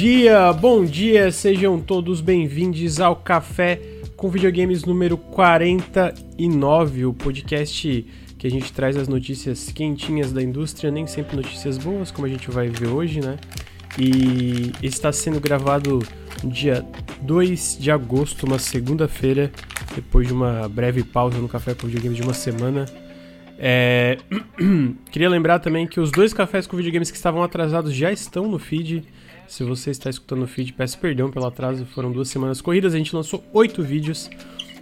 dia, bom dia, sejam todos bem-vindos ao Café com Videogames número 49, o podcast que a gente traz as notícias quentinhas da indústria, nem sempre notícias boas, como a gente vai ver hoje, né? E está sendo gravado no dia 2 de agosto, uma segunda-feira, depois de uma breve pausa no Café com Videogames de uma semana. É... Queria lembrar também que os dois cafés com videogames que estavam atrasados já estão no feed. Se você está escutando o feed, peço perdão pelo atraso. Foram duas semanas corridas, a gente lançou oito vídeos.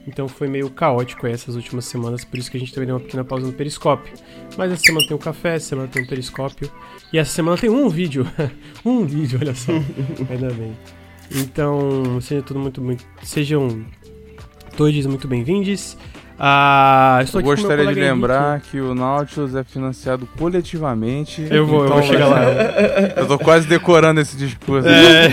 Então foi meio caótico essas últimas semanas, por isso que a gente também deu uma pequena pausa no Periscópio. Mas essa semana tem o café, essa semana tem o Periscópio. E essa semana tem um vídeo. um vídeo, olha só. Ainda bem. Então, seja tudo muito, muito sejam todos muito bem-vindos. Ah, estou aqui Gostaria de lembrar Henrique. que o Nautilus é financiado coletivamente. Eu vou, então, eu vou chegar lá. eu tô quase decorando esse discurso. É,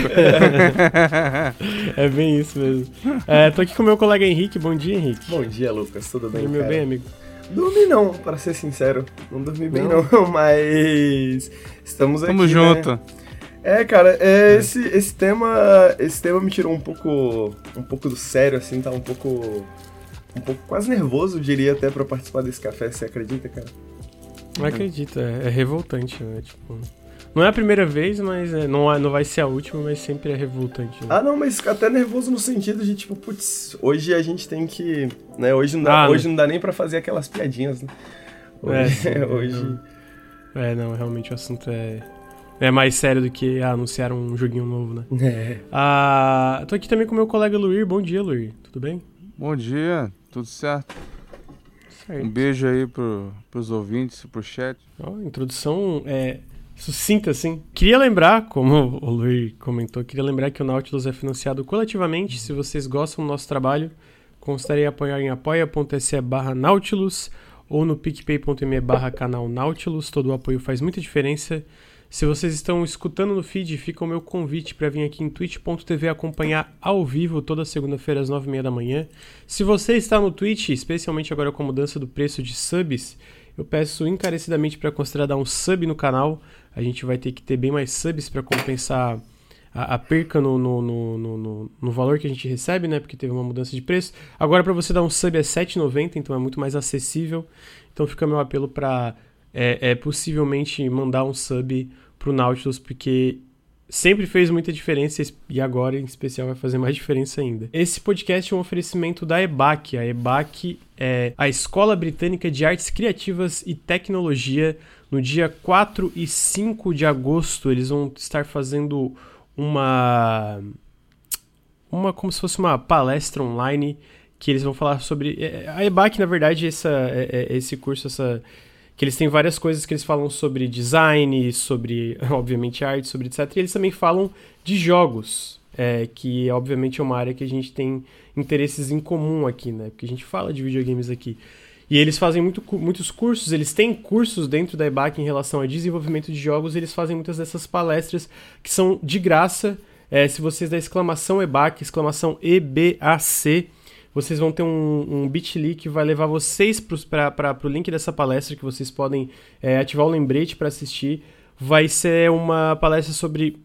é bem isso mesmo. É, tô aqui com o meu colega Henrique. Bom dia, Henrique. Bom dia, Lucas. Tudo bem? Dormiu bem, amigo? Dormi não, para ser sincero. Não dormi bem não, não mas estamos aqui. Tamo né? junto. É, cara, é, esse, esse tema esse tema me tirou um pouco um pouco do sério assim, tá um pouco um pouco quase nervoso, diria até, para participar desse café. Você acredita, cara? Não acredito, é, é revoltante, né? Tipo, não é a primeira vez, mas é, não, é, não vai ser a última, mas sempre é revoltante. Né? Ah, não, mas até nervoso no sentido de, tipo, putz, hoje a gente tem que. Né, hoje não dá, ah, hoje né? não dá nem para fazer aquelas piadinhas, né? Hoje, é, hoje. É, não, realmente o assunto é. É mais sério do que ah, anunciar um joguinho novo, né? É. Ah, tô aqui também com meu colega Luir. Bom dia, Luir. Tudo bem? Bom dia. Tudo certo? certo. Um beijo aí pro, pros ouvintes, pro chat. Oh, introdução é, sucinta, assim. Queria lembrar, como o Luiz comentou, queria lembrar que o Nautilus é financiado coletivamente. Se vocês gostam do nosso trabalho, considerem apoiar em apoia.se barra Nautilus ou no picpay.me barra canal Nautilus. Todo o apoio faz muita diferença. Se vocês estão escutando no feed, fica o meu convite para vir aqui em twitch.tv acompanhar ao vivo toda segunda-feira às 9h30 da manhã. Se você está no Twitch, especialmente agora com a mudança do preço de subs, eu peço encarecidamente para considerar dar um sub no canal. A gente vai ter que ter bem mais subs para compensar a, a perca no, no, no, no, valor que a gente recebe, né? Porque teve uma mudança de preço. Agora, para você dar um sub é R$7,90, então é muito mais acessível. Então fica meu apelo para é, é possivelmente mandar um sub pro Nautilus, porque sempre fez muita diferença e agora em especial vai fazer mais diferença ainda. Esse podcast é um oferecimento da EBAC. A EBAC é a Escola Britânica de Artes Criativas e Tecnologia. No dia 4 e 5 de agosto, eles vão estar fazendo uma uma como se fosse uma palestra online que eles vão falar sobre é, a EBAC, na verdade, essa, é, é, esse curso, essa que eles têm várias coisas que eles falam sobre design, sobre, obviamente, arte, sobre etc. E eles também falam de jogos, é, que obviamente é uma área que a gente tem interesses em comum aqui, né? Porque a gente fala de videogames aqui. E eles fazem muito, muitos cursos, eles têm cursos dentro da EBAC em relação a desenvolvimento de jogos, eles fazem muitas dessas palestras que são de graça. É, se vocês da exclamação EBAC, exclamação EBAC, vocês vão ter um, um bit.ly que vai levar vocês para o link dessa palestra, que vocês podem é, ativar o lembrete para assistir. Vai ser uma palestra sobre.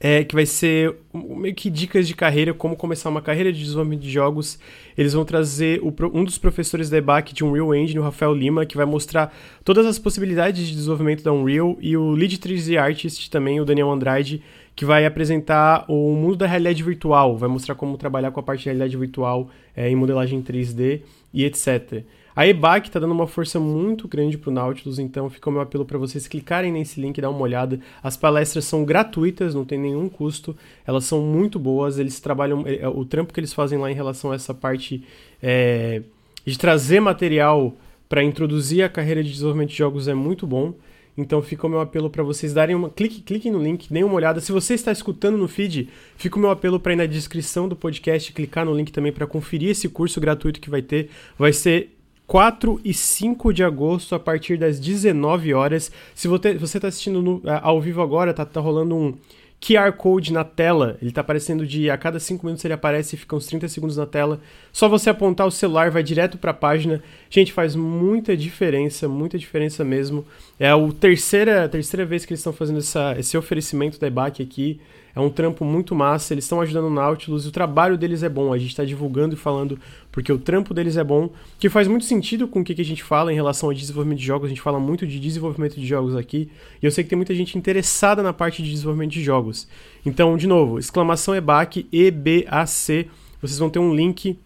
É, que vai ser meio que dicas de carreira, como começar uma carreira de desenvolvimento de jogos. Eles vão trazer o, um dos professores da EBAC de Unreal Engine, o Rafael Lima, que vai mostrar todas as possibilidades de desenvolvimento da Unreal, e o Lead 3D Artist também, o Daniel Andrade, que vai apresentar o mundo da realidade virtual, vai mostrar como trabalhar com a parte de realidade virtual é, em modelagem 3D e etc. A EBAC está dando uma força muito grande para o Nautilus, então fica o meu apelo para vocês clicarem nesse link e dar uma olhada. As palestras são gratuitas, não tem nenhum custo, elas são muito boas, eles trabalham, é, o trampo que eles fazem lá em relação a essa parte é, de trazer material para introduzir a carreira de desenvolvimento de jogos é muito bom. Então fica o meu apelo para vocês darem uma. Clique, cliquem no link, deem uma olhada. Se você está escutando no feed, fica o meu apelo para ir na descrição do podcast, clicar no link também para conferir esse curso gratuito que vai ter. Vai ser 4 e 5 de agosto, a partir das 19 horas. Se você está assistindo no, ao vivo agora, tá, tá rolando um QR Code na tela. Ele tá aparecendo de a cada 5 minutos ele aparece e fica uns 30 segundos na tela. Só você apontar o celular, vai direto para a página. Gente, faz muita diferença, muita diferença mesmo. É a terceira, terceira vez que eles estão fazendo essa, esse oferecimento da EBAC aqui. É um trampo muito massa, eles estão ajudando o Nautilus e o trabalho deles é bom. A gente está divulgando e falando porque o trampo deles é bom, que faz muito sentido com o que, a gente fala em relação ao desenvolvimento de jogos. A gente fala muito de desenvolvimento de jogos aqui e eu sei que tem muita gente interessada na parte de desenvolvimento de jogos. Então, de novo, exclamação EBAC, E-B-A-C. Vocês vão ter um link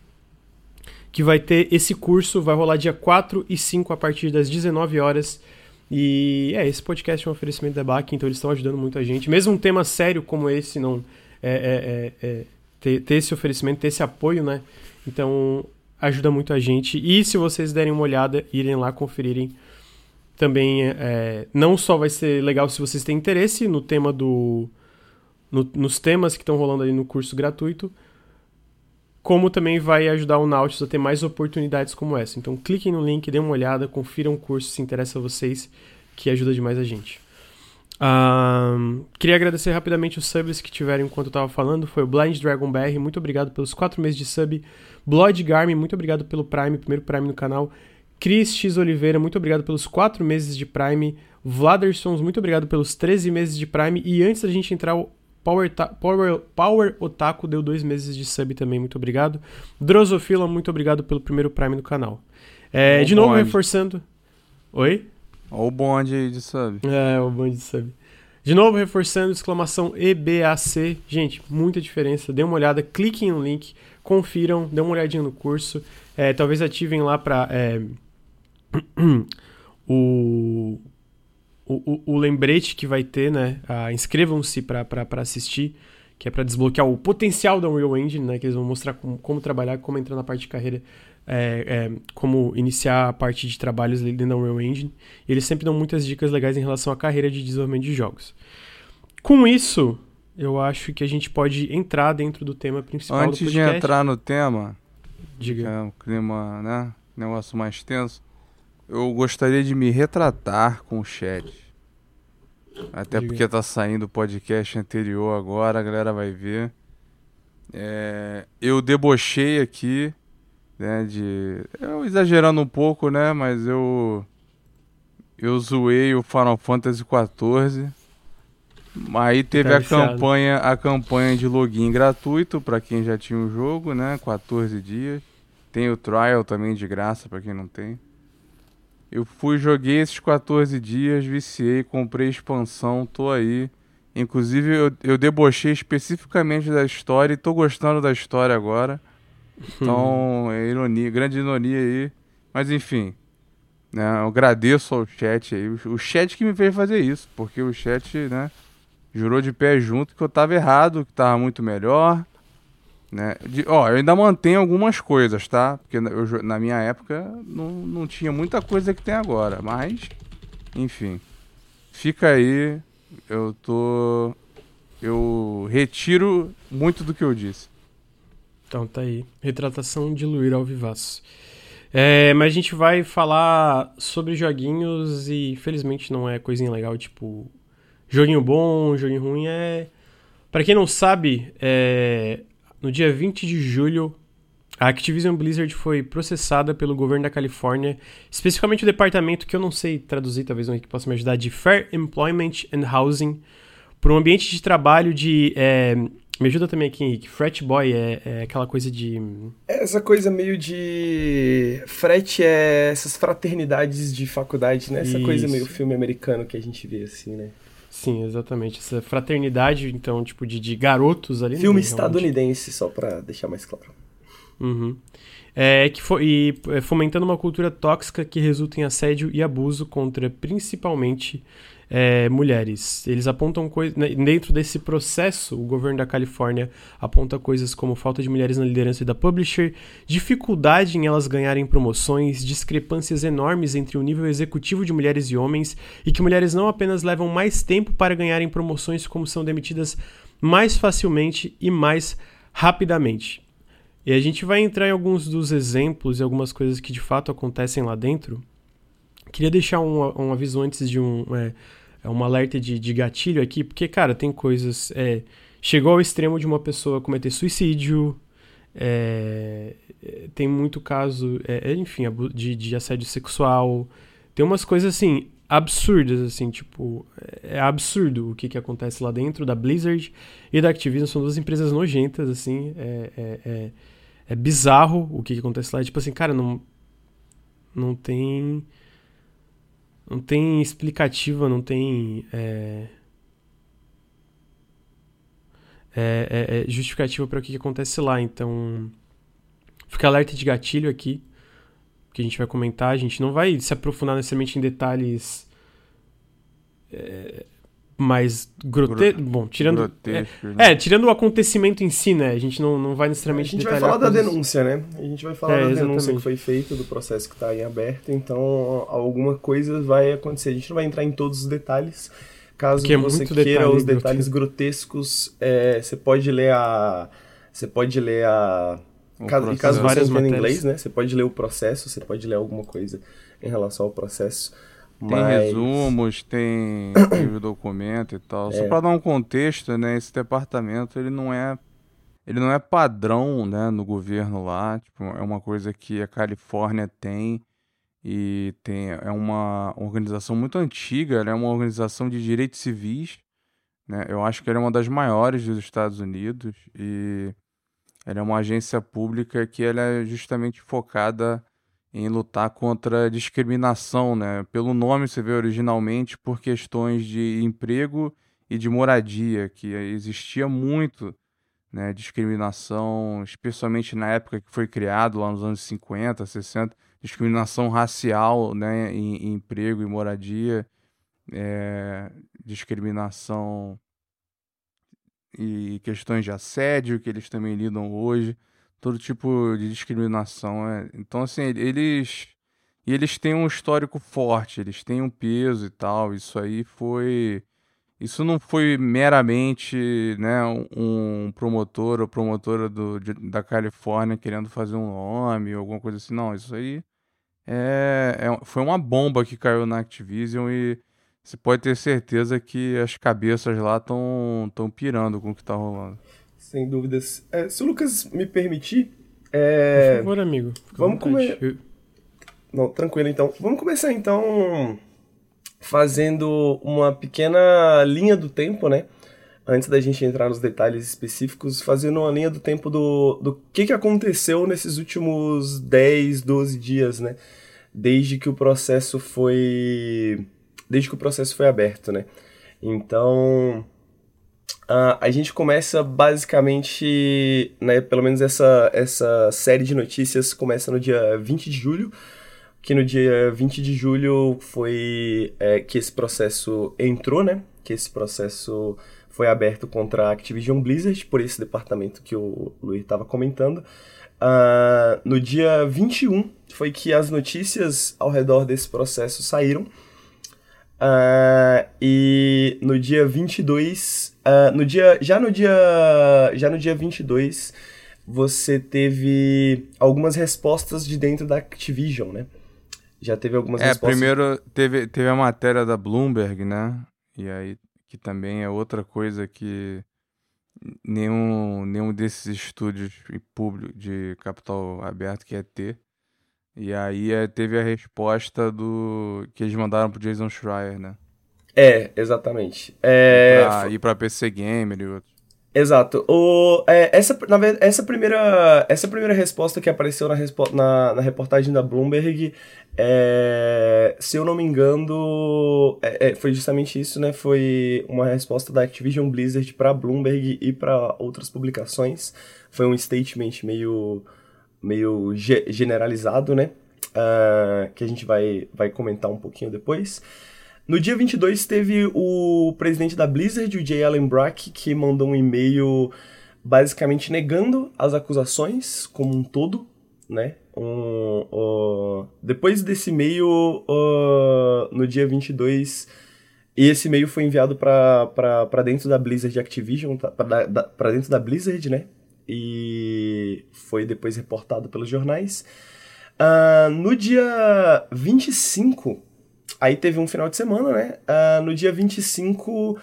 que vai ter esse curso, vai rolar dia 4 e 5 a partir das 19 horas. E é, esse podcast é um oferecimento da BAC, então eles estão ajudando muito a gente. Mesmo um tema sério como esse, não é, é, é, é ter, ter, esse oferecimento, ter esse apoio, né? Então ajuda muito a gente. E se vocês derem uma olhada, irem lá conferirem, também é, não só vai ser legal se vocês têm interesse no tema do. No, nos temas que estão rolando ali no curso gratuito, como também vai ajudar o Nautilus a ter mais oportunidades como essa. Então cliquem no link, dêem uma olhada, confiram o curso se interessa a vocês, que ajuda demais a gente. Um, queria agradecer rapidamente os subs que tiveram enquanto eu estava falando. Foi o Blind Dragon BR, muito obrigado pelos 4 meses de sub. Blood Garmin, muito obrigado pelo Prime, primeiro Prime no canal. Cris X Oliveira, muito obrigado pelos 4 meses de Prime. Vladersons, muito obrigado pelos 13 meses de Prime. E antes da gente entrar Power, Power, Power Otaku deu dois meses de sub também, muito obrigado. Drosofila, muito obrigado pelo primeiro Prime no canal. É, de novo, bonde. reforçando. Oi? Olha o bonde de sub. É, o bonde de sub. De novo, reforçando, exclamação EBAC. Gente, muita diferença. Dê uma olhada, cliquem no link, confiram, dê uma olhadinha no curso. É, talvez ativem lá para é, o o, o, lembrete que vai ter, né? Ah, Inscrevam-se para assistir, que é para desbloquear o potencial da Unreal Engine, né? Que eles vão mostrar como, como trabalhar, como entrar na parte de carreira, é, é, como iniciar a parte de trabalhos dentro da Unreal Engine. E eles sempre dão muitas dicas legais em relação à carreira de desenvolvimento de jogos. Com isso, eu acho que a gente pode entrar dentro do tema principal Antes do podcast. de entrar no tema, Diga. que é um clima, né? Negócio mais tenso eu gostaria de me retratar com o chat. Até Diga. porque tá saindo o podcast anterior agora, a galera vai ver. É, eu debochei aqui, né, de... Eu exagerando um pouco, né, mas eu... Eu zoei o Final Fantasy XIV. Aí teve tá a campanha, a campanha de login gratuito para quem já tinha o jogo, né, 14 dias. Tem o trial também de graça para quem não tem. Eu fui, joguei esses 14 dias, viciei, comprei expansão, tô aí. Inclusive, eu, eu debochei especificamente da história e tô gostando da história agora. Então, é ironia, grande ironia aí. Mas enfim, né, eu agradeço ao chat aí. O, chat que me fez fazer isso, porque o chat, né, jurou de pé junto que eu tava errado, que tava muito melhor. Né? De, ó, eu ainda mantenho algumas coisas, tá? Porque eu, na minha época não, não tinha muita coisa que tem agora, mas enfim. Fica aí, eu tô eu retiro muito do que eu disse. Então tá aí, retratação de Luir ao vivaço. É, mas a gente vai falar sobre joguinhos e felizmente não é coisinha legal, tipo joguinho bom, joguinho ruim é para quem não sabe, é, no dia 20 de julho, a Activision Blizzard foi processada pelo governo da Califórnia, especificamente o departamento que eu não sei traduzir, talvez alguém que possa me ajudar, de Fair Employment and Housing, por um ambiente de trabalho de. É, me ajuda também aqui, Henrique. Frat boy é, é, aquela coisa de. Essa coisa meio de. Fret é essas fraternidades de faculdade, né? Essa Isso. coisa meio filme americano que a gente vê assim, né? Sim, exatamente. Essa fraternidade, então, tipo, de, de garotos ali. Né, Filme né, estadunidense, só pra deixar mais claro. Uhum. É, que foi, e é, fomentando uma cultura tóxica que resulta em assédio e abuso contra principalmente é, mulheres. Eles apontam coisas. Né, dentro desse processo, o governo da Califórnia aponta coisas como falta de mulheres na liderança da publisher, dificuldade em elas ganharem promoções, discrepâncias enormes entre o nível executivo de mulheres e homens, e que mulheres não apenas levam mais tempo para ganharem promoções, como são demitidas mais facilmente e mais rapidamente. E a gente vai entrar em alguns dos exemplos e algumas coisas que de fato acontecem lá dentro. Queria deixar um, um aviso antes de um, é, é, um alerta de, de gatilho aqui, porque, cara, tem coisas. É, chegou ao extremo de uma pessoa cometer suicídio, é, tem muito caso, é, é, enfim, de, de assédio sexual. Tem umas coisas assim absurdas, assim, tipo, é absurdo o que, que acontece lá dentro da Blizzard e da Activision, são duas empresas nojentas, assim, é, é, é, é bizarro o que, que acontece lá, tipo assim, cara, não, não tem, não tem explicativa, não tem é, é, é, é justificativa para o que, que acontece lá, então fica alerta de gatilho aqui, que a gente vai comentar. A gente não vai se aprofundar necessariamente em detalhes é, mais grotescos. Bom, tirando. Grotesco, é, né? é, tirando o acontecimento em si, né? A gente não, não vai necessariamente. A gente vai falar da denúncia, né? A gente vai falar é, da exatamente. denúncia que foi feita, do processo que está em aberto. Então, alguma coisa vai acontecer. A gente não vai entrar em todos os detalhes. Caso é você queira detalhe os detalhes grotescos, é, você pode ler a. Você pode ler a Caso, e caso você entenda inglês, né? Você pode ler o processo, você pode ler alguma coisa em relação ao processo. Tem mas... resumos, tem o documento e tal. É. Só para dar um contexto, né? Esse departamento ele não é ele não é padrão, né, no governo lá. Tipo, é uma coisa que a Califórnia tem e tem é uma organização muito antiga. é uma organização de direitos civis. Né? Eu acho que ela é uma das maiores dos Estados Unidos e ela é uma agência pública que ela é justamente focada em lutar contra a discriminação, né? Pelo nome você vê originalmente por questões de emprego e de moradia, que existia muito, né, discriminação, especialmente na época que foi criado, lá nos anos 50, 60, discriminação racial, né, em, em emprego e moradia, é, discriminação e questões de assédio que eles também lidam hoje, todo tipo de discriminação. É. Então, assim, eles. E eles têm um histórico forte, eles têm um peso e tal. Isso aí foi. Isso não foi meramente né, um promotor ou promotora do, de, da Califórnia querendo fazer um nome ou alguma coisa assim. Não, isso aí é, é, foi uma bomba que caiu na Activision e você pode ter certeza que as cabeças lá estão tão pirando com o que está rolando. Sem dúvidas. É, se o Lucas me permitir. É... Por favor, amigo. Vamos começar. Não, tranquilo então. Vamos começar então fazendo uma pequena linha do tempo, né? Antes da gente entrar nos detalhes específicos, fazendo uma linha do tempo do, do que, que aconteceu nesses últimos 10, 12 dias, né? Desde que o processo foi desde que o processo foi aberto, né? Então, uh, a gente começa basicamente, né, pelo menos essa, essa série de notícias começa no dia 20 de julho, que no dia 20 de julho foi é, que esse processo entrou, né? Que esse processo foi aberto contra a Activision Blizzard, por esse departamento que o Luiz estava comentando. Uh, no dia 21 foi que as notícias ao redor desse processo saíram. Uh, e no dia 22, uh, no dia, já no dia, já no dia 22, você teve algumas respostas de dentro da Activision, né? Já teve algumas é, respostas. primeiro teve, teve a matéria da Bloomberg, né? E aí, que também é outra coisa que nenhum, nenhum desses estúdios públicos de capital aberto quer ter. E aí é, teve a resposta do que eles mandaram pro Jason Schreier, né? É, exatamente. É... E, pra, e pra PC Gamer e outros. Exato. O, é, essa, na verdade, essa primeira, essa primeira resposta que apareceu na, na, na reportagem da Bloomberg, é, se eu não me engano, é, é foi justamente isso, né? Foi uma resposta da Activision Blizzard para Bloomberg e para outras publicações. Foi um statement meio meio ge generalizado, né? Uh, que a gente vai, vai comentar um pouquinho depois. No dia 22 teve o presidente da Blizzard, o Jay Allen Brack, que mandou um e-mail basicamente negando as acusações como um todo, né? Um, uh, depois desse e-mail, uh, no dia 22, e esse e-mail foi enviado para dentro da Blizzard Activision, tá? para dentro da Blizzard, né? e foi depois reportado pelos jornais. Uh, no dia 25, aí teve um final de semana, né? Uh, no dia 25, uh,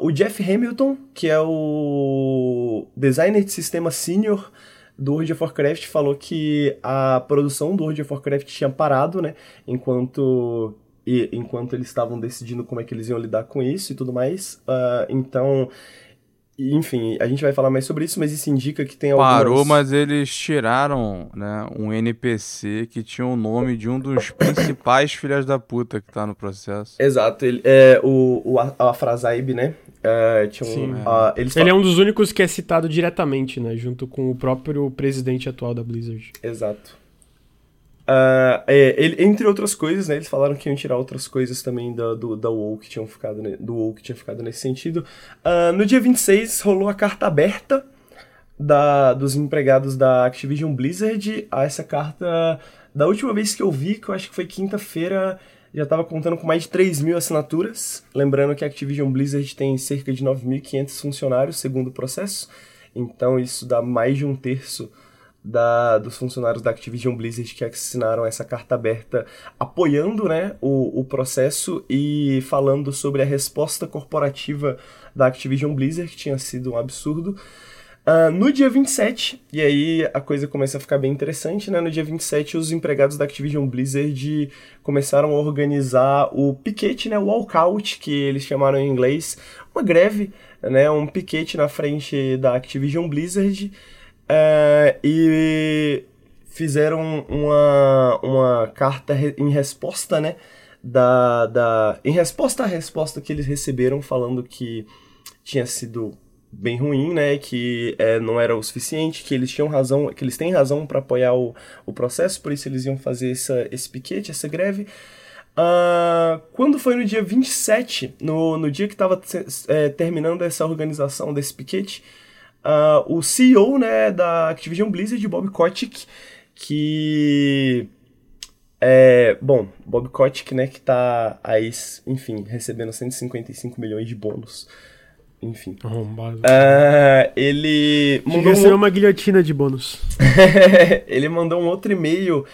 o Jeff Hamilton, que é o designer de sistema senior do World of Warcraft, falou que a produção do World of Warcraft tinha parado, né? Enquanto e, enquanto eles estavam decidindo como é que eles iam lidar com isso e tudo mais. Uh, então, enfim, a gente vai falar mais sobre isso, mas isso indica que tem algumas... Parou, mas eles tiraram né, um NPC que tinha o nome de um dos principais filhas da puta que tá no processo. Exato, ele, é, o, o Afrazaib, né? É, tinha um, Sim, uh, eles ele é um dos únicos que é citado diretamente, né? Junto com o próprio presidente atual da Blizzard. Exato. Uh, é, ele, entre outras coisas, né, eles falaram que iam tirar outras coisas também da, do, da WoW que tinham ficado, do que tinha ficado nesse sentido. Uh, no dia 26 rolou a carta aberta da, dos empregados da Activision Blizzard. Ah, essa carta, da última vez que eu vi, que eu acho que foi quinta-feira, já estava contando com mais de 3 mil assinaturas. Lembrando que a Activision Blizzard tem cerca de 9.500 funcionários, segundo o processo. Então isso dá mais de um terço da, dos funcionários da Activision Blizzard que assinaram essa carta aberta apoiando né, o, o processo e falando sobre a resposta corporativa da Activision Blizzard, que tinha sido um absurdo. Uh, no dia 27, e aí a coisa começa a ficar bem interessante, né? No dia 27, os empregados da Activision Blizzard começaram a organizar o piquete, né? O walkout, que eles chamaram em inglês, uma greve, né? Um piquete na frente da Activision Blizzard, é, e fizeram uma, uma carta em resposta, né? Da, da, em resposta à resposta que eles receberam, falando que tinha sido bem ruim, né? Que é, não era o suficiente, que eles tinham razão, que eles têm razão para apoiar o, o processo, por isso eles iam fazer essa, esse piquete, essa greve. Uh, quando foi no dia 27, no, no dia que estava é, terminando essa organização desse piquete, uh, o CEO né, da Activision Blizzard, Bob Kotick, que é, bom, Bob Kotick, né, que tá aí, enfim, recebendo 155 milhões de bônus. Enfim. Arrombado. Uh, ele mandou um... uma guilhotina de bônus. ele mandou um outro e-mail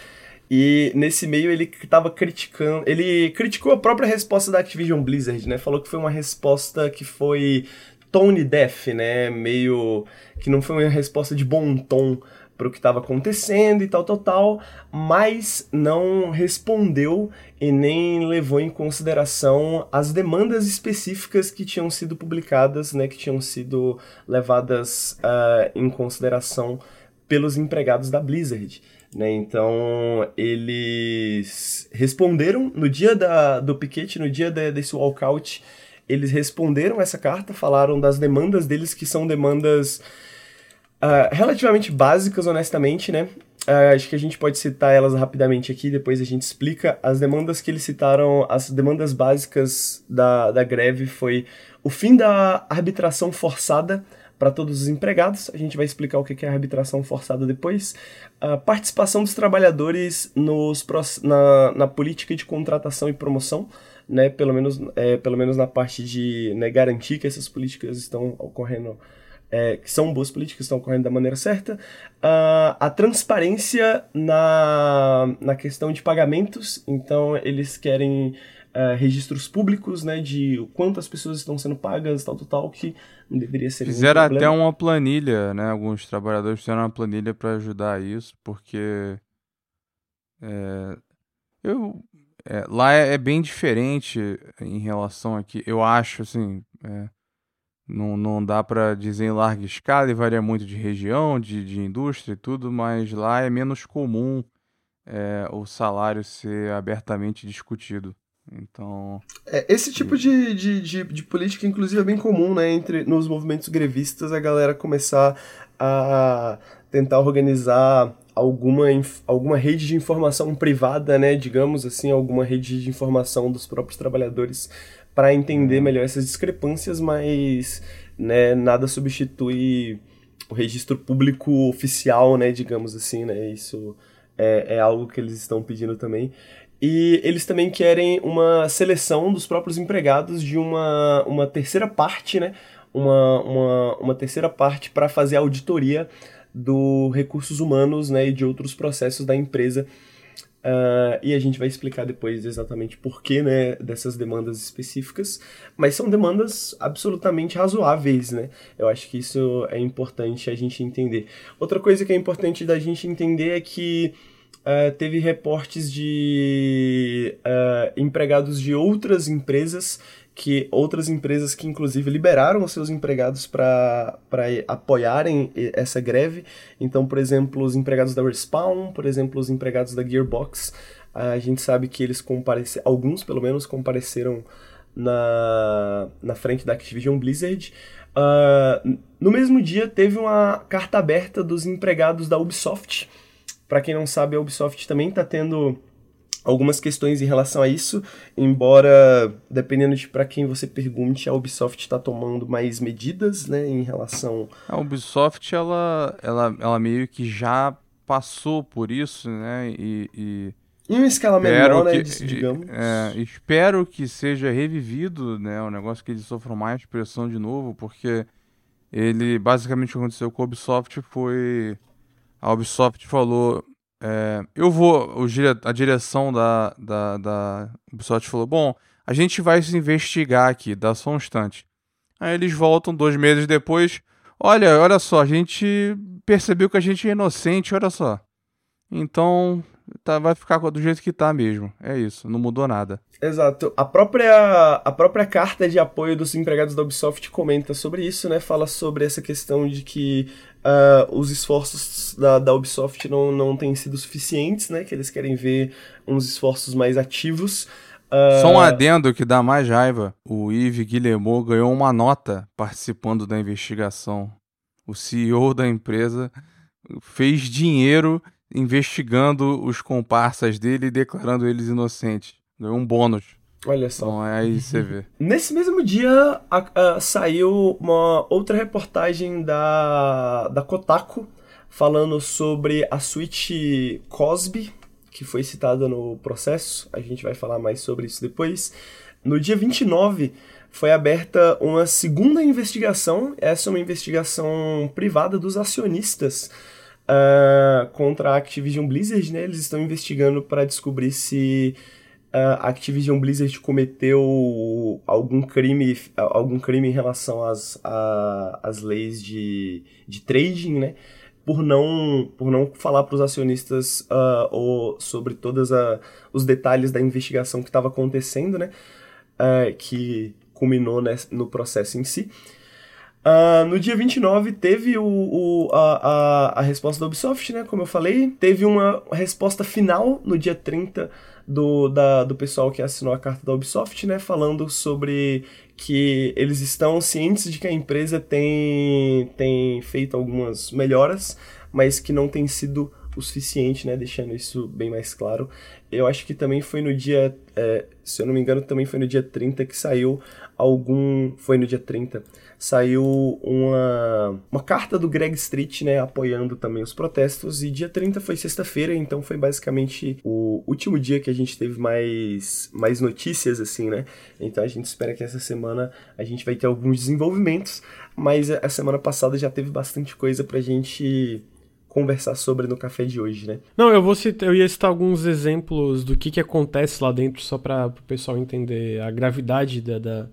e nesse e-mail ele tava criticando, ele criticou a própria resposta da Activision Blizzard, né? Falou que foi uma resposta que foi tone deaf, né? Meio que não foi uma resposta de bom tom para o que estava acontecendo e tal, tal, tal, mas não respondeu e nem levou em consideração as demandas específicas que tinham sido publicadas, né, que tinham sido levadas uh, em consideração pelos empregados da Blizzard. Né? Então, eles responderam no dia da, do piquete, no dia de, desse walkout, eles responderam essa carta, falaram das demandas deles, que são demandas uh, relativamente básicas, honestamente, né? Uh, acho que a gente pode citar elas rapidamente aqui, depois a gente explica. As demandas que eles citaram, as demandas básicas da, da greve foi o fim da arbitração forçada para todos os empregados. A gente vai explicar o que é arbitração forçada depois. A participação dos trabalhadores nos, na, na política de contratação e promoção né, pelo menos, é, pelo menos na parte de né, garantir que essas políticas estão ocorrendo, é, que são boas políticas, estão ocorrendo da maneira certa, uh, a transparência na, na questão de pagamentos, então eles querem uh, registros públicos, né, de quantas pessoas estão sendo pagas, tal, tal, tal, que não deveria ser Fizeram até uma planilha, né, alguns trabalhadores fizeram uma planilha para ajudar isso, porque... É, eu é, lá é, é, bem diferente em relação aqui. Eu acho, assim, é, não, não dá para dizer em larga escala e varia muito de região, de, de indústria e tudo, mas lá é menos comum é, o salário ser abertamente discutido. Então. É, esse tipo de, de, de, de, política, inclusive, é bem comum, né? Entre, nos movimentos grevistas, a galera começar a tentar organizar alguma, alguma rede de informação privada, né, digamos assim, alguma rede de informação dos próprios trabalhadores para entender uhum. melhor essas discrepâncias, mas né, nada substitui o registro público oficial, né, digamos assim, né, isso é, é algo que eles estão pedindo também. E eles também querem uma seleção dos próprios empregados de uma, uma terceira parte, né, uma, uma, uma terceira parte para fazer auditoria do recursos humanos né, e de outros processos da empresa. Uh, e a gente vai explicar depois exatamente porquê né, dessas demandas específicas, mas são demandas absolutamente razoáveis, né? Eu acho que isso é importante a gente entender. Outra coisa que é importante da gente entender é que uh, teve reportes de uh, empregados de outras empresas que outras empresas que inclusive liberaram os seus empregados para apoiarem essa greve. Então, por exemplo, os empregados da Respawn, por exemplo, os empregados da Gearbox, a gente sabe que eles compareceram, alguns pelo menos compareceram na, na frente da Activision Blizzard. Uh, no mesmo dia teve uma carta aberta dos empregados da Ubisoft. Para quem não sabe, a Ubisoft também está tendo algumas questões em relação a isso, embora dependendo de para quem você pergunte, a Ubisoft está tomando mais medidas, né, em relação. A Ubisoft ela, ela, ela meio que já passou por isso, né, e, e... Em uma escala menor, né, digamos. É, espero que seja revivido, né, o negócio que eles sofram mais pressão de novo, porque ele, basicamente, o que aconteceu com a Ubisoft foi... A Ubisoft falou, é, eu vou. a direção da, da, da Ubisoft falou: bom, a gente vai se investigar aqui, dá só um instante. Aí eles voltam dois meses depois. Olha, olha só, a gente percebeu que a gente é inocente, olha só. Então, tá, vai ficar do jeito que tá mesmo. É isso, não mudou nada. Exato. A própria, a própria carta de apoio dos empregados da Ubisoft comenta sobre isso, né? Fala sobre essa questão de que uh, os esforços da, da Ubisoft não, não têm sido suficientes, né? Que eles querem ver uns esforços mais ativos. Uh... Só um adendo que dá mais raiva. O Yves Guillemot ganhou uma nota participando da investigação. O CEO da empresa fez dinheiro investigando os comparsas dele e declarando eles inocentes. Ganhou um bônus. Olha só. Então, aí você vê. Nesse mesmo dia a, a, saiu uma outra reportagem da, da Kotaku falando sobre a suíte Cosby, que foi citada no processo. A gente vai falar mais sobre isso depois. No dia 29 foi aberta uma segunda investigação. Essa é uma investigação privada dos acionistas uh, contra a Activision Blizzard. Né? Eles estão investigando para descobrir se a Activision Blizzard cometeu algum crime, algum crime em relação às, às leis de, de trading, né? Por não, por não falar para os acionistas uh, ou sobre todos os detalhes da investigação que estava acontecendo, né? Uh, que culminou né, no processo em si. Uh, no dia 29 teve o, o, a, a, a resposta da Ubisoft, né? Como eu falei. Teve uma resposta final no dia 30 do, da, do pessoal que assinou a carta da Ubisoft, né, falando sobre que eles estão cientes de que a empresa tem, tem feito algumas melhoras, mas que não tem sido o suficiente, né, deixando isso bem mais claro. Eu acho que também foi no dia, é, se eu não me engano, também foi no dia 30 que saiu algum, foi no dia 30, saiu uma, uma carta do Greg Street, né, apoiando também os protestos, e dia 30 foi sexta-feira, então foi basicamente o último dia que a gente teve mais, mais notícias, assim, né, então a gente espera que essa semana a gente vai ter alguns desenvolvimentos, mas a semana passada já teve bastante coisa pra gente conversar sobre no café de hoje, né? Não, eu vou citar, eu ia citar alguns exemplos do que, que acontece lá dentro, só para o pessoal entender a gravidade da, da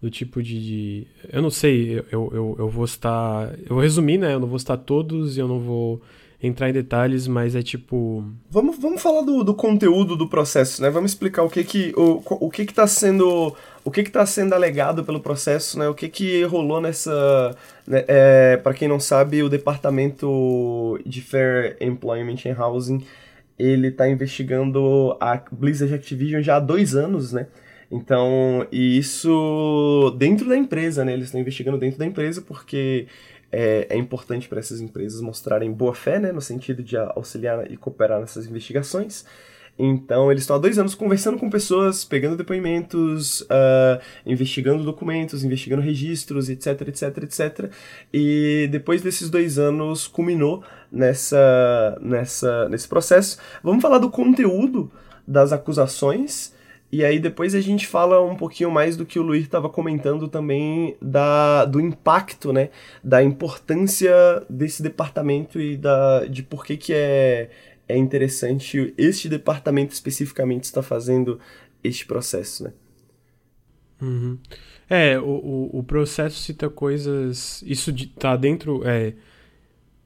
do tipo de, de, Eu não sei, eu, eu, eu vou citar. Eu vou resumir, né? Eu não vou citar todos e eu não vou entrar em detalhes, mas é tipo. Vamos, vamos falar do, do conteúdo do processo, né? Vamos explicar o que que. O, o que que tá sendo. O que que tá sendo alegado pelo processo, né? O que que rolou nessa. Né? É, para quem não sabe, o departamento de Fair Employment and Housing ele tá investigando a Blizzard Activision já há dois anos, né? Então, e isso dentro da empresa, né? Eles estão investigando dentro da empresa porque é, é importante para essas empresas mostrarem boa fé, né? No sentido de auxiliar e cooperar nessas investigações. Então, eles estão há dois anos conversando com pessoas, pegando depoimentos, uh, investigando documentos, investigando registros, etc, etc, etc. E depois desses dois anos, culminou nessa, nessa, nesse processo. Vamos falar do conteúdo das acusações e aí depois a gente fala um pouquinho mais do que o Luiz estava comentando também da, do impacto, né? Da importância desse departamento e da, de por que, que é, é interessante este departamento especificamente estar fazendo este processo, né? Uhum. É, o, o, o, processo cita coisas. Isso de, tá dentro. É,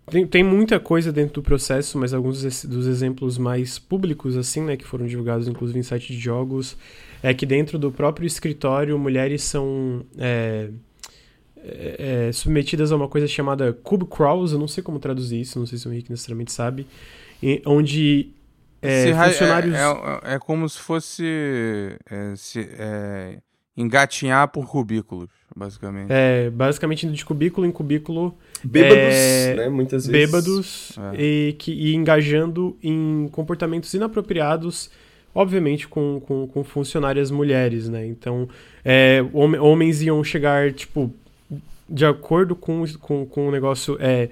tem, tem muita coisa dentro do processo, mas alguns dos exemplos mais públicos, assim, né, que foram divulgados inclusive em site de jogos, é que dentro do próprio escritório, mulheres são é, é, é submetidas a uma coisa chamada cube crawls, eu não sei como traduzir isso, não sei se o Henrique necessariamente sabe, onde é, funcionários... É, é, é, como se fosse é, se, engatinhar por cubículos, basicamente. É, basicamente indo de cubículo em cubículo. Bêbados, é, né? Muitas vezes. Bêbados é. e, que, e engajando em comportamentos inapropriados, obviamente com, com, com funcionárias mulheres, né? Então, é, homens iam chegar, tipo, de acordo com, com, com o negócio. É,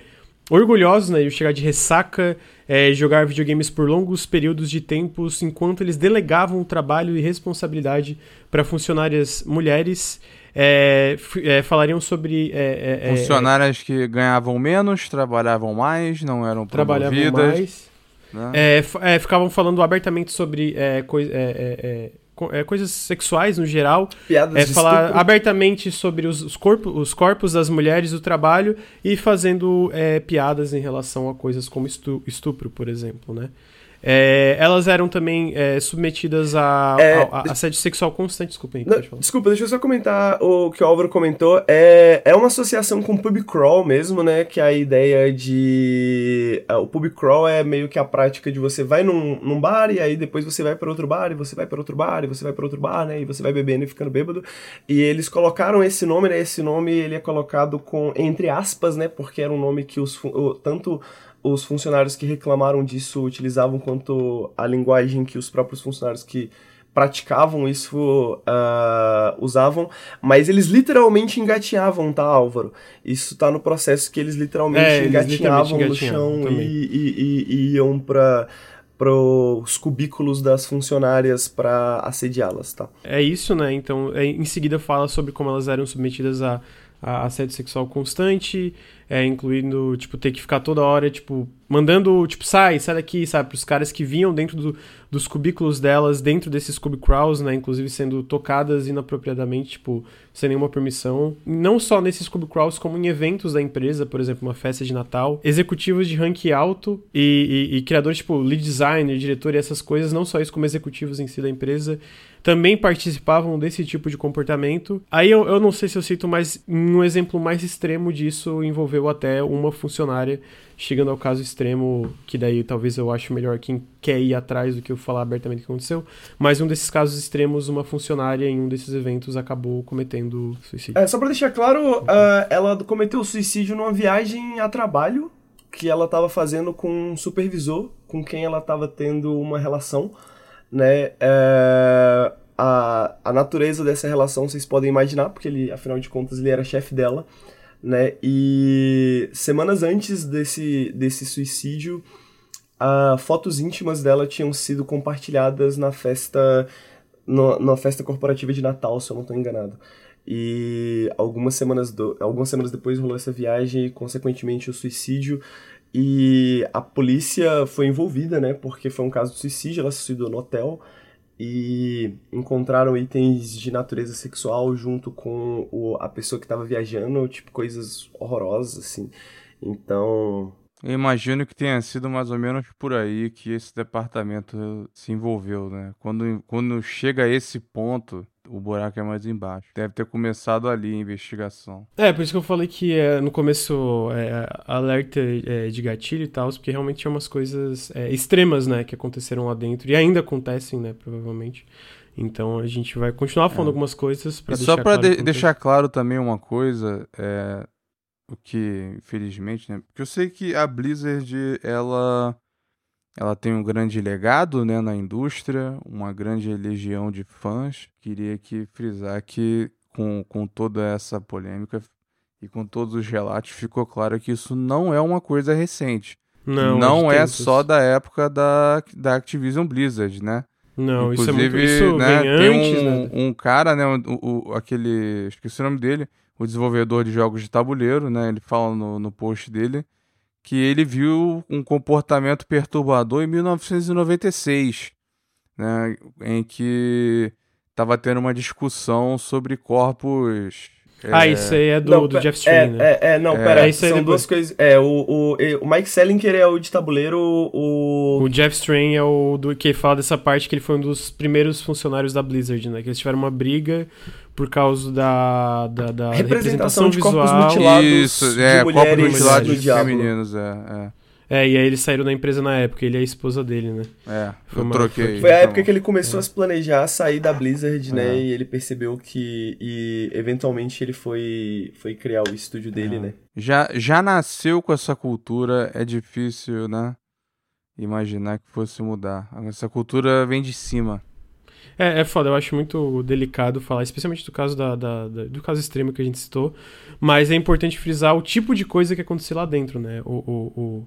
orgulhosos, né? Chegar de ressaca, é, jogar videogames por longos períodos de tempos, enquanto eles delegavam o trabalho e responsabilidade para funcionárias mulheres. É, é, falariam sobre. É, é, é, Funcionárias que ganhavam menos, trabalhavam mais, não eram promovidas. Trabalhavam mais. Né? ficavam falando abertamente sobre coisas é, coisas sexuais no geral. Piadas é, falar estupro. abertamente sobre os, os, corpos, os corpos das mulheres do trabalho e fazendo é, piadas em relação a coisas como estupro, por exemplo, né? É, elas eram também é, submetidas a, é, a, a, assédio sexual constante. Desculpa, Não, desculpa, deixa eu só comentar o que o Álvaro comentou. É, é uma associação com o pub crawl mesmo, né? Que é a ideia de. É, o pub crawl é meio que a prática de você vai num, num bar e aí depois você vai para outro bar e você vai para outro bar e você vai para outro bar, né? E você vai bebendo e ficando bêbado. E eles colocaram esse nome, né? Esse nome ele é colocado com entre aspas, né? Porque era um nome que os tanto os funcionários que reclamaram disso utilizavam quanto a linguagem que os próprios funcionários que praticavam isso uh, usavam, mas eles literalmente engatinhavam, tá, Álvaro? Isso tá no processo que eles literalmente é, engatinhavam no chão e, e, e, e, iam para os cubículos das funcionárias para assediá-las, tá? É isso, né? Então, é, em seguida fala sobre como elas eram submetidas a assédio sexual constante, é, incluindo, tipo, ter que ficar toda hora, tipo, mandando, tipo, sai, sai daqui, sabe, pros caras que vinham dentro do, dos cubículos delas, dentro desses cube crawls, né, inclusive sendo tocadas inapropriadamente, tipo, sem nenhuma permissão. Não só nesses cube crawls, como em eventos da empresa, por exemplo, uma festa de Natal. Executivos de ranking alto e, e, e criadores, tipo, lead designer, diretor e essas coisas, não só isso, como executivos em si da empresa, também participavam desse tipo de comportamento. Aí eu, eu não sei se eu cito, mas um exemplo mais extremo disso envolveu até uma funcionária, chegando ao caso extremo, que daí talvez eu acho melhor quem quer ir atrás do que eu falar abertamente o que aconteceu. Mas um desses casos extremos, uma funcionária em um desses eventos acabou cometendo suicídio. É, só pra deixar claro, uh, ela cometeu suicídio numa viagem a trabalho que ela estava fazendo com um supervisor com quem ela estava tendo uma relação né? É, a, a natureza dessa relação vocês podem imaginar, porque ele, afinal de contas, ele era chefe dela, né? E semanas antes desse, desse suicídio, a, fotos íntimas dela tinham sido compartilhadas na festa, na festa corporativa de Natal, se eu não estou enganado. E algumas semanas, do, algumas semanas depois rolou essa viagem e, consequentemente, o suicídio. E a polícia foi envolvida, né? Porque foi um caso de suicídio, ela se suicidou no hotel e encontraram itens de natureza sexual junto com o, a pessoa que estava viajando, tipo coisas horrorosas, assim. Então. Eu imagino que tenha sido mais ou menos por aí que esse departamento se envolveu, né? Quando, quando chega a esse ponto, o buraco é mais embaixo. Deve ter começado ali a investigação. É, por isso que eu falei que é, no começo é, alerta é, de gatilho e tal, porque realmente tinha umas coisas é, extremas, né, que aconteceram lá dentro e ainda acontecem, né, provavelmente. Então a gente vai continuar falando é. algumas coisas para deixar Só para claro de deixar claro também uma coisa, é, o que infelizmente, né, porque eu sei que a Blizzard ela ela tem um grande legado né, na indústria, uma grande legião de fãs. Queria que frisar que com, com toda essa polêmica e com todos os relatos ficou claro que isso não é uma coisa recente. Não, não é só da época da, da Activision Blizzard, né? Não, Inclusive, isso é muito, isso né, tem antes, um, né? um cara, né, o, o, aquele, esqueci o nome dele, o desenvolvedor de jogos de tabuleiro, né, ele fala no, no post dele que ele viu um comportamento perturbador em 1996, né, em que estava tendo uma discussão sobre corpos Ah, isso aí é do, Não, do Jeff Strain, é, né? é, é, não, É. pera, É, isso aí são depois. duas coisas. É, o, o, o Mike Sellinger é o de tabuleiro, o... O Jeff Strain é o do que fala dessa parte que ele foi um dos primeiros funcionários da Blizzard, né? Que eles tiveram uma briga por causa da, da, da Representação representação de corpos visual. mutilados Isso, de é, copos mulheres mutilados de femininos, é, É, e aí eles saíram da empresa na época, ele é a esposa dele, né? é. É, Foi eu uma- troquei. Foi a então. época que ele começou a se planejar sair da Blizzard, né? É. E ele percebeu que. E eventualmente ele foi, foi criar o estúdio dele, É. né? Já, já nasceu com essa cultura, é difícil, né? Imaginar que fosse mudar. Essa cultura vem de cima. É, é foda, eu acho muito delicado falar, especialmente do caso da, da- da- do caso extremo que a gente citou, mas é importante frisar o tipo de coisa que aconteceu lá dentro, né? O, o,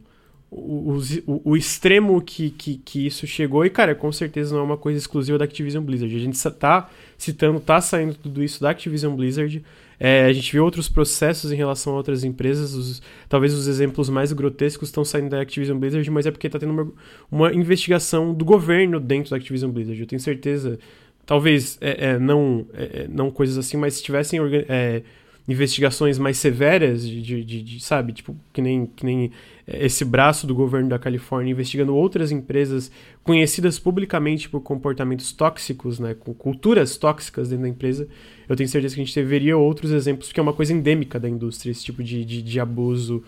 o, o, o- extremo que, que, que isso chegou, e cara, com certeza não é uma coisa exclusiva da Activision Blizzard. A gente tá citando, tá saindo tudo isso da Activision Blizzard. É, a gente viu outros processos em relação a outras empresas, os- talvez os exemplos mais grotescos estão saindo da Activision Blizzard, mas é porque tá tendo uma, uma investigação do governo dentro da Activision Blizzard. Eu tenho certeza, talvez é, é, não, é, é, não coisas assim, mas se tivessem é, investigações mais severas, de, de- de- de, sabe, tipo, que nem, que nem esse braço do governo da Califórnia investigando outras empresas conhecidas publicamente por comportamentos tóxicos, né, com culturas tóxicas dentro da empresa, eu tenho certeza que a gente veria outros exemplos, porque é uma coisa endêmica da indústria, esse tipo de, de, de abuso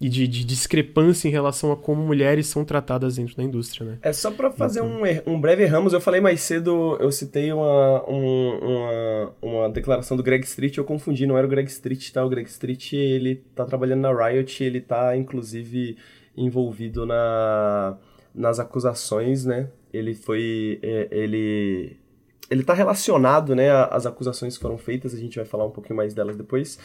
e de, de discrepância em relação a como mulheres são tratadas dentro da indústria, né? É só pra fazer um, er- um breve ramos, eu falei mais cedo, eu citei uma, um- uma, uma declaração do Greg Street, eu confundi, não era o Greg Street, tá? O Greg Street, ele tá trabalhando na Riot, ele tá, inclusive, envolvido na, nas acusações, né? Ele foi, é, ele... Ele tá relacionado, né, às acusações que foram feitas, a gente vai falar um pouquinho mais delas depois.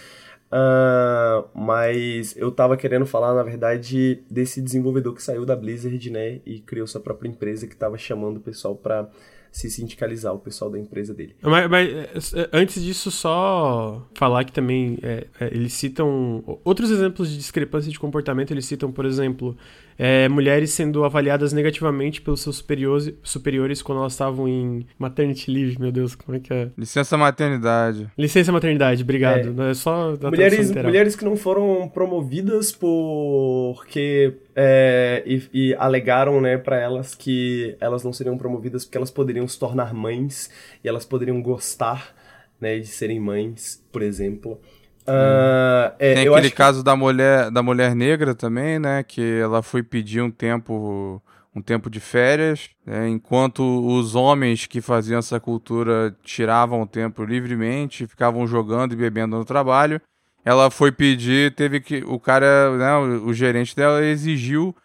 Ah, mas eu tava querendo falar, na verdade, desse desenvolvedor que saiu da Blizzard, né, e criou sua própria empresa que tava chamando o pessoal pra se sindicalizar, o pessoal da empresa dele. Mas, mas, é, antes disso, só falar que também é, é, eles citam outros exemplos de discrepância de comportamento. Eles citam, por exemplo, é, mulheres sendo avaliadas negativamente pelos seus superiores, superiores quando elas estavam em maternity leave. Meu Deus, como é que é? Licença maternidade. Licença maternidade, obrigado. É, só da Mulheres, mulheres que não foram promovidas porque é, e, e alegaram, né, para elas que elas não seriam promovidas porque elas poderiam se tornar mães e elas poderiam gostar, né, de serem mães, por exemplo. Ah, é, Tem aquele acho que- caso da mulher, da mulher negra também, né? Que ela foi pedir um tempo, um tempo de férias, né, enquanto os homens que faziam essa cultura tiravam o tempo livremente, ficavam jogando e bebendo no trabalho. Ela foi pedir, teve que o cara, né, o, o gerente dela exigiu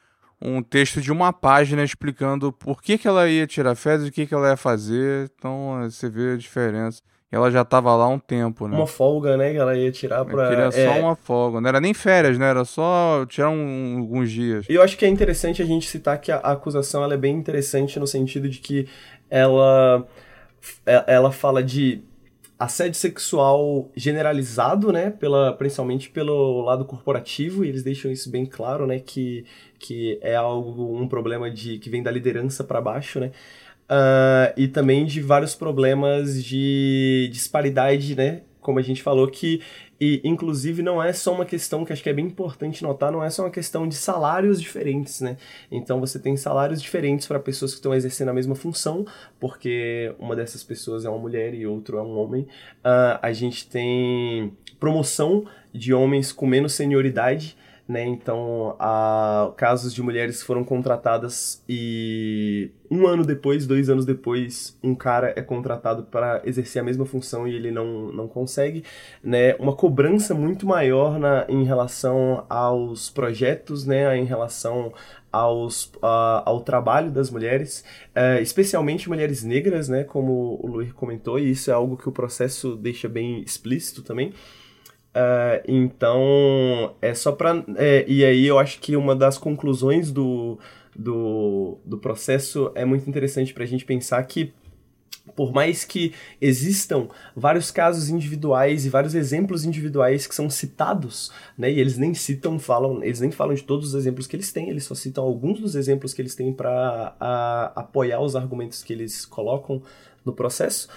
um texto de uma página explicando por que, que ela ia tirar férias e o que, que ela ia fazer. Então você vê a diferença. Ela já estava lá há um tempo, né? uma folga, né, que ela ia tirar pra... queria só é, uma folga. Não era nem férias, né? Era só tirar um- alguns dias. E eu acho que é interessante a gente citar que a, a acusação ela é bem interessante no sentido de que ela, é- ela fala de assédio sexual generalizado, né, pela, principalmente pelo lado corporativo, e eles deixam isso bem claro, né, que, que é algo, um problema de que vem da liderança para baixo, né, Ah, e também de vários problemas de disparidade, né, como a gente falou, que e inclusive não é só uma questão que acho que é bem importante notar, não é só uma questão de salários diferentes, né? Então você tem salários diferentes para pessoas que estão exercendo a mesma função, porque uma dessas pessoas é uma mulher e outro é um homem. Ah, a gente tem promoção de homens com menos senioridade, né? Então, há casos de mulheres foram contratadas e um ano depois, dois anos depois, um cara é contratado para exercer a mesma função e ele não, não consegue, né? Uma cobrança muito maior na, em relação aos projetos, né? Em relação aos, ao trabalho das mulheres, eh, especialmente mulheres negras, né? Como o Luir comentou, e isso é algo que o processo deixa bem explícito também. É, então, é só pra. é, e aí eu acho que uma das conclusões do, do, do processo é muito interessante pra gente pensar que. Por mais que existam vários casos individuais e vários exemplos individuais que são citados, né, e eles nem citam, falam, eles nem falam de todos os exemplos que eles têm, eles só citam alguns dos exemplos que eles têm para apoiar os argumentos que eles colocam no processo.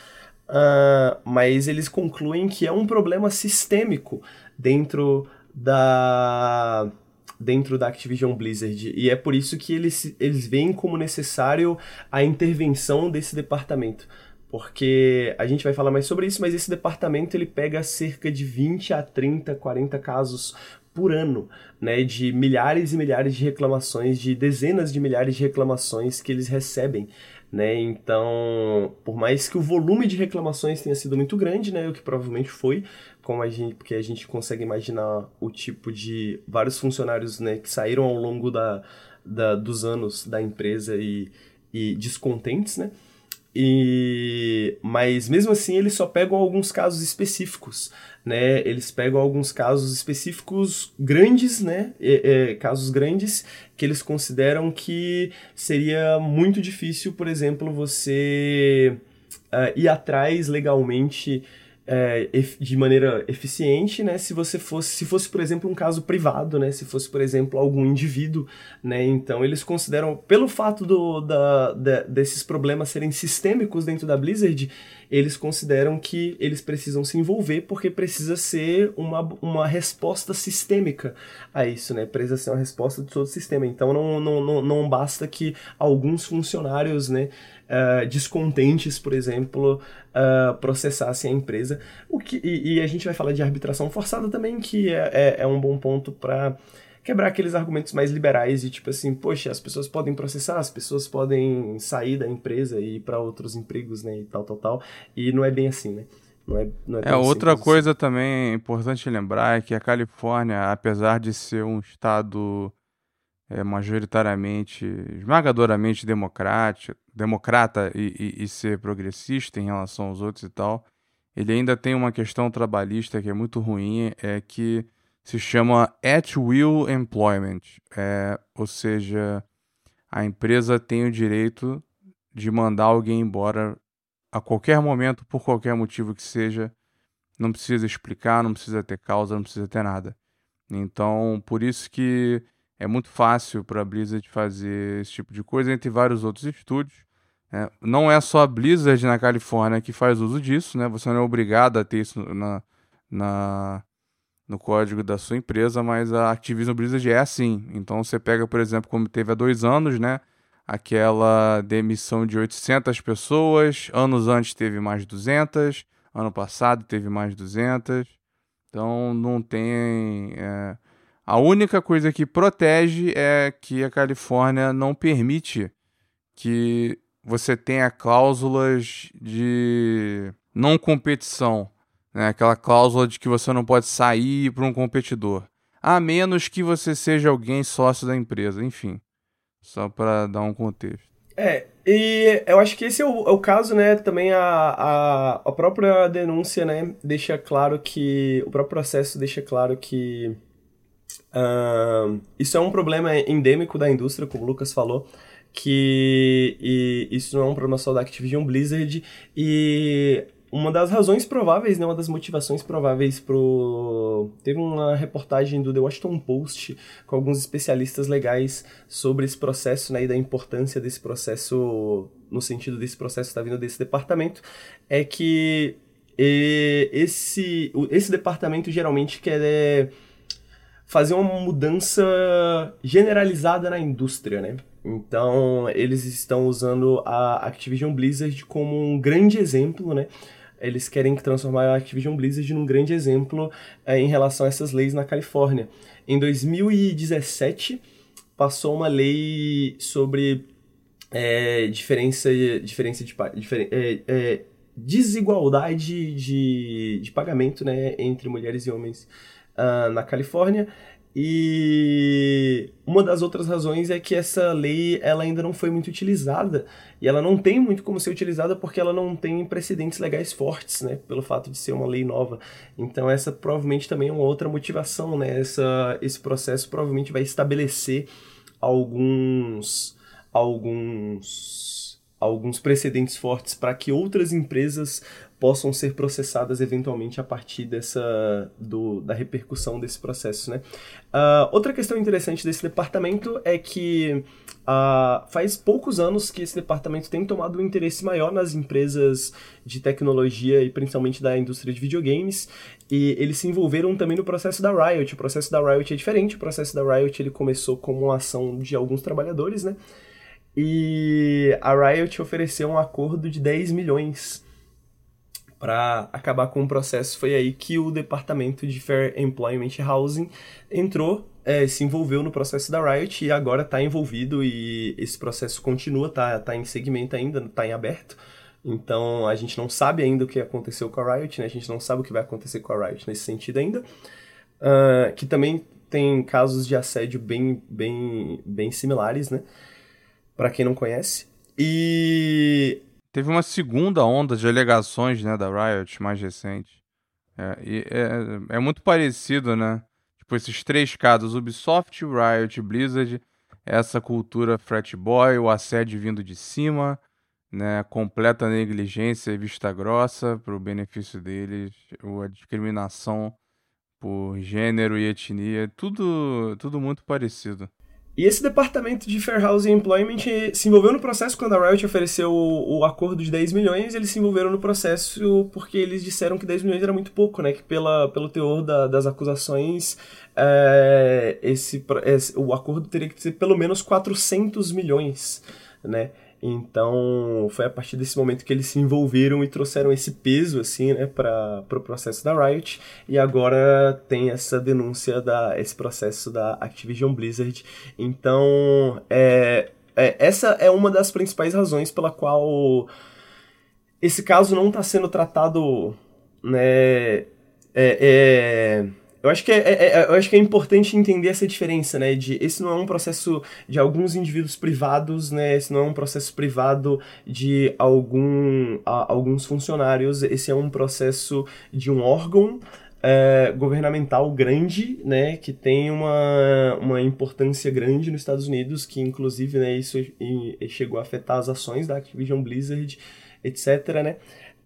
Uh, mas eles concluem que é um problema sistêmico dentro da dentro da Activision Blizzard. E é por isso que eles, eles veem como necessário a intervenção desse departamento. Porque a gente vai falar mais sobre isso, mas esse departamento ele pega cerca de 20 a 30, 40 casos por ano, né, de milhares e milhares de reclamações, de dezenas de milhares de reclamações que eles recebem, né? Então, por mais que o volume de reclamações tenha sido muito grande, né, o que provavelmente foi, como a gente, porque a gente consegue imaginar o tipo de vários funcionários, né, que saíram ao longo da, da dos anos da empresa e, e descontentes, né? E mas mesmo assim eles só pegam alguns casos específicos, né? Eles pegam alguns casos específicos grandes, né? É, é, casos grandes que eles consideram que seria muito difícil, por exemplo, você uh, ir atrás legalmente é, de maneira eficiente, né? Se você fosse, se fosse, por exemplo, um caso privado, né? Se fosse, por exemplo, algum indivíduo, né? Então eles consideram, pelo fato do, da, da, desses problemas serem sistêmicos dentro da Blizzard, eles consideram que eles precisam se envolver porque precisa ser uma, uma resposta sistêmica a isso, né? Precisa ser uma resposta de todo o sistema. Então não, não, não, não basta que alguns funcionários, né? Uh, descontentes, por exemplo, uh, processassem a empresa. O que, e, e, a gente vai falar de arbitração forçada também, que é, é, é um bom ponto para quebrar aqueles argumentos mais liberais de tipo assim, poxa, as pessoas podem processar, as pessoas podem sair da empresa e ir para outros empregos, né, e tal, tal, tal. E não é bem assim, né? Não é, não é, é outra coisa assim. também importante lembrar é que a Califórnia, apesar de ser um estado é, majoritariamente, esmagadoramente democrático, democrata e, e, e, ser progressista em relação aos outros e tal, ele ainda tem uma questão trabalhista que é muito ruim, é que se chama at will employment, é, ou seja, a empresa tem o direito de mandar alguém embora a qualquer momento, por qualquer motivo que seja, não precisa explicar, não precisa ter causa, não precisa ter nada. Então, por isso que é muito fácil para a Blizzard fazer esse tipo de coisa, entre vários outros estúdios. É, não é só a Blizzard na Califórnia que faz uso disso, né? Você não é obrigado a ter isso na, na, no código da sua empresa, mas a Activision Blizzard é assim. Então você pega, por exemplo, como teve há dois anos, né? Aquela demissão de 800 pessoas, anos antes teve mais de 200, ano passado teve mais de 200. Então não tem... É a única coisa que protege é que a Califórnia não permite que você tenha cláusulas de não competição, né? aquela cláusula de que você não pode sair para um competidor, a menos que você seja alguém sócio da empresa, enfim, só para dar um contexto. É, e eu acho que esse é o, é o caso, né? Também a, a, a própria denúncia, né? Deixa claro que. O próprio processo deixa claro que Uh, isso é um problema endêmico da indústria, como o Lucas falou, que isso não é um problema só da Activision Blizzard. E uma das razões prováveis, né, uma das motivações prováveis pro teve uma reportagem do The Washington Post com alguns especialistas legais sobre esse processo, né, e da importância desse processo no sentido desse processo está vindo desse departamento, é que esse esse departamento geralmente quer fazer uma mudança generalizada na indústria, né? Então, eles estão usando a Activision Blizzard como um grande exemplo, né? Eles querem transformar a Activision Blizzard num grande exemplo é, em relação a essas leis na Califórnia. Em 2017, passou uma lei sobre é, diferença, diferença de, é, é, desigualdade de, de pagamento né, entre mulheres e homens uh, na Califórnia. E uma das outras razões é que essa lei ela ainda não foi muito utilizada e ela não tem muito como ser utilizada porque ela não tem precedentes legais fortes, né, pelo fato de ser uma lei nova. Então essa provavelmente também é uma outra motivação, né? Essa, esse processo provavelmente vai estabelecer alguns alguns alguns precedentes fortes para que outras empresas possam ser processadas eventualmente a partir dessa do, da repercussão desse processo, né? Uh, outra questão interessante desse departamento é que uh, faz poucos anos que esse departamento tem tomado um interesse maior nas empresas de tecnologia e principalmente da indústria de videogames e eles se envolveram também no processo da Riot. O processo da Riot é diferente. O processo da Riot ele começou como uma ação de alguns trabalhadores, né? E a Riot ofereceu um acordo de 10 milhões para acabar com o processo. Foi aí que o departamento de Fair Employment Housing entrou, é, se envolveu no processo da Riot e agora está envolvido e esse processo continua, tá, tá em segmento ainda, está em aberto. Então a gente não sabe ainda o que aconteceu com a Riot, né? A gente não sabe o que vai acontecer com a Riot nesse sentido ainda. Uh, que também tem casos de assédio bem, bem, bem similares, né? Para quem não conhece. E Teve uma segunda onda de alegações, né, da Riot, mais recente. É, e é, é muito parecido, né? Tipo, esses três casos, Ubisoft, Riot, Blizzard, essa cultura frat boy, o assédio vindo de cima, né? Completa negligência e vista grossa para o benefício deles, a discriminação por gênero e etnia, tudo, tudo muito parecido. E esse departamento de Fair Housing Employment se envolveu no processo quando a Riot ofereceu o, o, acordo de 10 milhões, eles se envolveram no processo porque eles disseram que 10 milhões era muito pouco, né? Que pela, pelo teor da, das acusações, é, esse, esse, o acordo teria que ser pelo menos 400 milhões, né? Então, foi a partir desse momento que eles se envolveram e trouxeram esse peso, assim, né, para o pro processo da Riot. E agora tem essa denúncia, da, esse processo da Activision Blizzard. Então, é, é, essa é uma das principais razões pela qual esse caso não está sendo tratado, né, é, é eu acho, que é, é, é, eu acho que é importante entender essa diferença, né? De esse não é um processo de alguns indivíduos privados, né? Esse não é um processo privado de algum, a, alguns funcionários. Esse é um processo de um órgão é, governamental grande, né? Que tem uma, uma importância grande nos Estados Unidos, que inclusive, né? Isso chegou a afetar as ações da Activision Blizzard, etc, né?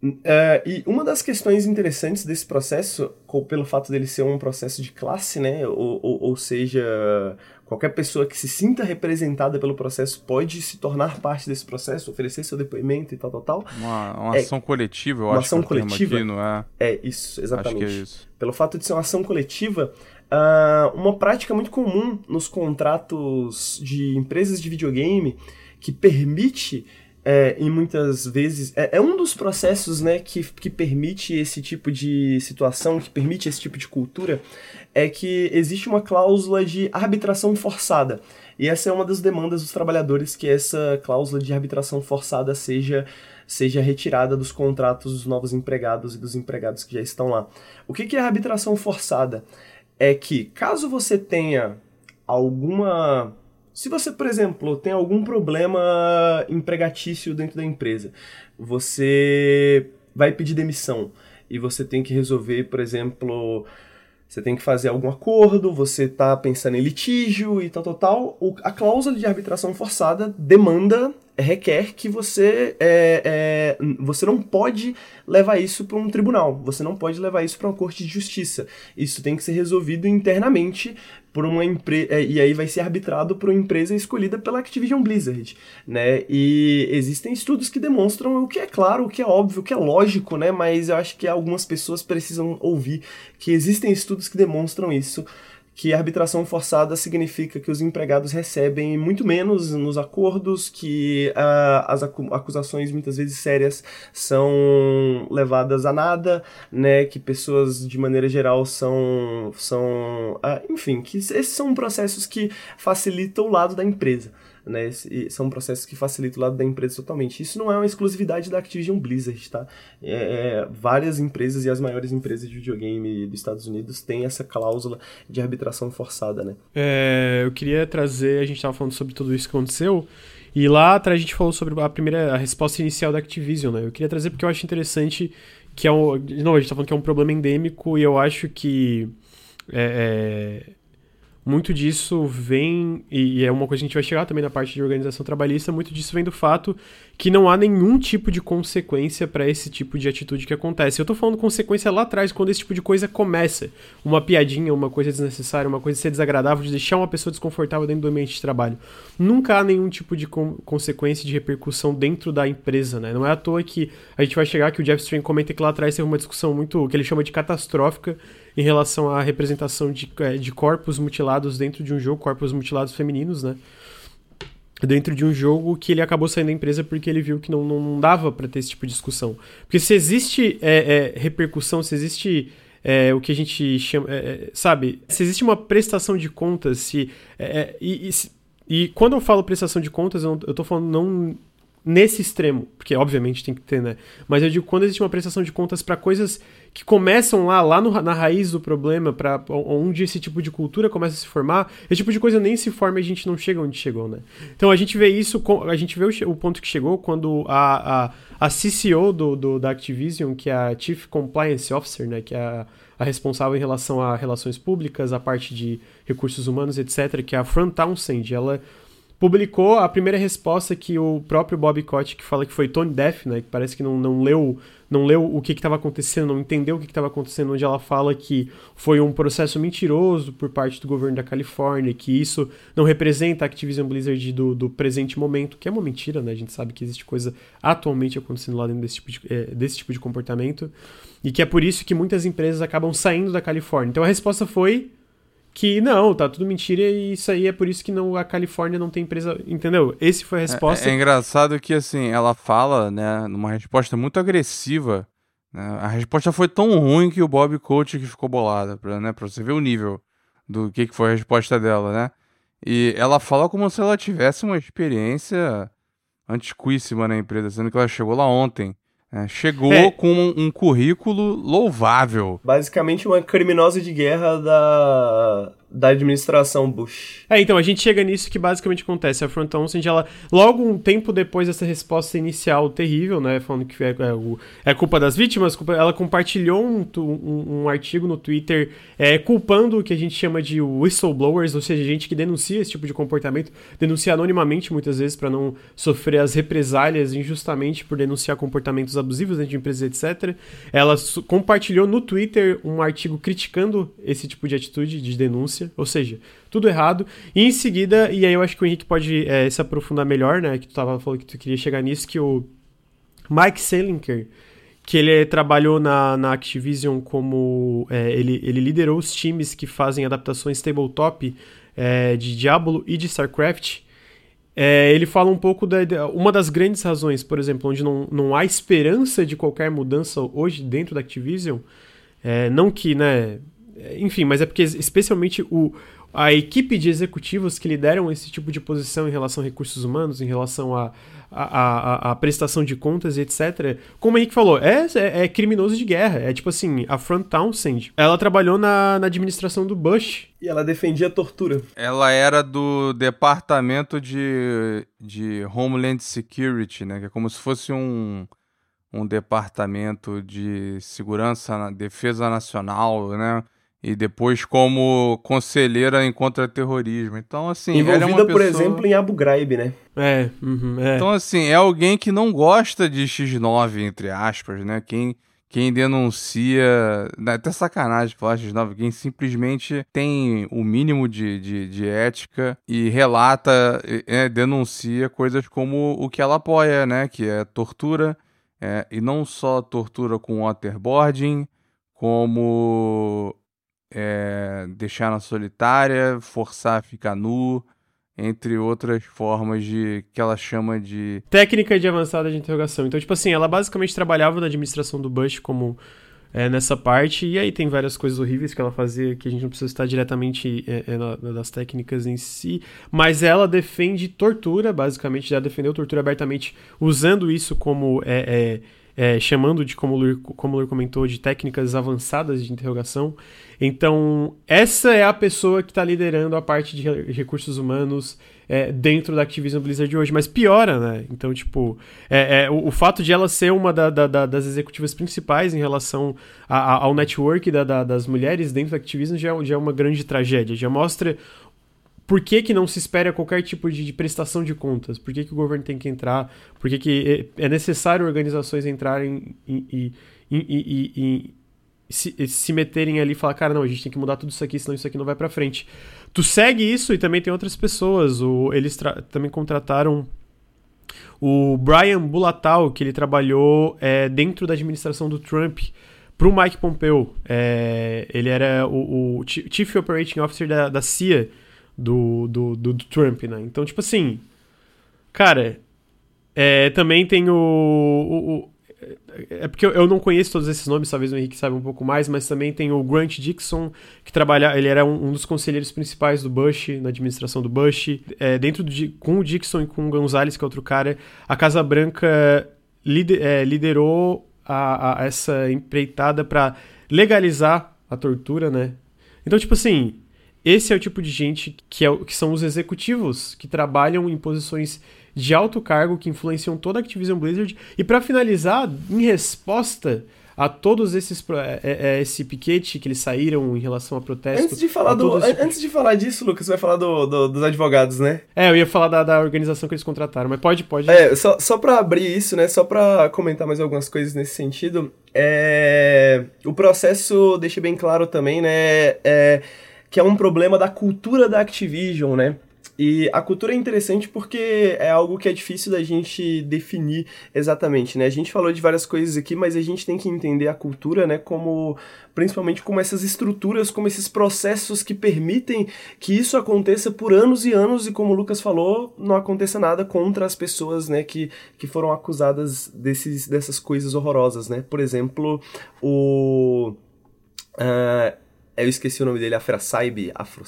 Uh, e uma das questões interessantes desse processo, pelo fato dele ser um processo de classe, né, ou, ou, ou, seja, qualquer pessoa que se sinta representada pelo processo pode se tornar parte desse processo, oferecer seu depoimento e tal, tal, tal. Uma, uma é, ação coletiva, eu uma acho. Uma ação coletiva. Aqui, não é? é isso, exatamente. Acho que é isso. Pelo fato de ser uma ação coletiva, uh, uma prática muito comum nos contratos de empresas de videogame que permite é, e muitas vezes é, é, um dos processos né, que, que permite esse tipo de situação, que permite esse tipo de cultura, é que existe uma cláusula de arbitração forçada. E essa é uma das demandas dos trabalhadores, que essa cláusula de arbitração forçada seja, seja retirada dos contratos dos novos empregados e dos empregados que já estão lá. O que, que é arbitração forçada? É que caso você tenha alguma se você, por exemplo, tem algum problema empregatício dentro da empresa, você vai pedir demissão e você tem que resolver, por exemplo, você tem que fazer algum acordo, você está pensando em litígio e tal, tal, tal. A cláusula de arbitração forçada demanda, requer que você, é, é, você não pode levar isso para um tribunal, você não pode levar isso para uma corte de justiça. Isso tem que ser resolvido internamente por uma empresa é, e aí vai ser arbitrado por uma empresa escolhida pela Activision Blizzard, né? E existem estudos que demonstram o que é claro, o que é óbvio, o que é lógico, né? Mas eu acho que algumas pessoas precisam ouvir que existem estudos que demonstram isso que a arbitração forçada significa que os empregados recebem muito menos nos acordos, que uh, as acusações muitas vezes sérias são levadas a nada, né, que pessoas de maneira geral são, são uh, enfim, que esses são processos que facilitam o lado da empresa né? E são processos que facilitam o lado da empresa totalmente. Isso não é uma exclusividade da Activision Blizzard, tá? É, é, várias empresas e as maiores empresas de videogame dos Estados Unidos têm essa cláusula de arbitração forçada, né? É, eu queria trazer, a gente estava falando sobre tudo isso que aconteceu, e lá atrás a gente falou sobre a primeira a resposta inicial da Activision, né? Eu queria trazer porque eu acho interessante que é um. Novo, a gente tá falando que é um problema endêmico e eu acho que. É, é muito disso vem, e é uma coisa que a gente vai chegar também na parte de organização trabalhista, muito disso vem do fato que não há nenhum tipo de consequência para esse tipo de atitude que acontece. Eu tô falando consequência lá atrás, quando esse tipo de coisa começa. Uma piadinha, uma coisa desnecessária, uma coisa ser desagradável, de deixar uma pessoa desconfortável dentro do ambiente de trabalho. Nunca há nenhum tipo de consequência de repercussão dentro da empresa, né? Não é à toa que a gente vai chegar que o Jeff String comenta que lá atrás teve uma discussão muito, que ele chama de catastrófica, em relação à representação de, é, de corpos mutilados dentro de um jogo, corpos mutilados femininos, né? Dentro de um jogo que ele acabou saindo da empresa porque ele viu que não, não dava para ter esse tipo de discussão. Porque se existe é, é, repercussão, se existe é, o que a gente chama. É, é, sabe? Se existe uma prestação de contas, se. É, e, e, e, quando eu falo prestação de contas, eu, não, eu tô falando não nesse extremo, porque obviamente tem que ter, né? Mas eu digo quando existe uma prestação de contas para coisas que começam lá, lá no, na raiz do problema, para onde esse tipo de cultura começa a se formar, esse tipo de coisa nem se forma e a gente não chega onde chegou, né? Então a gente vê isso, a gente vê o, o ponto que chegou quando a, a, a CCO do, do, da Activision, que é a Chief Compliance Officer, né? Que é a, a responsável em relação a relações públicas, a parte de recursos humanos, etc., que é a Fran Townsend, ela publicou a primeira resposta que o próprio Bob Kotick fala que foi tone deaf, né, que parece que não, não leu não leu o que estava acontecendo, não entendeu o que estava acontecendo, onde ela fala que foi um processo mentiroso por parte do governo da Califórnia, que isso não representa a Activision Blizzard do, do presente momento, que é uma mentira, né? A gente sabe que existe coisa atualmente acontecendo lá dentro desse tipo de, é, desse tipo de comportamento, e que é por isso que muitas empresas acabam saindo da Califórnia. Então a resposta foi que não, tá tudo mentira e isso aí é por isso que não, a Califórnia não tem empresa, entendeu? Esse foi a resposta. É, é engraçado que, assim, ela fala, né, numa resposta muito agressiva, né, a resposta foi tão ruim que o Bob Coach que ficou bolado, pra, né, pra você ver o nível do que, que foi a resposta dela, né? E ela fala como se ela tivesse uma experiência antiquíssima na empresa, sendo que ela chegou lá ontem. É, chegou é. com um, um, currículo louvável. Basicamente uma criminosa de guerra da, da administração Bush. É, então, a gente chega nisso que basicamente acontece. A Front Townsend, ela, logo um tempo depois dessa resposta inicial terrível, né, falando que é, é, é culpa das vítimas, culpa, ela compartilhou um, um, um, artigo no Twitter é, culpando o que a gente chama de whistleblowers, ou seja, gente que denuncia esse tipo de comportamento, denuncia anonimamente muitas vezes para não sofrer as represálias injustamente por denunciar comportamentos abusivos dentro de empresas, etc. Ela compartilhou no Twitter um artigo criticando esse tipo de atitude de denúncia ou seja, tudo errado. E em seguida, e aí eu acho que o Henrique pode é, se aprofundar melhor, né? Que tu tava falando que tu queria chegar nisso, que o Mike Selinker, que ele trabalhou na, na Activision como. É, ele, ele liderou os times que fazem adaptações tabletop é, de Diablo e de StarCraft. É, ele fala um pouco da. Uma das grandes razões, por exemplo, onde não, não há esperança de qualquer mudança hoje dentro da Activision. É, não que, né, enfim, mas é porque especialmente o, a equipe de executivos que lideram esse tipo de posição em relação a recursos humanos, em relação a, a, a, a prestação de contas e etc. Como o Henrique falou, é, é, é, criminoso de guerra. É tipo assim, a Front Townsend, ela trabalhou na, na administração do Bush. E ela defendia a tortura. Ela era do departamento de, de Homeland Security, né? Que é como se fosse um um departamento de segurança, defesa nacional, né? E depois como conselheira em contra-terrorismo. Então, assim, Envolvida, ela é uma por exemplo, em Abu Ghraib, né? É, uhum, é. Então, assim, é alguém que não gosta de X9, entre aspas, né? Quem, quem denuncia. Né, até sacanagem falar X9, quem simplesmente tem o mínimo de, de, de ética e relata, é, denuncia coisas como o que ela apoia, né? Que é tortura. É, e não só tortura com waterboarding, como é, deixar na solitária, forçar a ficar nu, entre outras formas de que ela chama de técnica de avançada de interrogação. Então, tipo assim, ela basicamente trabalhava na administração do Bush como é, nessa parte, e aí tem várias coisas horríveis que ela fazia que a gente não precisa estar diretamente é, é, na, das técnicas em si, mas ela defende tortura, basicamente, já defendeu tortura abertamente, usando isso como é, é é, chamando de, como o, Luir, como o Luir comentou, de técnicas avançadas de interrogação. Então, essa é a pessoa que está liderando a parte de recursos humanos é, dentro da Activision Blizzard hoje, mas piora, né? Então, tipo, é, é o, o, fato de ela ser uma da, da, das executivas principais em relação a, a, ao network da, das mulheres dentro da Activision já, já, é uma grande tragédia. Já mostra por que, que não se espera qualquer tipo de, de prestação de contas, por que, que o governo tem que entrar, por que, que é, é necessário organizações entrarem e, e, e, e se, se meterem ali e falar, cara, não, a gente tem que mudar tudo isso aqui, senão isso aqui não vai para frente. Tu segue isso e também tem outras pessoas. O, eles também contrataram o Brian Bulatal, que ele trabalhou é, dentro da administração do Trump, para o Mike Pompeo. É, ele era o, o, Chief Operating Officer da, da CIA do, do, do, do, Trump, né? Então, tipo assim, cara, é, também tem o, o, é porque eu não conheço todos esses nomes, talvez o Henrique saiba um pouco mais, mas também tem o Grant Dixon, que trabalha, ele era um, um dos conselheiros principais do Bush, na administração do Bush. É, dentro do, com o Dixon e com o Gonzalez, que é outro cara, a Casa Branca lider, é, liderou a, a essa empreitada para legalizar a tortura, né? Então, tipo assim, esse é o tipo de gente que, é, que são os executivos que trabalham em posições de alto cargo que influenciam toda a Activision Blizzard. E para finalizar, em resposta a todos esses é, é, é, esse piquete que eles saíram em relação a protestos. Antes de falar do, esse... antes de falar disso, Lucas, você vai falar do, do, dos advogados, né? É, eu ia falar da, da organização que eles contrataram, mas pode, pode. É, só, só para abrir isso, né? Só para comentar mais algumas coisas nesse sentido. É, o processo deixa bem claro também, né? É, que é um problema da cultura da Activision, né? E a cultura é interessante porque é algo que é difícil da gente definir exatamente, né? A gente falou de várias coisas aqui, mas a gente tem que entender a cultura, né, como principalmente como essas estruturas, como esses processos que permitem que isso aconteça por anos e anos e como o Lucas falou, não aconteça nada contra as pessoas, né, que, que foram acusadas desses, dessas coisas horrorosas, né? Por exemplo, o uh, eu esqueci o nome dele, Afra Saib, Afro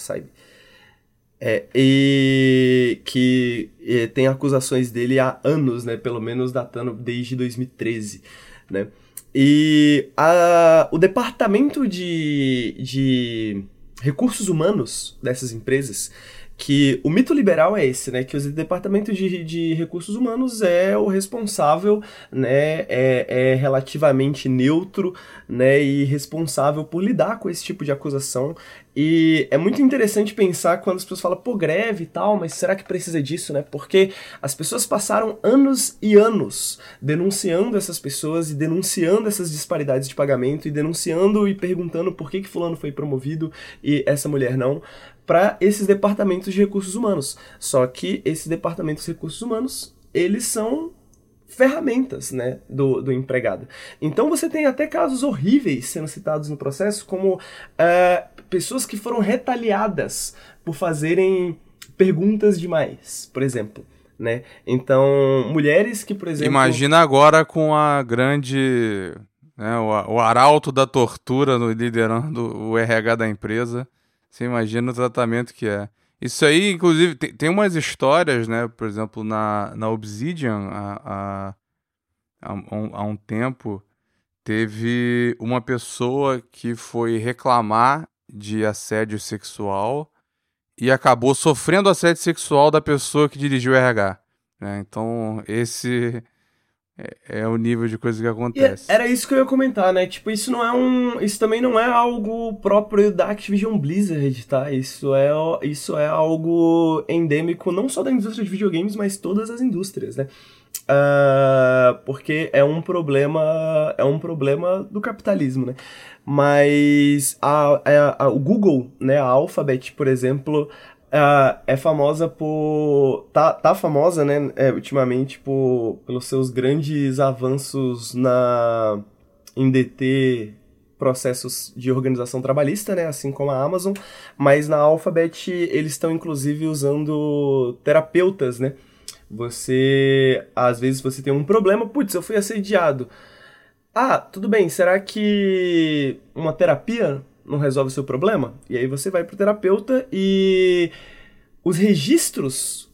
é, e que e, tem acusações dele há anos, né? Pelo menos datando desde 2013, né? E a, o departamento de, de recursos humanos dessas empresas que o mito liberal é esse, né? Que o departamento de, de recursos humanos é o responsável, né? É, é, relativamente neutro, né? E responsável por lidar com esse tipo de acusação. E é muito interessante pensar quando as pessoas falam, pô, greve e tal, mas será que precisa disso, né? Porque as pessoas passaram anos e anos denunciando essas pessoas e denunciando essas disparidades de pagamento e denunciando e perguntando por que, que fulano foi promovido e essa mulher não para esses departamentos de recursos humanos. Só que esses departamentos de recursos humanos, eles são ferramentas né, do, do empregado. Então você tem até casos horríveis sendo citados no processo, como uh, pessoas que foram retaliadas por fazerem perguntas demais, por exemplo. Né? Então, mulheres que, por exemplo. Imagina agora com a grande. Né, o, o arauto da tortura no, liderando o RH da empresa. Você imagina o tratamento que é. Isso aí, inclusive, tem, tem umas histórias, né? Por exemplo, na, na Obsidian, há, há, um, há um tempo, teve uma pessoa que foi reclamar de assédio sexual e acabou sofrendo assédio sexual da pessoa que dirigiu o RH. Né? Então, esse é, é, o nível de coisa que acontece. E era isso que eu ia comentar, né? Tipo, isso não é um. Isso também não é algo próprio da Activision Blizzard, tá? Isso é, isso é algo endêmico não só da indústria de videogames, mas todas as indústrias, né? Uh, porque é um problema. É um problema do capitalismo, né? Mas a, a, a, o Google, né, a Alphabet, por exemplo, Uh, é famosa por. Tá, tá famosa, né, é, ultimamente, por, pelos seus grandes avanços na em DT processos de organização trabalhista, né, assim como a Amazon, mas na Alphabet eles estão inclusive usando terapeutas, né? Você, às vezes você tem um problema, putz, eu fui assediado. Ah, tudo bem, será que uma terapia não resolve o seu problema. E aí você vai pro terapeuta e os registros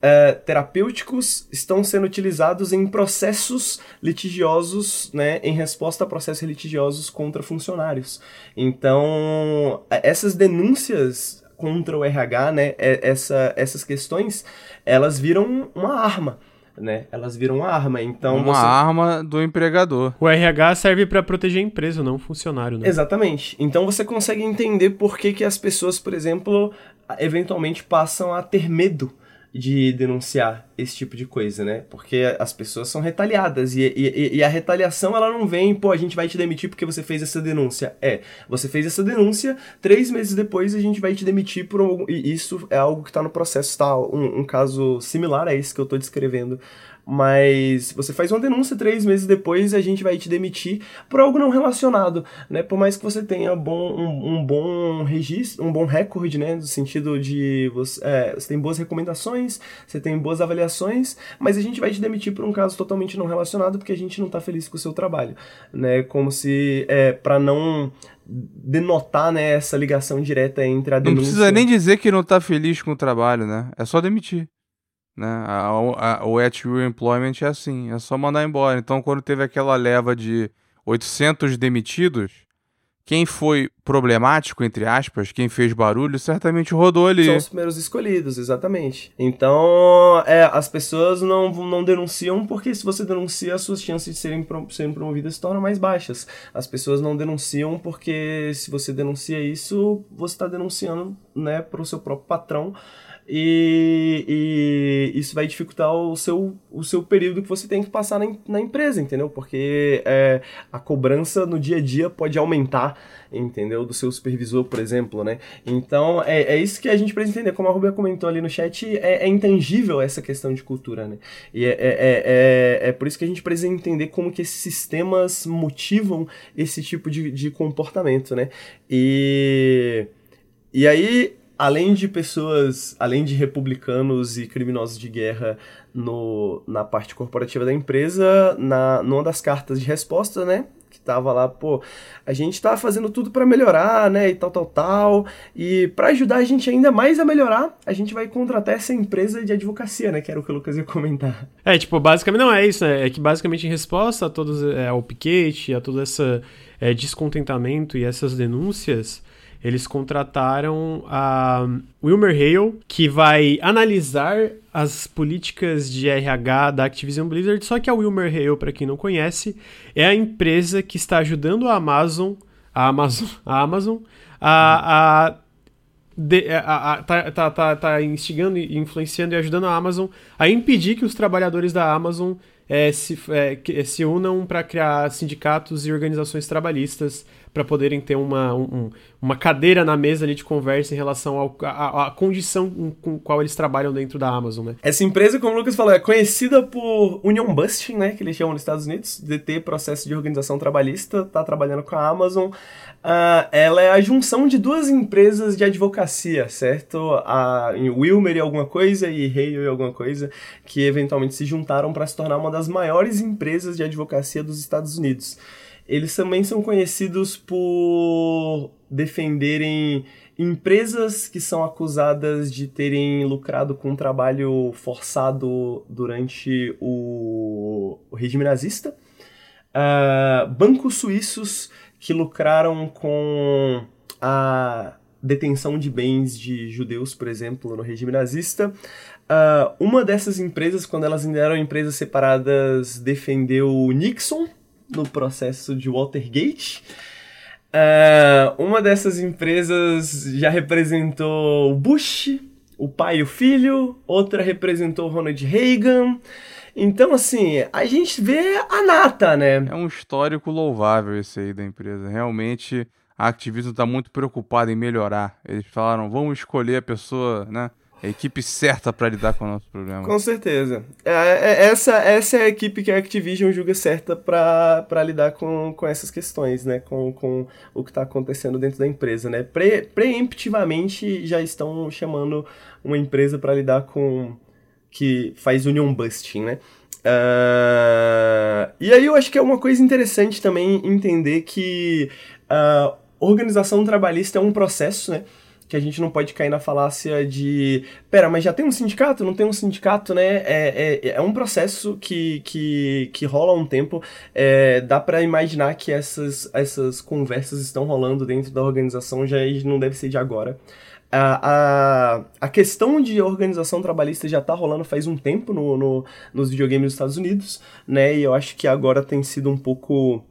é, terapêuticos estão sendo utilizados em processos litigiosos, né, em resposta a processos litigiosos contra funcionários. Então, essas denúncias contra o RH, né, essa, essas questões, elas viram uma arma né? Elas viram uma arma, então uma você... arma do empregador. O RH serve para proteger a empresa, não o funcionário, né? Exatamente. Então você consegue entender por que, que as pessoas, por exemplo, eventualmente passam a ter medo de denunciar esse tipo de coisa, né? Porque as pessoas são retaliadas e, e, e, a retaliação ela não vem, pô, a gente vai te demitir porque você fez essa denúncia. É, você fez essa denúncia, três meses depois a gente vai te demitir por um, e isso é algo que está no processo, tá? Um, um caso similar a esse que eu estou descrevendo mas você faz uma denúncia três meses depois a gente vai te demitir por algo não relacionado, né? Por mais que você tenha bom, um, um bom registro, um bom recorde, né? No sentido de você, é, você tem boas recomendações, você tem boas avaliações, mas a gente vai te demitir por um caso totalmente não relacionado porque a gente não está feliz com o seu trabalho, né? Como se é, para não denotar né, essa ligação direta entre a denúncia... Não precisa nem dizer que não está feliz com o trabalho, né? É só demitir. Né? A, a, o at will employment é assim, é só mandar embora. Então, quando teve aquela leva de 800 demitidos, quem foi problemático, entre aspas, quem fez barulho, certamente rodou ali. São os primeiros escolhidos, exatamente. Então, é, as pessoas não, não denunciam porque se você denuncia, as suas chances de serem, serem promovidas se tornam mais baixas. As pessoas não denunciam porque se você denuncia isso, você está denunciando né, para o seu próprio patrão e, e, isso vai dificultar o seu, o seu período que você tem que passar na, na empresa, entendeu? Porque é, a cobrança no dia a dia pode aumentar, entendeu? Do seu supervisor, por exemplo, né? Então, é, é isso que a gente precisa entender. Como a Rubia comentou ali no chat, é, é intangível essa questão de cultura, né? E é, é, é, é, é, por isso que a gente precisa entender como que esses sistemas motivam esse tipo de, de comportamento, né? E... E aí, além de pessoas, além de republicanos e criminosos de guerra no, na parte corporativa da empresa, na numa das cartas de resposta, né, que tava lá, pô, a gente tá fazendo tudo para melhorar, né, e tal, tal, tal, e para ajudar a gente ainda mais a melhorar, a gente vai contratar essa empresa de advocacia, né, que era o que o Lucas ia comentar. É, tipo, basicamente, não é isso, né, é que basicamente em resposta a todos, é, ao piquete, a todo esse é, descontentamento e essas denúncias, eles contrataram a Wilmer Hale, que vai analisar as políticas de RH da Activision Blizzard. Só que a Wilmer Hale, para quem não conhece, é a empresa que está ajudando a Amazon, a Amazon, a Amazon, a, a de, a, a, tá, tá, tá, tá instigando, influenciando e ajudando a Amazon a impedir que os trabalhadores da Amazon é, se, é, se unam para criar sindicatos e organizações trabalhistas para poderem ter uma, um, uma cadeira na mesa ali de conversa em relação à condição com qual eles trabalham dentro da Amazon, né? Essa empresa, como o Lucas falou, é conhecida por union busting, né, que eles chamam nos Estados Unidos, ter processo de organização trabalhista, tá trabalhando com a Amazon. Uh, ela é a junção de duas empresas de advocacia, certo? A Wilmer e alguma coisa e Hale e alguma coisa, que eventualmente se juntaram para se tornar uma das maiores empresas de advocacia dos Estados Unidos. Eles também são conhecidos por defenderem empresas que são acusadas de terem lucrado com trabalho forçado durante o, o regime nazista, uh, bancos suíços que lucraram com a detenção de bens de judeus, por exemplo, no regime nazista. Uh, uma dessas empresas, quando elas ainda eram empresas separadas, defendeu Nixon, no processo de Watergate. Uh, uma dessas empresas já representou o Bush, o pai e o filho, outra representou Ronald Reagan. Então, assim, a gente vê a nata, né? É um histórico louvável esse aí da empresa. Realmente, a Activision está muito preocupada em melhorar. Eles falaram, vamos escolher a pessoa, né? A equipe certa para lidar com o nosso problema. Com certeza. É, é, essa, essa é a equipe que a Activision julga certa para lidar com, com essas questões, né? Com, com o que está acontecendo dentro da empresa, né? Pre, preemptivamente já estão chamando uma empresa para lidar com que faz union busting, né? Uh, e aí eu acho que é uma coisa interessante também entender que uh, organização trabalhista é um processo, né? Que a gente não pode cair na falácia de pera, mas já tem um sindicato? Não tem um sindicato, né? É, é, é um processo que, que, que rola há um tempo. É, dá para imaginar que essas, essas conversas estão rolando dentro da organização, já não deve ser de agora. A, a, a questão de organização trabalhista já tá rolando faz um tempo no, no, nos videogames dos Estados Unidos, né? E eu acho que agora tem sido um pouco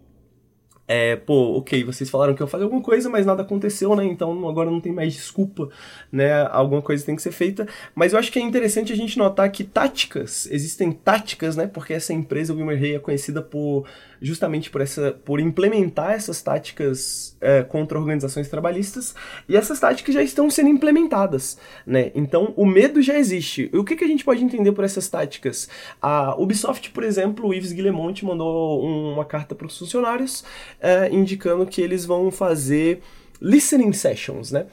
é, pô, ok, vocês falaram que eu fazer alguma coisa, mas nada aconteceu, né? Então agora não tem mais desculpa, né? Alguma coisa tem que ser feita. Mas eu acho que é interessante a gente notar que táticas, existem táticas, né? Porque essa empresa, o Wilmer Hay, é conhecida por justamente por, essa, por implementar essas táticas é, contra organizações trabalhistas, e essas táticas já estão sendo implementadas, né? Então o medo já existe. E o que, que a gente pode entender por essas táticas? A Ubisoft, por exemplo, o Yves Guillemont mandou uma carta para os funcionários uh, indicando que eles vão fazer listening sessions, né?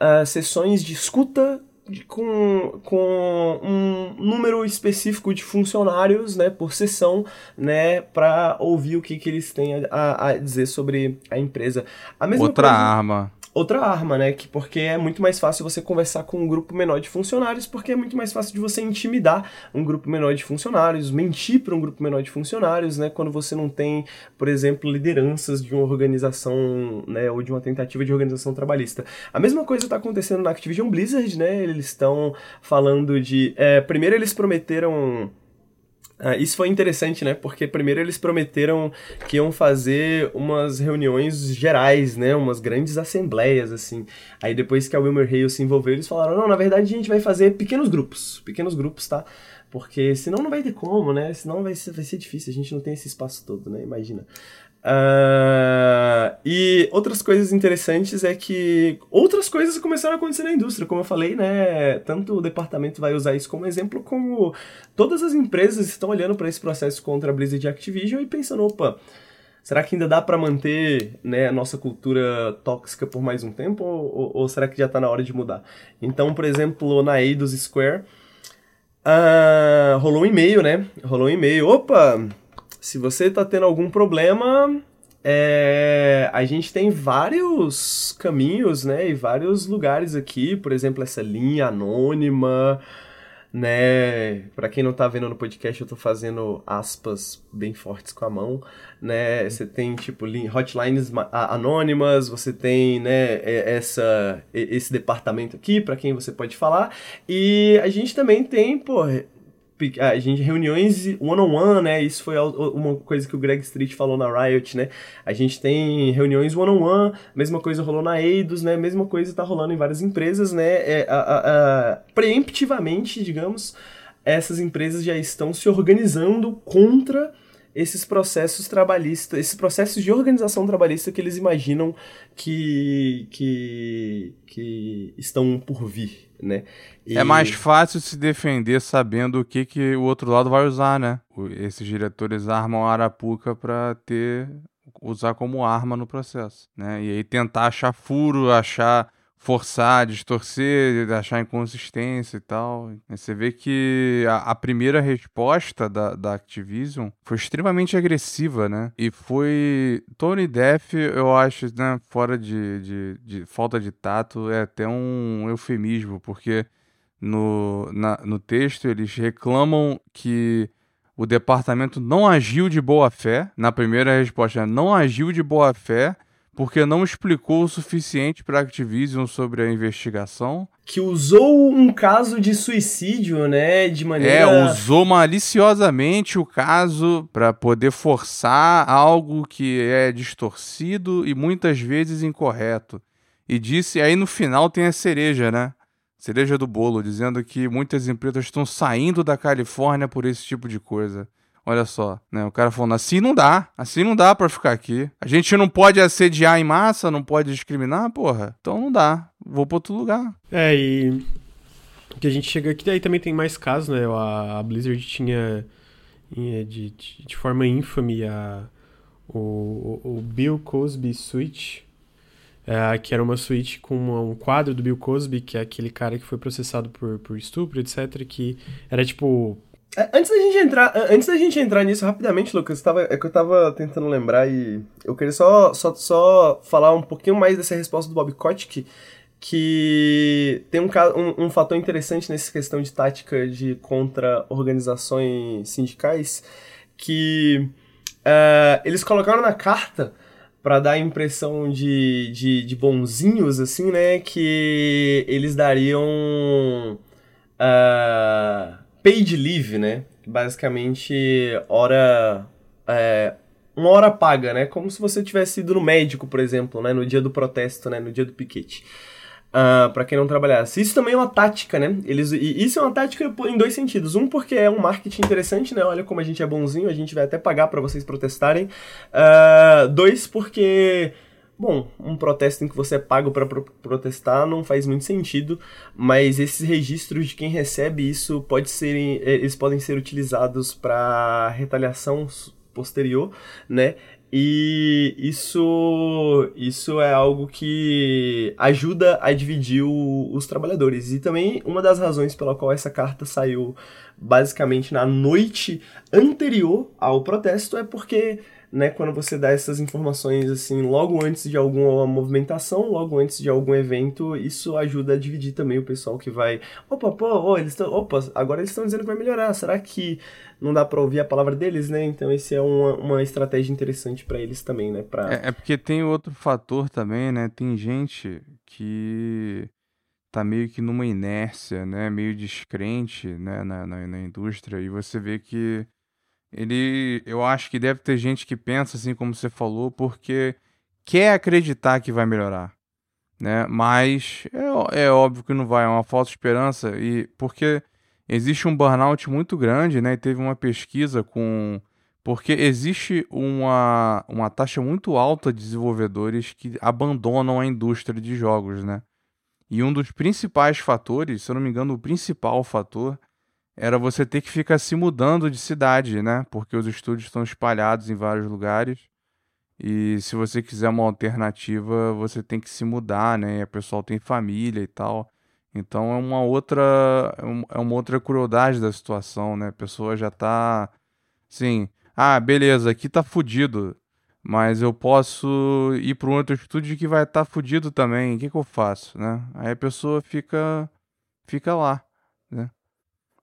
Uh, sessões de escuta com, com um número específico de funcionários, né, por sessão, né, para ouvir o que, que eles têm a, a dizer sobre a empresa. A Outra coisa, arma outra arma, né? Que, porque é muito mais fácil você conversar com um grupo menor de funcionários, porque é muito mais fácil de você intimidar um grupo menor de funcionários, mentir para um grupo menor de funcionários, né? Quando você não tem, por exemplo, lideranças de uma organização, né? Ou de uma tentativa de organização trabalhista. A mesma coisa está acontecendo na Activision Blizzard, né? Eles estão falando de. É, primeiro eles prometeram ah, isso foi interessante, né? Porque primeiro eles prometeram que iam fazer umas reuniões gerais, né? Umas grandes assembleias, assim. Aí depois que a Wilmer Hale se envolveu, eles falaram, não, na verdade a gente vai fazer pequenos grupos. Pequenos grupos, tá? Porque senão não vai ter como, né? Senão vai ser, vai ser difícil, a gente não tem esse espaço todo, né? Imagina. Uh, e outras coisas interessantes é que outras coisas começaram a acontecer na indústria, como eu falei, né? Tanto o departamento vai usar isso como exemplo, como todas as empresas estão olhando para esse processo contra a Blizzard e Activision e pensando, opa, será que ainda dá para manter né, a nossa cultura tóxica por mais um tempo ou, ou será que já está na hora de mudar? Então, por exemplo, na Eidos Square, uh, rolou um e-mail, né? Rolou um e-mail, opa se você está tendo algum problema, é, a gente tem vários caminhos, né, e vários lugares aqui, por exemplo, essa linha anônima, né, para quem não está vendo no podcast, eu estou fazendo aspas bem fortes com a mão, né, você tem, tipo, hotlines anônimas, você tem, né, essa, esse departamento aqui para quem você pode falar, e a gente também tem, pô, a gente reuniões one-on-one, né? Isso foi uma coisa que o Greg Street falou na Riot, né? A gente tem reuniões one-on-one, mesma coisa rolou na Eidos, né? Mesma coisa tá rolando em várias empresas, né? É, a, a, a, preemptivamente, digamos, essas empresas já estão se organizando contra esses processos trabalhistas, esses processos de organização trabalhista que eles imaginam que, que, que estão por vir, né? E... É mais fácil se defender sabendo o que, que o outro lado vai usar, né? Esses diretores armam a arapuca para ter usar como arma no processo, né? E aí tentar achar furo, achar forçar, distorcer, achar inconsistência e tal. E você vê que a, a, primeira resposta da, da Activision foi extremamente agressiva, né? E foi. Tony Deff, eu acho, né, fora de, de, de falta de tato, é até um eufemismo, porque no, na, no texto eles reclamam que o departamento não agiu de boa fé. Na primeira resposta, não agiu de boa fé porque não explicou o suficiente para a Activision sobre a investigação. Que usou um caso de suicídio, né, de maneira... É, usou maliciosamente o caso para poder forçar algo que é distorcido e muitas vezes incorreto. E disse, aí no final tem a cereja, né? Cereja do bolo, dizendo que muitas empresas estão saindo da Califórnia por esse tipo de coisa. Olha só, né? O cara falando, assim não dá, assim não dá para ficar aqui. A gente não pode assediar em massa, não pode discriminar, porra. Então não dá, vou para outro lugar. É, e que a gente chega aqui, daí também tem mais casos, né? A, Blizzard tinha de, de, de forma ínfame a, o, o Bill Cosby Switch, é, que era uma suíte com uma, um quadro do Bill Cosby, que é aquele cara que foi processado por, por estupro, etc., que era tipo antes da gente entrar, antes da gente entrar nisso rapidamente, Lucas, tava, é que eu tava tentando lembrar e eu queria só, só, só falar um pouquinho mais dessa resposta do Bob Kotick. que tem um, um, um fator interessante nessa questão de tática de contra organizações sindicais, que uh, eles colocaram na carta para dar a impressão de, de, de, bonzinhos, assim, né? Que eles dariam uh, paid leave, né? Basicamente, hora. É, uma hora paga, né? Como se você tivesse ido no médico, por exemplo, né? No dia do protesto, né? No dia do piquete. Uh, para quem não trabalhasse. Isso também é uma tática, né? Eles, isso é uma tática em dois sentidos. Um, porque é um marketing interessante, né? Olha como a gente é bonzinho, a gente vai até pagar para vocês protestarem. Uh, dois, porque. Bom, um protesto em que você é pago para pro protestar não faz muito sentido, mas esses registros de quem recebe isso pode ser, eles podem ser utilizados para retaliação posterior, né? E isso, isso é algo que ajuda a dividir o, os trabalhadores. E também uma das razões pela qual essa carta saiu basicamente na noite anterior ao protesto é porque né, quando você dá essas informações assim logo antes de alguma movimentação, logo antes de algum evento, isso ajuda a dividir também o pessoal que vai, opa, pô, oh, eles estão, opa, agora eles estão dizendo que vai melhorar. Será que não dá para ouvir a palavra deles, né? Então esse é uma, uma estratégia interessante para eles também, né? Pra... É, é, porque tem outro fator também, né? Tem gente que tá meio que numa inércia, né? Meio descrente, né? Na, na, na indústria e você vê que ele, eu acho que deve ter gente que pensa assim como você falou, porque quer acreditar que vai melhorar, né? Mas é, é óbvio que não vai, é uma falsa esperança e porque existe um burnout muito grande, né? E teve uma pesquisa com porque existe uma, uma taxa muito alta de desenvolvedores que abandonam a indústria de jogos, né? E um dos principais fatores, se eu não me engano, o principal fator era você ter que ficar se mudando de cidade, né? Porque os estúdios estão espalhados em vários lugares. E se você quiser uma alternativa, você tem que se mudar, né? E a pessoal tem família e tal. Então é uma outra é, é uma outra crueldade da situação, né? A pessoa já tá assim, ah, beleza, aqui tá fudido, mas eu posso ir para um outro estúdio que vai estar tá fudido também. O que, que eu faço, né? Aí a pessoa fica fica lá?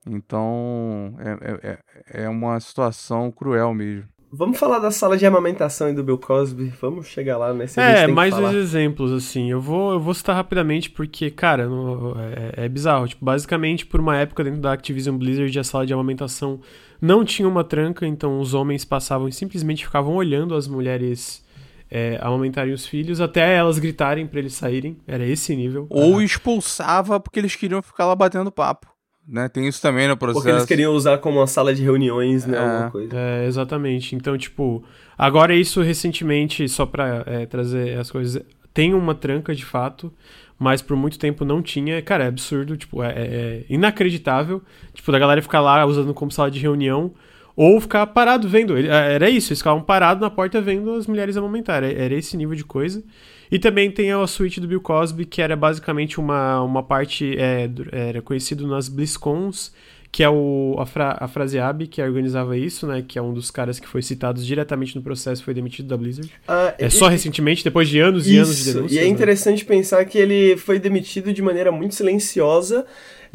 Então, é, é, é uma situação cruel mesmo. Vamos falar da sala de amamentação e do Bill Cosby? Vamos chegar lá nesse É, mais uns exemplos, assim. Eu vou, eu vou citar rapidamente porque, cara, no, é, é, bizarro. Tipo, basicamente, por uma época dentro da Activision Blizzard, a sala de amamentação não tinha uma tranca, então os homens passavam e simplesmente ficavam olhando as mulheres é, amamentarem os filhos até elas gritarem para eles saírem. Era esse nível. Ou expulsava porque eles queriam ficar lá batendo papo né? Tem isso também no processo. Porque eles queriam usar como uma sala de reuniões, né? É, alguma coisa. É, exatamente. Então, tipo, agora isso recentemente, só pra é, trazer as coisas, tem uma tranca de fato, mas por muito tempo não tinha. Cara, é absurdo, tipo, é, é, é inacreditável. Tipo, da galera ficar lá usando como sala de reunião. Ou ficar parado vendo. É, era isso, eles ficavam parados na porta vendo as mulheres amamentar. Era esse nível de coisa. E também tem a suíte do Bill Cosby, que era basicamente uma, uma parte. É, era conhecido nas BlizzCons, que é o, a, Fra, a Fraseab, que organizava isso, né? Que é um dos caras que foi citado diretamente no processo foi demitido da Blizzard. Ah, é e, só recentemente, depois de anos isso, e anos de denúncias. E é né? interessante né? pensar que ele foi demitido de maneira muito silenciosa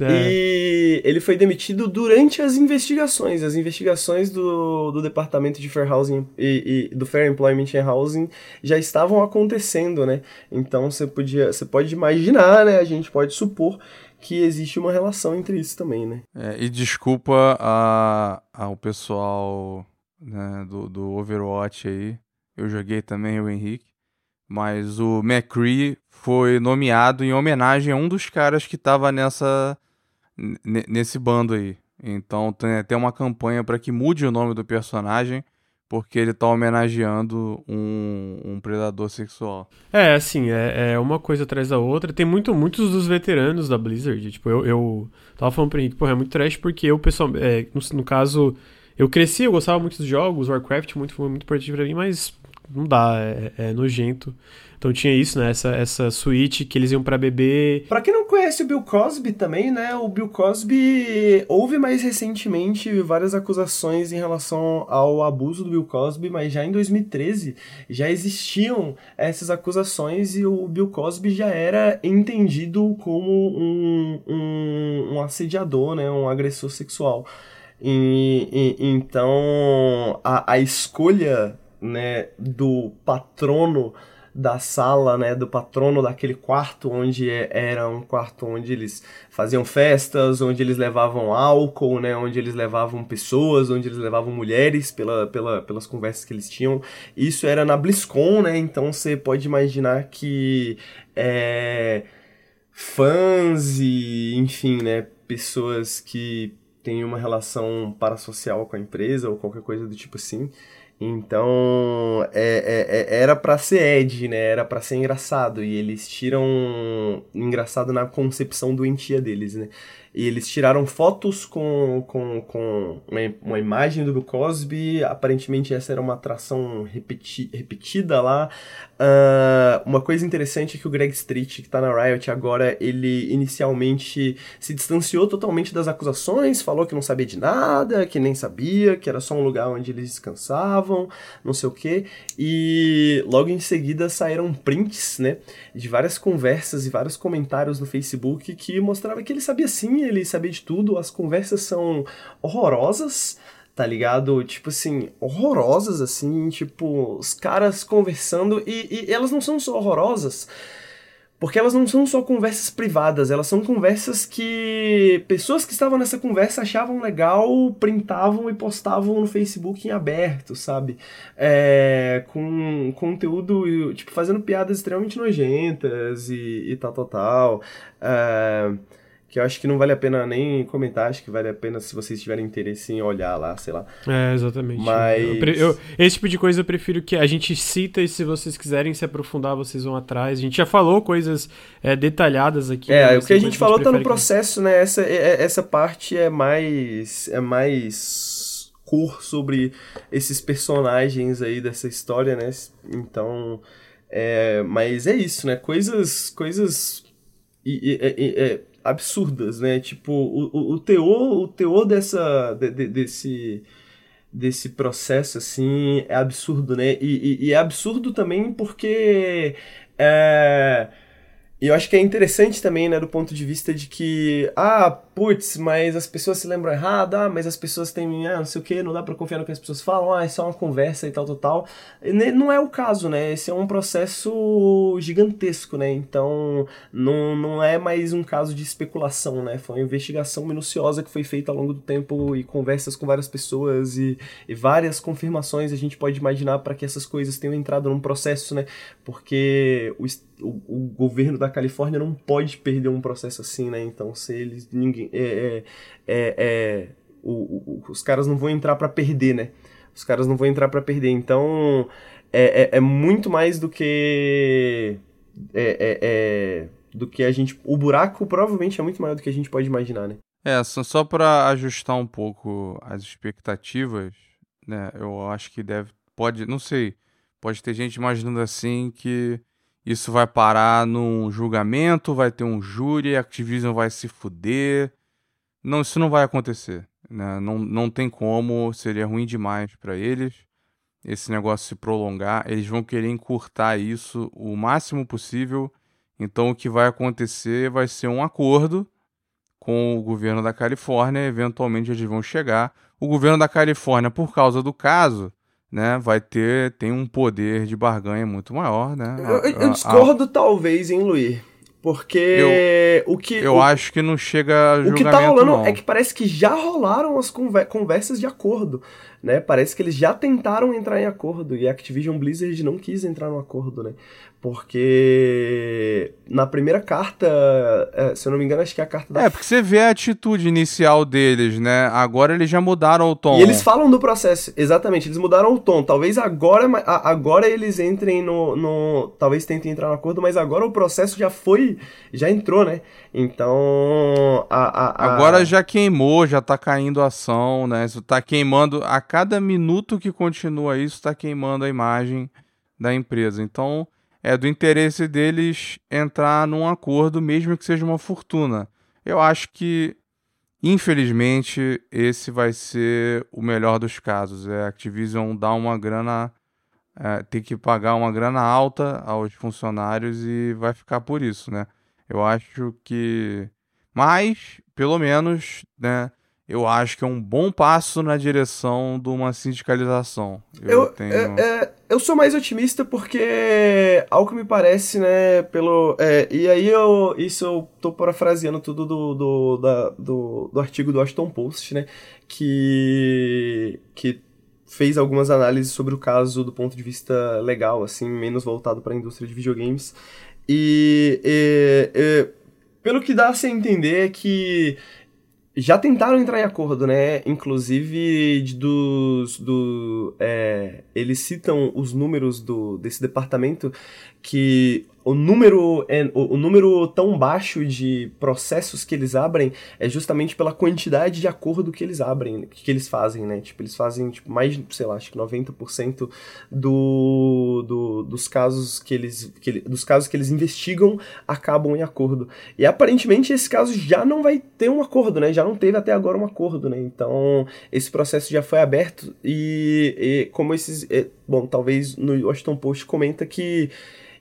é. E ele foi demitido durante as investigações. As investigações do, do Departamento de Fair Housing e, e, do Fair Employment and Housing já estavam acontecendo, né? Então você podia, você pode imaginar, né? A gente pode supor que existe uma relação entre isso também, né? É, e desculpa a, ao pessoal né, do, do Overwatch aí. Eu joguei também o Henrique. Mas o McCree foi nomeado em homenagem a um dos caras que estava nessa nesse bando aí. Então tem até uma campanha para que mude o nome do personagem, porque ele tá homenageando um, um predador sexual. É, assim, é, é, uma coisa atrás da outra. Tem muito, muitos dos veteranos da Blizzard. Tipo, eu, eu tava falando pra Henrique, porra, é muito trash porque eu, pessoal, é, no, no, caso, eu cresci, eu gostava muito dos jogos, Warcraft muito, foi muito importante pra mim, mas não dá, é, é nojento. Então tinha isso, né? Essa, essa suíte que eles iam para beber. Pra quem não conhece o Bill Cosby também, né? O Bill Cosby houve mais recentemente várias acusações em relação ao abuso do Bill Cosby, mas já em 2013 já existiam essas acusações e o Bill Cosby já era entendido como um, um, um assediador, né? Um agressor sexual. E, e, então a, a escolha né, do patrono da sala, né, do patrono daquele quarto onde é, era um quarto onde eles faziam festas, onde eles levavam álcool, né, onde eles levavam pessoas, onde eles levavam mulheres pela, pela, pelas conversas que eles tinham. Isso era na BlizzCon, né, então você pode imaginar que é, fãs e, enfim, né, pessoas que têm uma relação parasocial com a empresa ou qualquer coisa do tipo assim, então, é, é, é era para ser Ed, né? Era para ser engraçado. E eles tiram engraçado na concepção doentia deles, né? E eles tiraram fotos com, com, com uma, uma imagem do Bill Cosby. Aparentemente, essa era uma atração repeti, repetida lá. Uh, uma coisa interessante é que o Greg Street, que tá na Riot agora, ele inicialmente se distanciou totalmente das acusações, falou que não sabia de nada, que nem sabia, que era só um lugar onde eles descansavam, não sei o que. E logo em seguida saíram prints, né, de várias conversas e vários comentários no Facebook que mostrava que ele sabia sim, ele sabia de tudo, as conversas são horrorosas tá ligado? Tipo assim, horrorosas, assim, tipo, os caras conversando e, e elas não são só horrorosas, porque elas não são só conversas privadas, elas são conversas que pessoas que estavam nessa conversa achavam legal, printavam e postavam no Facebook em aberto, sabe? É, com conteúdo, tipo, fazendo piadas extremamente nojentas e, e tal, tal, tal. É, que eu acho que não vale a pena nem comentar, acho que vale a pena se vocês tiverem interesse em olhar lá, sei lá. É, exatamente. Mas... Eu, eu, esse tipo de coisa eu prefiro que a gente cita e se vocês quiserem se aprofundar, vocês vão atrás. A gente já falou coisas é, detalhadas aqui. É, né? o que a gente falou tá no processo, que... né? Essa, é, é, essa parte é mais... é mais cor sobre esses personagens aí dessa história, né? Então... É, mas é isso, né? Coisas... coisas... E, e, e, absurdas, né? Tipo, o, o, teor, o teor dessa, de, de, desse, desse processo, assim, é absurdo, né? E, e, e é absurdo também porque... É, eu acho que é interessante também, né, do ponto de vista de que, ah, putz, mas as pessoas se lembram errado, ah, mas as pessoas têm, ah, não sei o que, não dá pra confiar no que as pessoas falam, ah, é só uma conversa e tal, tal, tal. Não é o caso, né? Esse é um processo gigantesco, né? Então, não, não é mais um caso de especulação, né? Foi uma investigação minuciosa que foi feita ao longo do tempo e conversas com várias pessoas e, e várias confirmações a gente pode imaginar para que essas coisas tenham entrado num processo, né? Porque o, o, o governo da Califórnia não pode perder um processo assim, né? Então, se eles. ninguém é, é, é, é o, os caras não vão entrar para perder, né? Os caras não vão entrar para perder. Então, é, é, é, muito mais do que. Do que a gente. O buraco provavelmente é muito maior do que a gente pode imaginar, né? É, só para ajustar um pouco as expectativas, né? Eu acho que deve. Pode. Não sei. Pode ter gente imaginando assim que isso vai parar num julgamento, vai ter um júri, a Activision vai se fuder. Não, isso não vai acontecer. Né? Não, não tem como, seria ruim demais para eles esse negócio se prolongar. Eles vão querer encurtar isso o máximo possível. Então o que vai acontecer vai ser um acordo com o governo da Califórnia. Eventualmente eles vão chegar. O governo da Califórnia, por causa do caso, né, vai ter tem um poder de barganha muito maior, né? Eu, eu discordo a, talvez, hein, Luiz? Porque eu, o que. Eu o, acho que não chega a O que tá rolando não. é que parece que já rolaram as conversas de acordo, né? Parece que eles já tentaram entrar em acordo e a Activision Blizzard não quis entrar no acordo, né? Porque na primeira carta, é, se eu não me engano, acho que é a carta da. É, porque você vê a atitude inicial deles, né? Agora eles já mudaram o tom. E eles falam do processo, exatamente, eles mudaram o tom. Talvez agora, agora eles entrem no, no. Talvez tentem entrar no acordo, mas agora o processo já foi. Já entrou, né? Então. A, a, a... Agora já queimou, já tá caindo a ação, né? Isso tá queimando. A cada minuto que continua isso, tá queimando a imagem da empresa. Então, é do interesse deles entrar num acordo, mesmo que seja uma fortuna. Eu acho que, infelizmente, esse vai ser o melhor dos casos. É a Activision dar uma grana, é, ter que pagar uma grana alta aos funcionários e vai ficar por isso, né? Eu acho que. Mas, pelo menos, né? Eu acho que é um bom passo na direção de uma sindicalização. Eu, eu, tenho... é, é, eu sou mais otimista porque, ao que me parece, né, pelo... É, e aí eu, isso eu tô parafraseando tudo do, do, da, do, do artigo do Washington Post, né, que, que fez algumas análises sobre o caso do ponto de vista legal, assim, menos voltado para a indústria de videogames. E, e, e pelo que dá a se entender é que já tentaram entrar em acordo, né? Inclusive dos do é, eles citam os números do desse departamento que o número, é, o, número tão baixo de processos que eles abrem é justamente pela quantidade de acordo que eles abrem, que eles fazem, né? Tipo, eles fazem tipo, mais, sei lá, acho que 90% do, do, dos casos que eles que, dos casos que eles investigam acabam em acordo. E aparentemente esse caso já não vai ter um acordo, né? Já não teve até agora um acordo, né? Então, esse processo já foi aberto e, e como esses, é, bom, talvez no Washington Post comenta que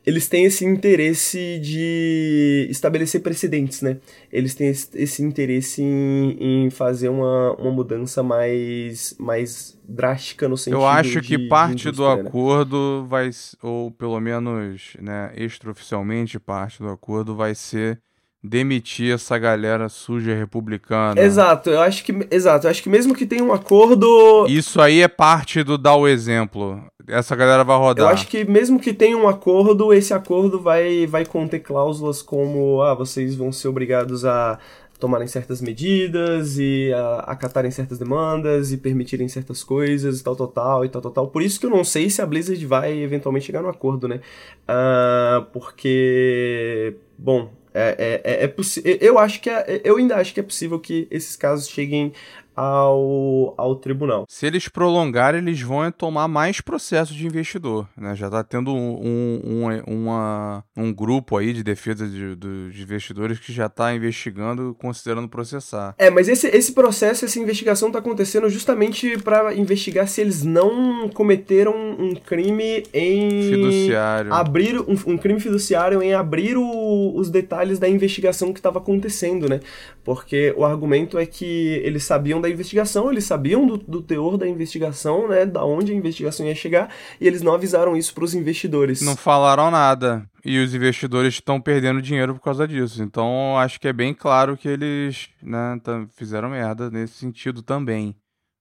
eles têm esse interesse de estabelecer precedentes, né? Eles têm esse interesse em, em fazer uma, uma mudança mais, mais drástica no sentido Eu acho de, que parte do né? acordo vai, ou pelo menos, né, extraoficialmente parte do acordo vai ser demitir essa galera suja republicana. Exato, eu acho que exato, eu acho que mesmo que tenha um acordo, isso aí é parte do dar o exemplo. Essa galera vai rodar. Eu acho que mesmo que tenha um acordo, esse acordo vai vai conter cláusulas como ah, vocês vão ser obrigados a tomarem certas medidas e a, acatarem certas demandas e permitirem certas coisas e tal, tal, tal e tal, tal, tal. Por isso que eu não sei se a Blizzard vai eventualmente chegar no acordo, né? Uh, porque, bom, é, é, é, é eu acho que é, eu ainda acho que é possível que esses casos cheguem ao, ao tribunal. Se eles prolongarem, eles vão tomar mais processos de investidor. Né? Já está tendo um, um, uma, um grupo aí de defesa de, de investidores que já está investigando, considerando processar. É, mas esse, esse processo, essa investigação está acontecendo justamente para investigar se eles não cometeram um crime em fiduciário. abrir um, um crime fiduciário em abrir o, os detalhes da investigação que estava acontecendo, né? Porque o argumento é que eles sabiam da investigação, eles sabiam do, do, teor da investigação, né, da onde a investigação ia chegar, e eles não avisaram isso para os investidores. Não falaram nada. E os investidores estão perdendo dinheiro por causa disso. Então, acho que é bem claro que eles, né, fizeram merda nesse sentido também.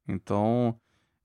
Então,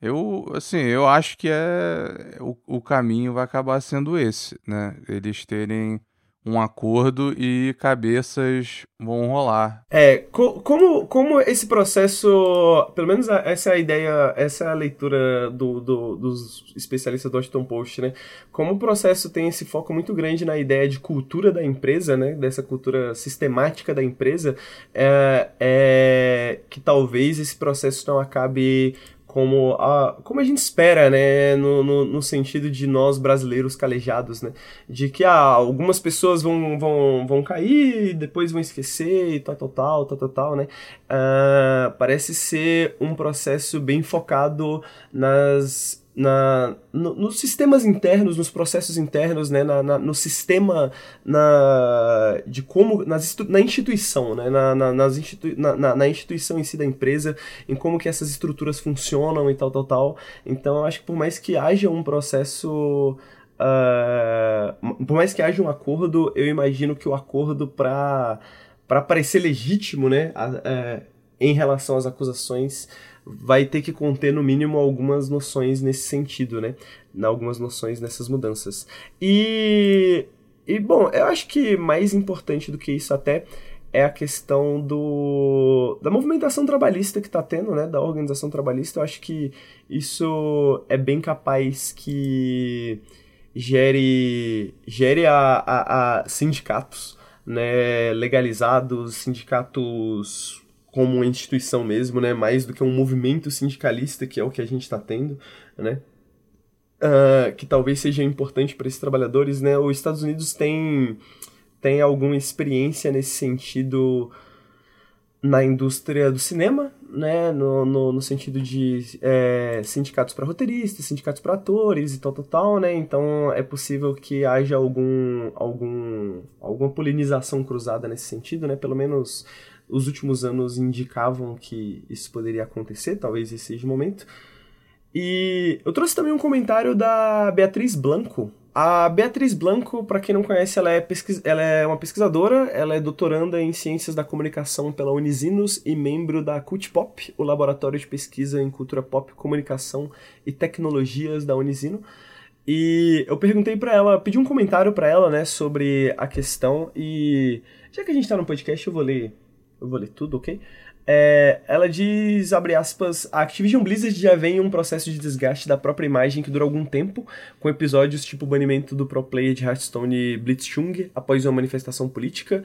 eu, assim, eu acho que é o, o caminho vai acabar sendo esse, né? Eles terem um acordo e cabeças vão rolar. É, co como, como esse processo, pelo menos essa é a ideia, essa é a leitura do, do, dos especialistas do Washington Post, né? Como o processo tem esse foco muito grande na ideia de cultura da empresa, né? Dessa cultura sistemática da empresa, é, é que talvez esse processo não acabe como a, como a gente espera, né, no, no, no, sentido de nós brasileiros calejados, né, de que ah, algumas pessoas vão, vão, vão cair, depois vão esquecer e tal, tal, tal, tal, tal, tal né, uh, parece ser um processo bem focado nas na, no, nos sistemas internos, nos processos internos, né, na, na, no sistema na, de como nas, na instituição, né, na, na, nas institui, na, na, instituição em si da empresa, em como que essas estruturas funcionam e tal, tal, tal. Então, eu acho que por mais que haja um processo Uh, por mais que haja um acordo, eu imagino que o acordo para parecer legítimo, né, a, a, é, em relação às acusações, vai ter que conter no mínimo algumas noções nesse sentido, né? Algumas noções nessas mudanças. E, e bom, eu acho que mais importante do que isso até é a questão do da movimentação trabalhista que está tendo, né, da organização trabalhista. Eu acho que isso é bem capaz que gere gere a, a, a sindicatos, né, legalizados, sindicatos como uma instituição mesmo, né? Mais do que um movimento sindicalista, que é o que a gente está tendo, né? uh, que talvez seja importante para esses trabalhadores, né? Os Estados Unidos tem, tem alguma experiência nesse sentido na indústria do cinema, né, no, no, no sentido de é, sindicatos para roteiristas, sindicatos para atores e tal, tal, tal, né, então é possível que haja algum, algum, alguma polinização cruzada nesse sentido, né, pelo menos os últimos anos indicavam que isso poderia acontecer, talvez esse seja o momento. E eu trouxe também um comentário da Beatriz Blanco, a Beatriz Blanco, para quem não conhece, ela é, pesquis... ela é uma pesquisadora, ela é doutoranda em Ciências da Comunicação pela Unisinos e membro da CultPop, o laboratório de pesquisa em cultura pop, comunicação e tecnologias da Unisino. E eu perguntei para ela, pedi um comentário para ela, né, sobre a questão e já que a gente tá no podcast, eu vou ler, eu vou ler tudo, OK? É, ela diz, abre aspas, a Activision Blizzard já vem em um processo de desgaste da própria imagem que dura algum tempo, com episódios tipo o banimento do pro player de Hearthstone Blitzchung após uma manifestação política,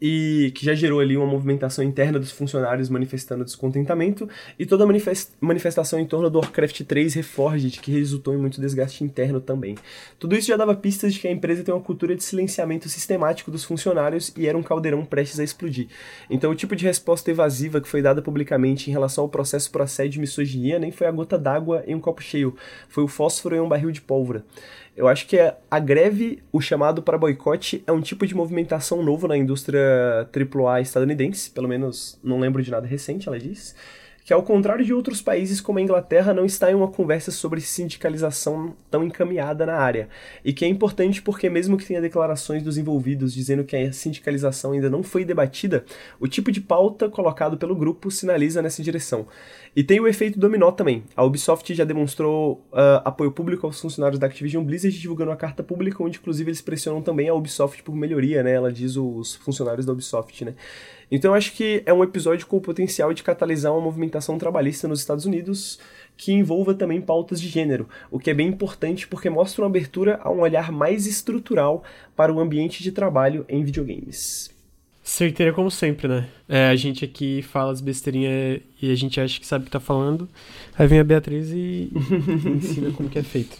e que já gerou ali uma movimentação interna dos funcionários manifestando descontentamento, e toda a manifestação em torno do Warcraft 3 Reforged, que resultou em muito desgaste interno também. Tudo isso já dava pistas de que a empresa tem uma cultura de silenciamento sistemático dos funcionários e era um caldeirão prestes a explodir. Então o tipo de resposta evasiva que foi dada publicamente em relação ao processo por assédio e misoginia nem foi a gota d'água em um copo cheio, foi o fósforo em um barril de pólvora. Eu acho que a greve, o chamado para boicote, é um tipo de movimentação novo na indústria AAA estadunidense, pelo menos não lembro de nada recente, ela diz que ao contrário de outros países como a Inglaterra, não está em uma conversa sobre sindicalização tão encaminhada na área, e que é importante porque mesmo que tenha declarações dos envolvidos dizendo que a sindicalização ainda não foi debatida, o tipo de pauta colocado pelo grupo sinaliza nessa direção. E tem o efeito dominó também. A Ubisoft já demonstrou uh, apoio público aos funcionários da Activision Blizzard, divulgando uma carta pública onde inclusive eles pressionam também a Ubisoft por melhoria, né? Ela diz os funcionários da Ubisoft, né? Então eu acho que é um episódio com o potencial de catalisar uma movimentação trabalhista nos Estados Unidos que envolva também pautas de gênero, o que é bem importante porque mostra uma abertura a um olhar mais estrutural para o ambiente de trabalho em videogames. Certeira como sempre, né? É, a gente aqui fala as besteirinhas e a gente acha que sabe o que tá falando. Aí vem a Beatriz e, e ensina como que é feito.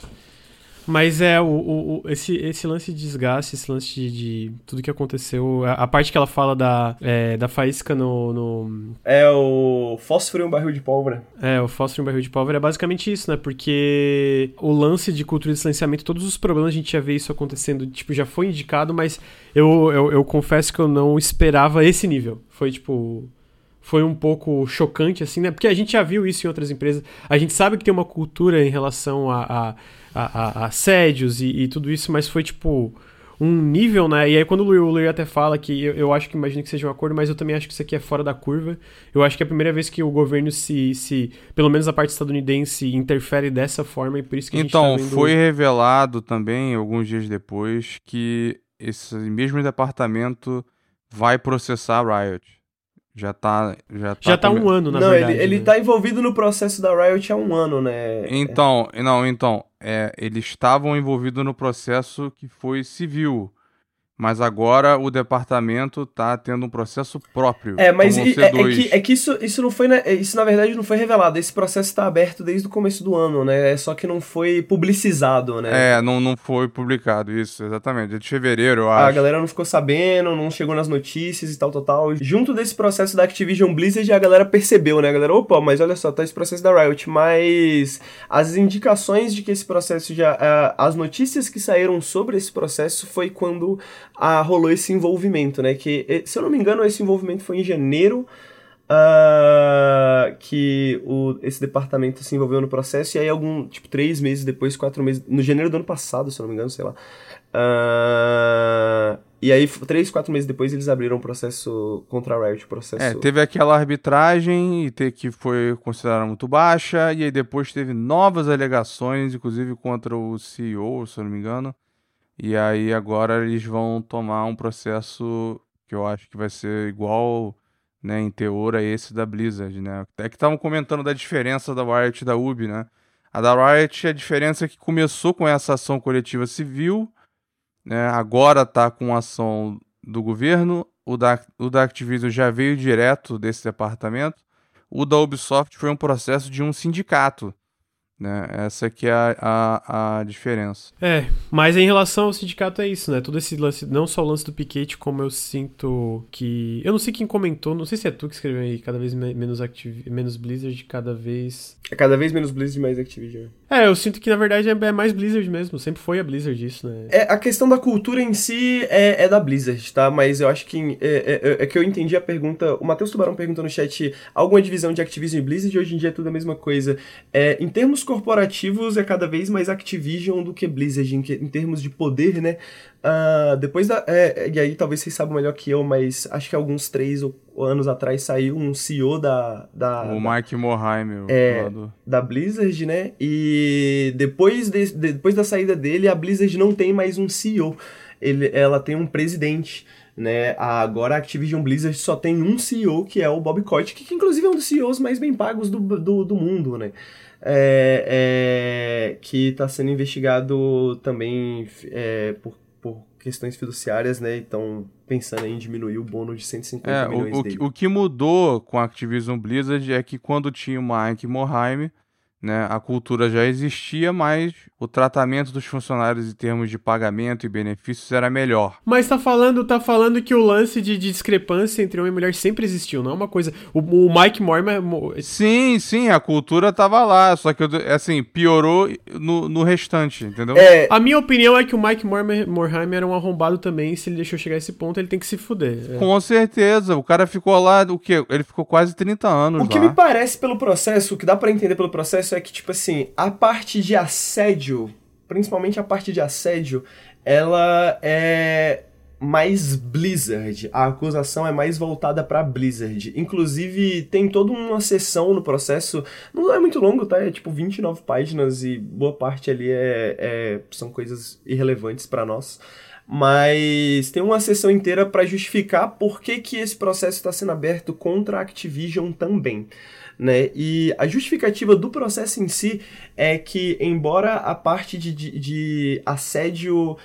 Mas é, o, o, esse, esse lance de desgaste, esse lance de, de tudo que aconteceu. A, a, parte que ela fala da, é, da faísca no, no, É o fósforo em um barril de pólvora. É, o fósforo em um barril de pólvora é basicamente isso, né? Porque o lance de cultura de silenciamento, todos os problemas a gente já vê isso acontecendo, tipo, já foi indicado, mas eu, eu, eu confesso que eu não esperava esse nível. Foi tipo foi um pouco chocante, assim, né? Porque a gente já viu isso em outras empresas. A gente sabe que tem uma cultura em relação a, a, a, a assédios e, e, tudo isso, mas foi tipo um nível, né? E aí quando o Luiz até fala que eu, eu, acho que imagino que seja um acordo, mas eu também acho que isso aqui é fora da curva. Eu acho que é a primeira vez que o governo se, se pelo menos a parte estadunidense, interfere dessa forma e por isso que então, a gente tá vendo... foi revelado também, alguns dias depois, que esse mesmo departamento vai processar a Riot. Já tá. Já tá, já tá um ano, na não, verdade. Não, ele, ele né? tá envolvido no processo da Riot há um ano, né? Então, não, então. É, eles estavam envolvidos no processo que foi civil. Mas agora o departamento tá tendo um processo próprio. É, mas é, é, que, é que isso, isso não foi. Isso na verdade não foi revelado. Esse processo está aberto desde o começo do ano, né? Só que não foi publicizado, né? É, não, não foi publicado, isso, exatamente. É de fevereiro, eu acho. A galera não ficou sabendo, não chegou nas notícias e tal, tal, tal. Junto desse processo da Activision Blizzard, a galera percebeu, né? A galera, opa, mas olha só, tá esse processo da Riot. Mas as indicações de que esse processo já. Uh, as notícias que saíram sobre esse processo foi quando a, rolou esse envolvimento, né? Que, se eu não me engano, esse envolvimento foi em janeiro. Uh, que o, esse departamento se envolveu no processo, e aí algum, tipo, três meses depois, quatro meses, no janeiro do ano passado, se eu não me engano, sei lá. Uh, e aí, três, quatro meses depois, eles abriram um processo contra a Riot, processo... É, teve aquela arbitragem que foi considerada muito baixa, e aí depois teve novas alegações, inclusive contra o CEO, se eu não me engano, e aí agora eles vão tomar um processo que eu acho que vai ser igual, né, em teor a esse da Blizzard, né? É que estavam comentando da diferença da Riot e da Ubi, né? A da Riot, a diferença é que começou com essa ação coletiva civil, né? Agora tá com ação do governo. O da, o da Activision já veio direto desse departamento. O da Ubisoft foi um processo de um sindicato, Né? Essa que é a, a, a, diferença. É, mas em relação ao sindicato é isso, né? Todo esse lance, não só o lance do piquete, como eu sinto que. Eu não sei quem comentou, não sei se é tu que escreveu aí, cada vez menos, Activ... menos Blizzard, cada vez. É cada vez menos Blizzard, mais Activision. É, eu sinto que na verdade é, é mais Blizzard mesmo, sempre foi a Blizzard isso, né? É, a questão da cultura em si é, é da Blizzard, tá? Mas eu acho que. É, é, é que eu entendi a pergunta. O Matheus Tubarão perguntou no chat alguma divisão de Activision e Blizzard, hoje em dia é tudo a mesma coisa. É, em termos corporativos é cada vez mais Activision do que Blizzard em, em termos de poder, né? Uh, depois da. É, e aí talvez vocês saibam melhor que eu, mas acho que alguns três anos atrás saiu um CEO da. da o Mike Morheim, é, da Blizzard, né? E depois, de, depois da saída dele, a Blizzard não tem mais um CEO. Ele, ela tem um presidente. Né? Agora a Activision Blizzard só tem um CEO, que é o Bob Kotick, que inclusive é um dos CEOs mais bem pagos do, do, do mundo, né? É, é, que está sendo investigado também é, por, por questões fiduciárias, né? Então, pensando em diminuir o bônus de 150 é, milhões o, dele. O que mudou com a Activision Blizzard é que quando tinha o Mike Morhaime, né? A cultura já existia, mas o tratamento dos funcionários em termos de pagamento e benefícios era melhor. Mas tá falando, tá falando que o lance de, de discrepância entre homem e mulher sempre existiu, não é uma coisa. O, o Mike Mormon. Sim, sim, a cultura tava lá, só que assim, piorou no, no restante, entendeu? É... A minha opinião é que o Mike Morheim era um arrombado também, se ele deixou chegar a esse ponto, ele tem que se fuder. É. Com certeza, o cara ficou lá, o quê? Ele ficou quase 30 anos. O que me parece pelo processo, o que dá para entender pelo processo é que, tipo assim, a parte de assédio, principalmente a parte de assédio, ela é mais Blizzard. A acusação é mais voltada para Blizzard. Inclusive, tem toda uma sessão no processo. Não é muito longo, tá? É tipo 29 páginas e boa parte ali é, é são coisas irrelevantes para nós. Mas tem uma sessão inteira para justificar por que, que esse processo está sendo aberto contra a Activision também né? E a justificativa do processo em si é que, embora a parte de, de, de assédio uh,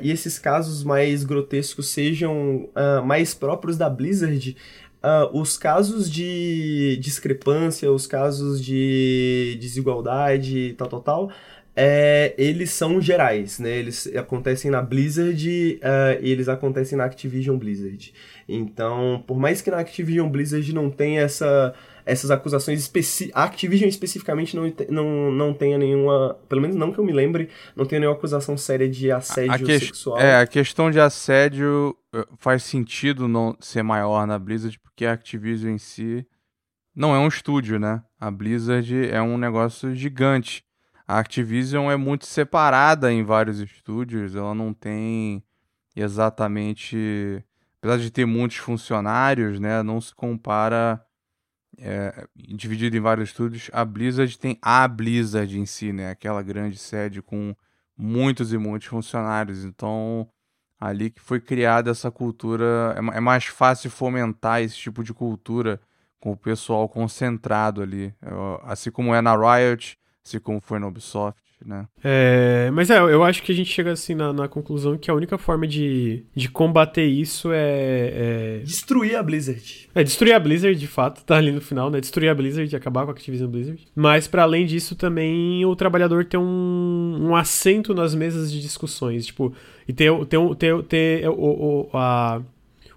e esses casos mais grotescos sejam uh, mais próprios da Blizzard, uh, os casos de discrepância, os casos de desigualdade, tal, tal, tal, é, eles são gerais, né? Eles acontecem na Blizzard uh, e eles acontecem na Activision Blizzard. Então, por mais que na Activision Blizzard não tenha essa essas acusações específicas. A Activision especificamente não, não, não tenha nenhuma. Pelo menos não que eu me lembre, não tenha nenhuma acusação séria de assédio que... sexual. É, a questão de assédio eh, faz sentido não ser maior na Blizzard, porque a Activision em si não é um estúdio, né? A Blizzard é um negócio gigante. A Activision é muito separada em vários estúdios, ela não tem exatamente. Apesar de ter muitos funcionários, né? Não se compara é, dividido em vários estúdios, a Blizzard tem a Blizzard em si, né? Aquela grande sede com muitos e muitos funcionários. Então, ali que foi criada essa cultura, é, é mais fácil fomentar esse tipo de cultura com o pessoal concentrado ali. Assim como é na Riot, assim como foi na Ubisoft né? É, mas é, eu acho que a gente chega assim na, na conclusão que a única forma de, de combater isso é, é, Destruir a Blizzard. É, destruir a Blizzard, de fato, tá ali no final, né? Destruir a Blizzard, acabar com a Activision Blizzard. Mas, para além disso, também o trabalhador ter um, um assento nas mesas de discussões, tipo, e ter, ter, ter, ter o, o, a,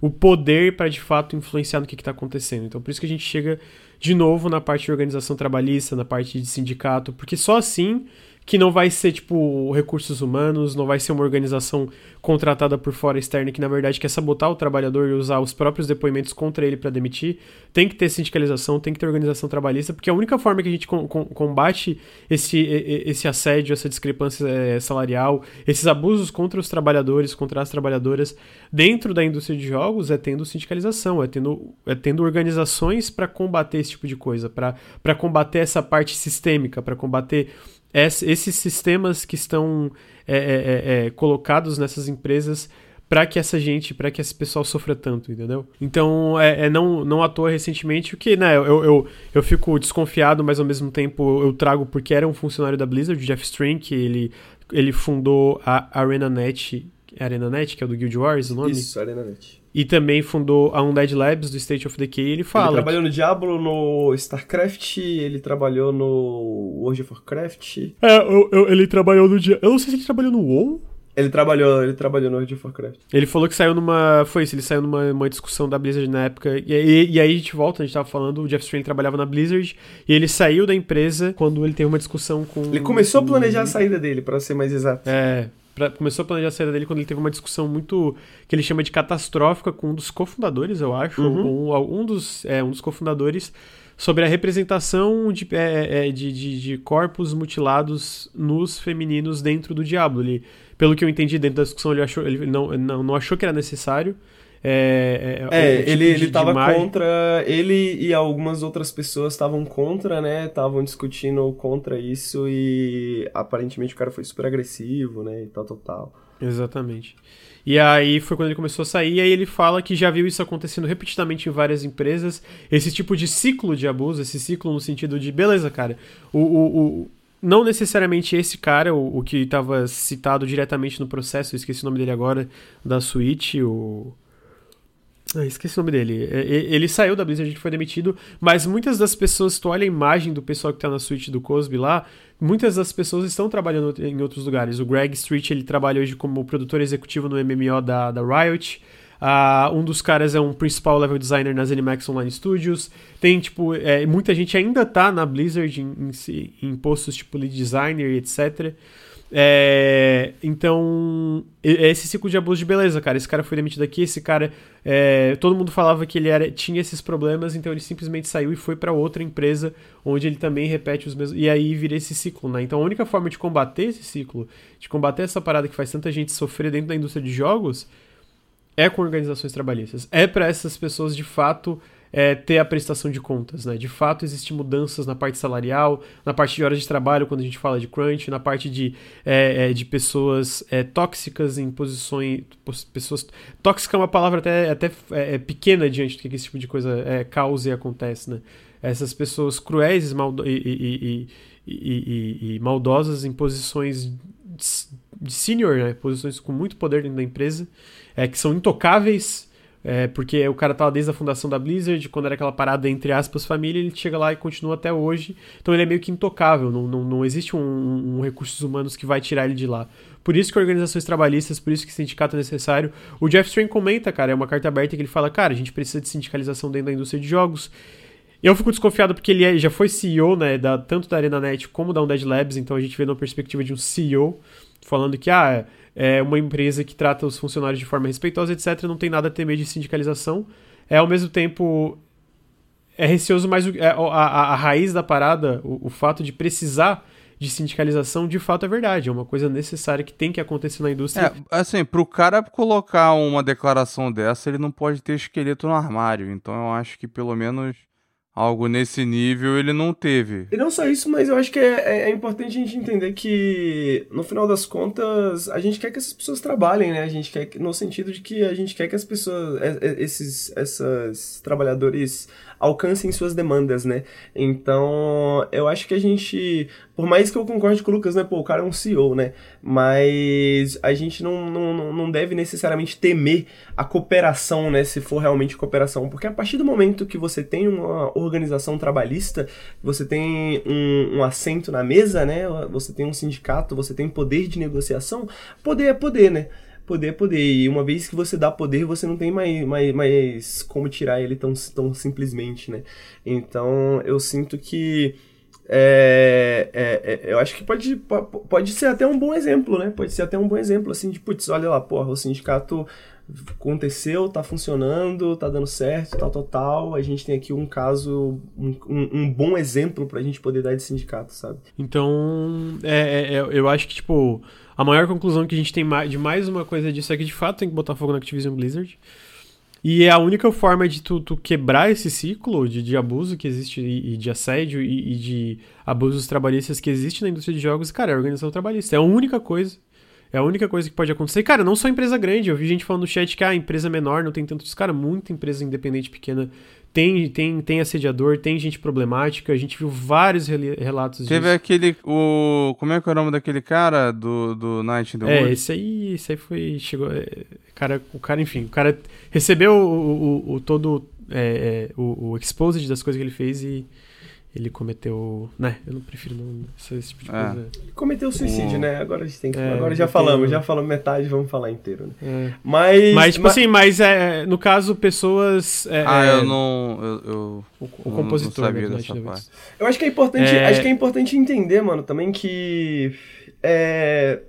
o poder para de fato influenciar no que, está acontecendo. Então, por isso que a gente chega de novo na parte de organização trabalhista, na parte de sindicato, porque só assim que não vai ser tipo recursos humanos, não vai ser uma organização contratada por fora externa que na verdade quer sabotar o trabalhador e usar os próprios depoimentos contra ele para demitir. Tem que ter sindicalização, tem que ter organização trabalhista, porque a única forma que a gente com, com, combate esse, esse assédio, essa discrepância é, salarial, esses abusos contra os trabalhadores, contra as trabalhadoras dentro da indústria de jogos é tendo sindicalização, é tendo, é tendo organizações para combater esse tipo de coisa, para combater essa parte sistêmica, para combater esses sistemas que estão é, é, é, é, colocados nessas empresas para que essa gente, para que esse pessoal sofra tanto, entendeu? Então, é, é, não, não à toa recentemente, o que, né, eu, eu, eu fico desconfiado, mas ao mesmo tempo eu trago porque era um funcionário da Blizzard, Jeff String, que ele, ele fundou a ArenaNet, ArenaNet, que é do Guild Wars, o nome? Isso, ArenaNet. E também fundou a Undead Labs do State of Decay. Ele fala. Ele trabalhou que... no Diablo, no StarCraft, ele trabalhou no World of Warcraft. É, eu, eu, ele trabalhou no. Eu não sei se ele trabalhou no WoW. Ele trabalhou, ele trabalhou no World of Warcraft. Ele falou que saiu numa. Foi isso, ele saiu numa discussão da Blizzard na época. E, e, e, aí a gente volta, a gente tava falando, o Jeff Strange trabalhava na Blizzard e ele saiu da empresa quando ele teve uma discussão com. Ele começou com... a planejar a saída dele, para ser mais exato. É, pra, começou a planejar a saída dele quando ele teve uma discussão muito que ele chama de catastrófica com um dos cofundadores, eu acho, uhum. um, um dos é, um dos cofundadores sobre a representação de, é, é, de, de, de, corpos mutilados nos femininos dentro do Diablo. Ele, pelo que eu entendi dentro da discussão, ele, achou, ele não, não, não achou que era necessário. É, é, é tipo ele, ele tava contra. Ele e algumas outras pessoas estavam contra, né? Estavam discutindo contra isso e aparentemente o cara foi super agressivo, né? E tal, tal, tal. Exatamente. E aí foi quando ele começou a sair, e aí ele fala que já viu isso acontecendo repetidamente em várias empresas. Esse tipo de ciclo de abuso, esse ciclo no sentido de, beleza, cara, o, o, o não necessariamente esse cara, o, o que estava citado diretamente no processo, eu esqueci o nome dele agora, da Switch, o. Ah, esqueci o nome dele. Ele saiu da Blizzard, foi demitido, mas muitas das pessoas, se tu olha a imagem do pessoal que tá na suíte do Cosby lá, muitas das pessoas estão trabalhando em outros lugares. O Greg Street, ele trabalha hoje como produtor executivo no MMO da, da Riot. Uh, um dos caras é um principal level designer nas Animax Online Studios. Tem, tipo, é, muita gente ainda tá na Blizzard em, em, em postos tipo lead designer e etc. É, então, esse ciclo de abuso de beleza, cara. Esse cara foi demitido aqui, esse cara. É, todo mundo falava que ele era, tinha esses problemas, então ele simplesmente saiu e foi para outra empresa, onde ele também repete os mesmos. E aí vira esse ciclo, né? Então a única forma de combater esse ciclo, de combater essa parada que faz tanta gente sofrer dentro da indústria de jogos, é com organizações trabalhistas. É para essas pessoas de fato é, ter a prestação de contas, né? De fato, existem mudanças na parte salarial, na parte de horas de trabalho, quando a gente fala de crunch, na parte de, é, é, de pessoas é, tóxicas em posições. Pessoas, tóxica é uma palavra até, até é, é pequena diante do que esse tipo de coisa causa e acontece, né? Essas pessoas cruéis maldo e, e, e, maldosas em posições de senior, né? Posições com muito poder dentro da empresa, que são intocáveis é, porque o cara tava desde a fundação da Blizzard, quando era aquela parada entre aspas família, ele chega lá e continua até hoje. Então ele é meio que intocável, não, não, não existe um, um recursos humanos que vai tirar ele de lá. Por isso que organizações trabalhistas, por isso que sindicato é necessário. O Jeff Strain comenta, cara, é uma carta aberta que ele fala, cara, a gente precisa de sindicalização dentro da indústria de jogos. Eu fico desconfiado porque ele é, já foi CEO, né, da, tanto da ArenaNet como da Undead Labs, então a gente vê na perspectiva de um CEO falando que, ah, é uma empresa que trata os funcionários de forma respeitosa, etc., não tem nada a temer de sindicalização. É, ao mesmo tempo, é receoso, mas é, a, a, a, raiz da parada, o, o, fato de precisar de sindicalização, de fato é verdade. É uma coisa necessária que tem que acontecer na indústria. É, assim, pro cara colocar uma declaração dessa, ele não pode ter esqueleto no armário. Então eu acho que pelo menos algo nesse nível ele não teve. E não só isso, mas eu acho que é, é, é, importante a gente entender que, no final das contas, a gente quer que essas pessoas trabalhem, né? A gente quer, no sentido de que a gente quer que as pessoas, é, é, esses, esses trabalhadores alcancem suas demandas, né? Então, eu acho que a gente, por mais que eu concorde com o Lucas, né? Pô, o cara é um CEO, né? Mas a gente não, não, não deve necessariamente temer a cooperação, né? Se for realmente cooperação. Porque a partir do momento que você tem uma organização trabalhista, você tem um, um assento na mesa, né? Você tem um sindicato, você tem poder de negociação, poder é poder, né? Poder poder. E uma vez que você dá poder, você não tem mais, mais, mais como tirar ele tão, tão simplesmente, né? Então eu sinto que. É, é, é, eu acho que pode, pode ser até um bom exemplo, né? Pode ser até um bom exemplo, assim, de, putz, olha lá, porra, o sindicato aconteceu, tá funcionando, tá dando certo, tal, tal, tal. A gente tem aqui um caso, um, um, bom exemplo pra gente poder dar de sindicato, sabe? Então, é, é, eu acho que, tipo, a maior conclusão que a gente tem de mais uma coisa disso é que de fato tem que botar fogo na Activision Blizzard. E é a única forma de tu, tu quebrar esse ciclo de, de abuso que existe e, e de assédio e, e, de abusos trabalhistas que existe na indústria de jogos, cara, é a organização trabalhista. É a única coisa. É a única coisa que pode acontecer. Cara, não só empresa grande. Eu vi gente falando no chat que a ah, empresa menor não tem tanto disso. Cara, muita empresa independente pequena tem, tem, tem assediador, tem gente problemática, a gente viu vários relatos Teve disso. aquele, o, como é que é o nome daquele cara do, do Night in the É, esse aí, esse aí foi, chegou, é, cara, o cara, enfim, o cara recebeu o, o, o todo, é, é, o, o exposed das coisas que ele fez e ele cometeu. Né, eu não prefiro não esse tipo de é. coisa. Cometeu suicídio, o... né? Agora a gente tem que. É, agora já falamos, já falamos metade, vamos falar inteiro, né? É. Mas. Mas, tipo mas... assim, mas é, no caso, pessoas. É, ah, eu não. Eu, eu o, o compositor. Não sabia né, dessa parte. Eu acho que é importante. É. Acho que é importante entender, mano, também que. É,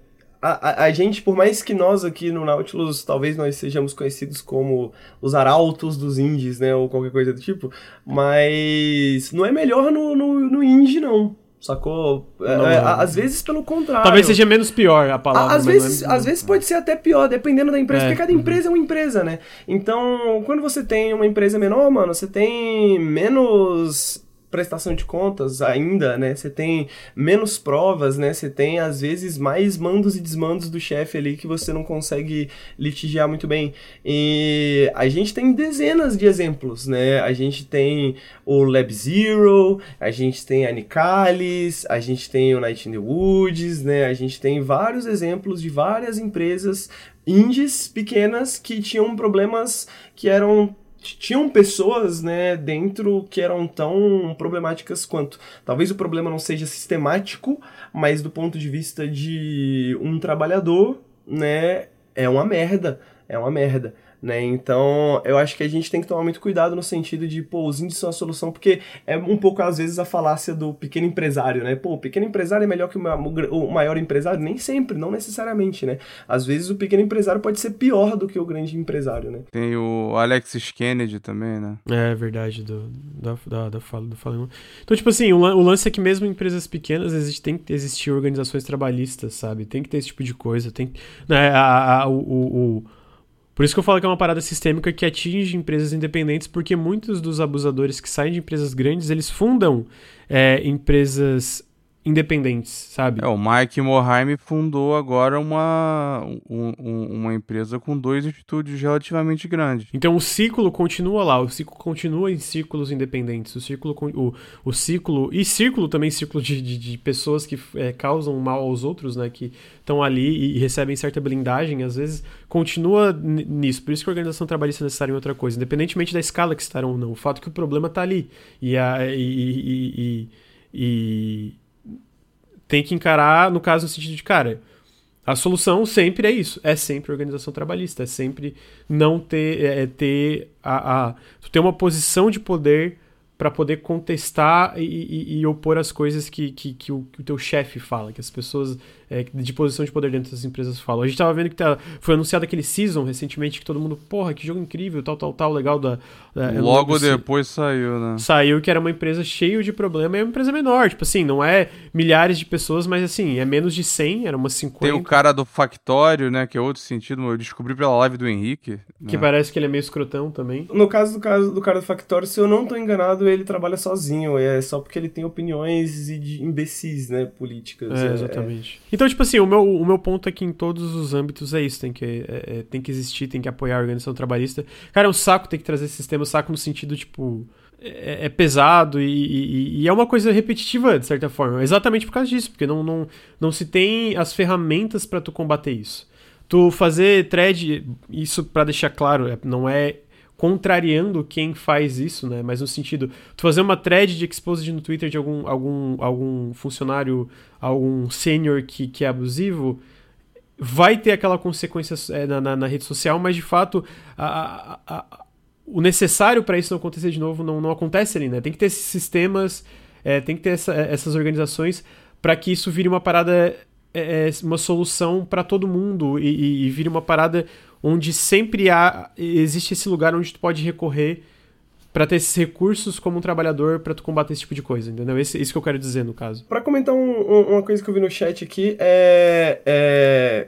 a, a, gente, por mais que nós aqui no Nautilus, talvez nós sejamos conhecidos como os arautos dos indies, né? Ou qualquer coisa do tipo, mas não é melhor no, no, no indie, não. Sacou? É, é, às vezes, pelo contrário. Talvez seja menos pior a palavra. Às, vezes, é... às vezes pode ser até pior, dependendo da empresa, é. porque cada empresa é uma empresa, né? Então, quando você tem uma empresa menor, mano, você tem menos prestação de contas ainda, né? Você tem menos provas, né? Você tem às vezes mais mandos e desmandos do chefe ali que você não consegue litigiar muito bem. E a gente tem dezenas de exemplos, né? A gente tem o Lab Zero, a gente tem a Nicalis, a gente tem o Night in the Woods, né? A gente tem vários exemplos de várias empresas indies pequenas que tinham problemas que eram tinham pessoas, né, dentro que eram tão problemáticas quanto. Talvez o problema não seja sistemático, mas do ponto de vista de um trabalhador, né, é uma merda, é uma merda. Né? Então, eu acho que a gente tem que tomar muito cuidado no sentido de, pô, os índices são a solução, porque é um pouco, às vezes, a falácia do pequeno empresário, né? Pô, o pequeno empresário é melhor que o maior empresário? Nem sempre, não necessariamente, né? Às vezes, o pequeno empresário pode ser pior do que o grande empresário, né? Tem o Alex Kennedy também, né? É verdade, do, da, da, da fala do Fala. Então, tipo assim, o, o, lance é que mesmo em empresas pequenas existe, tem que existir organizações trabalhistas, sabe? Tem que ter esse tipo de coisa, tem né, a, a, o, o por isso que eu falo que é uma parada sistêmica que atinge empresas independentes, porque muitos dos abusadores que saem de empresas grandes, eles fundam é, empresas independentes, sabe? É, o Mike Morheim fundou agora uma, um, uma empresa com dois estúdios relativamente grandes. Então o ciclo continua lá, o ciclo continua em ciclos independentes, o ciclo, o, o ciclo e círculo também ciclo de, de, de pessoas que é, causam mal aos outros, né, que estão ali e, e, recebem certa blindagem, às vezes continua nisso. Por isso que a organização trabalhista é necessária em outra coisa, independentemente da escala que estarão ou não. O fato é que o problema está ali e, a, e, e, e tem que encarar, no caso, no sentido de, cara, a solução sempre é isso, é sempre organização trabalhista, é sempre não ter, é, é ter a, a, ter uma posição de poder para poder contestar e, e, e, opor as coisas que, que, que, o, que o teu chefe fala, que as pessoas é, de posição de poder dentro das empresas falam. A gente tava vendo que tá, foi anunciado aquele Season recentemente que todo mundo, porra, que jogo incrível, tal, tal, tal, legal da. da Logo depois se... saiu, né? Saiu que era uma empresa cheia de problema e é uma empresa menor. Tipo assim, não é milhares de pessoas, mas assim, é menos de 100, era umas 50. Tem o cara do Factório, né? Que é outro sentido, eu descobri pela live do Henrique. Que né? parece que ele é meio escrotão também. No caso do, caso do cara do Factório, se eu não tô enganado, ele trabalha sozinho. É só porque ele tem opiniões e de imbecis, né? Políticas. É, exatamente. É... Então, tipo assim, o meu o meu ponto é em todos os âmbitos é isso, tem que, é, é, tem que existir, tem que apoiar a organização trabalhista. Cara, é um saco ter que trazer esse sistema, um saco no sentido, tipo, é, é pesado e, e, e, é uma coisa repetitiva, de certa forma. Exatamente por causa disso, porque não, não, não se tem as ferramentas para tu combater isso. Tu fazer thread, isso para deixar claro, é, não é contrariando quem faz isso, né? Mas no sentido, tu fazer uma thread de exposed no Twitter de algum, algum, algum funcionário, algum sênior que, que é abusivo, vai ter aquela consequência é, na, na, na, rede social, mas de fato a, a, a, o necessário para isso não acontecer de novo não, não acontece ali, né? Tem que ter esses sistemas, é, tem que ter essa, essas organizações para que isso vire uma parada, é, é uma solução para todo mundo e, e, e vire uma parada onde sempre há existe esse lugar onde tu pode recorrer para ter esses recursos como um trabalhador para tu combater esse tipo de coisa, entendeu? Esse, isso que eu quero dizer no caso. Para comentar um, um, uma coisa que eu vi no chat aqui, é, é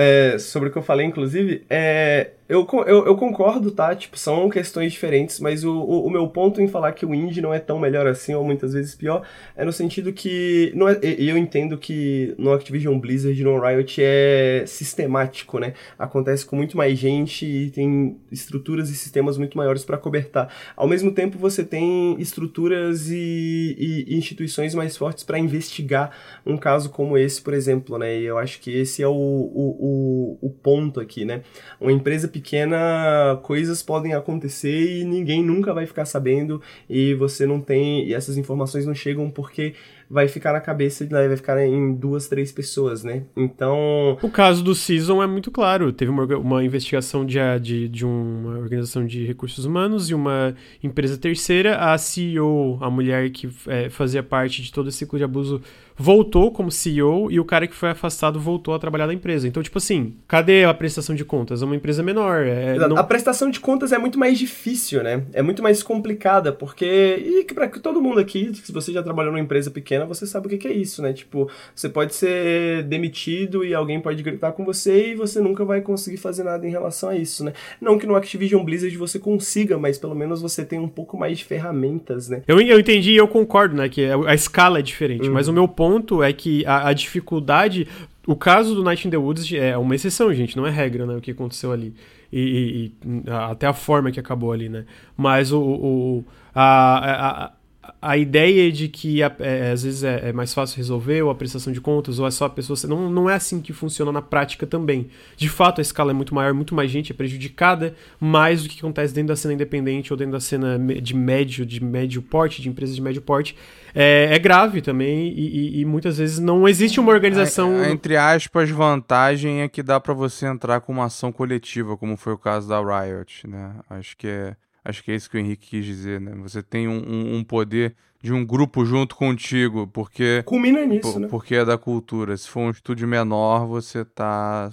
é, sobre o que eu falei, inclusive, é, eu, eu, eu, concordo, tá? Tipo, são questões diferentes, mas o, o, o, meu ponto em falar que o indie não é tão melhor assim, ou muitas vezes pior, é no sentido que. Não é, eu entendo que no Activision Blizzard, no Riot, é sistemático, né? Acontece com muito mais gente e tem estruturas e sistemas muito maiores para cobertar. Ao mesmo tempo, você tem estruturas e, e, instituições mais fortes para investigar um caso como esse, por exemplo, né? E eu acho que esse é o, o, o, o ponto aqui, né? Uma empresa pequena, coisas podem acontecer e ninguém nunca vai ficar sabendo e você não tem, e essas informações não chegam porque vai ficar na cabeça, vai ficar em duas, três pessoas, né? Então. O caso do Season é muito claro. Teve uma, uma investigação de, de, de uma organização de recursos humanos e uma empresa terceira. A CEO, a mulher que é, fazia parte de todo esse ciclo de abuso, voltou como CEO e o cara que foi afastado voltou a trabalhar na empresa. Então, tipo assim, cadê a prestação de contas? É uma empresa menor. É, não... A prestação de contas é muito mais difícil, né? É muito mais complicada, porque. E para todo mundo aqui, se você já trabalhou numa empresa pequena, você sabe o que, que é isso, né? Tipo, você pode ser demitido e alguém pode gritar com você e você nunca vai conseguir fazer nada em relação a isso, né? Não que no Activision Blizzard você consiga, mas pelo menos você tem um pouco mais de ferramentas, né? Eu, eu entendi e eu concordo, né? Que a escala é diferente, uhum. mas o meu ponto ponto é que a, a dificuldade. O caso do Night in the Woods é uma exceção, gente, não é regra, né? O que aconteceu ali. E, e, e até a forma que acabou ali, né? Mas o, o a, a, a ideia de que é, às vezes é, é, mais fácil resolver, ou a prestação de contas, ou é só a pessoa. Não, não é assim que funciona na prática também. De fato, a escala é muito maior, muito mais gente é prejudicada, mais do que acontece dentro da cena independente ou dentro da cena de médio, de médio porte, de empresas de médio porte. É, é grave também, e, e, e, muitas vezes não existe uma organização. A, a, entre aspas, vantagem é que dá para você entrar com uma ação coletiva, como foi o caso da Riot, né? Acho que é Acho que é isso que o Henrique quis dizer, né? Você tem um, um, poder de um grupo junto contigo, porque. Culmina nisso, por, né? Porque é da cultura. Se for um estúdio menor, você tá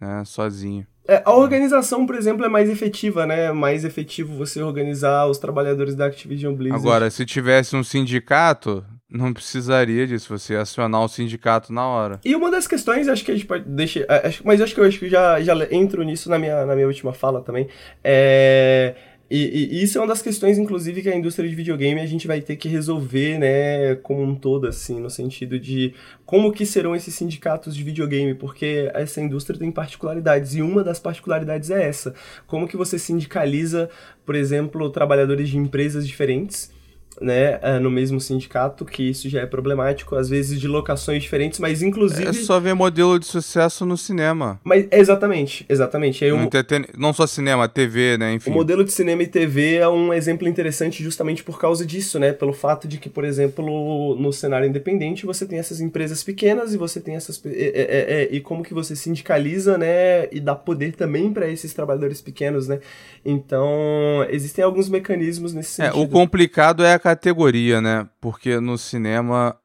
né, sozinho. É, a organização, por exemplo, é mais efetiva, né? É mais efetivo você organizar os trabalhadores da Activision Blizzard. Agora, se tivesse um sindicato, não precisaria disso, você acionar o sindicato na hora. E uma das questões, acho que a gente pode deixar. Mas acho que eu acho que já, já entro nisso na minha, na minha última fala também. É e, e, isso é uma das questões, inclusive, que a indústria de videogame a gente vai ter que resolver, né, como um todo, assim, no sentido de como que serão esses sindicatos de videogame, porque essa indústria tem particularidades, e uma das particularidades é essa. Como que você sindicaliza, por exemplo, trabalhadores de empresas diferentes, né, é, no mesmo sindicato, que isso já é problemático, às vezes de locações diferentes, mas inclusive... É só ver modelo de sucesso no cinema. Mas, exatamente, exatamente. Aí, um... Não só cinema, TV, né, enfim. O modelo de cinema e TV é um exemplo interessante justamente por causa disso, né, pelo fato de que, por exemplo, no cenário independente você tem essas empresas pequenas e você tem essas... É, é, é, e como que você sindicaliza, né, e dá poder também para esses trabalhadores pequenos, né. Então, existem alguns mecanismos nesse sentido. É, o complicado é a categoria, né? Porque no cinema,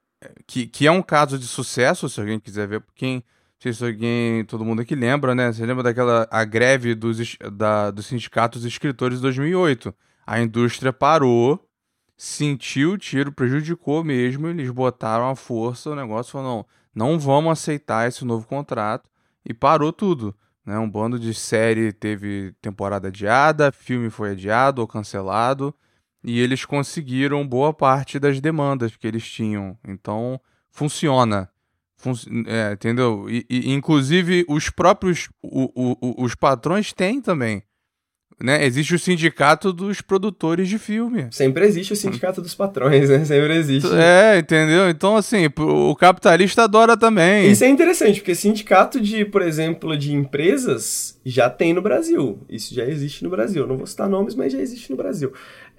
que, que é um caso de sucesso, se alguém quiser ver, quem, não sei se alguém, todo mundo aqui lembra, né? Você lembra daquela a greve dos, da, dos sindicatos escritores de 2008? A indústria parou, sentiu o tiro, prejudicou mesmo, eles botaram a força, o negócio falou, não, não vamos aceitar esse novo contrato, e parou tudo. Né? Um bando de série teve temporada adiada, filme foi adiado ou cancelado, e eles conseguiram boa parte das demandas que eles tinham. Então, funciona. Fun é, entendeu? E, e, inclusive, os próprios o, o, os patrões têm também. Né? Existe o sindicato dos produtores de filme. Sempre existe o sindicato dos patrões, né? Sempre existe. É, entendeu? Então, assim, o capitalista adora também. Isso é interessante, porque sindicato de, por exemplo, de empresas já tem no Brasil. Isso já existe no Brasil. Não vou citar nomes, mas já existe no Brasil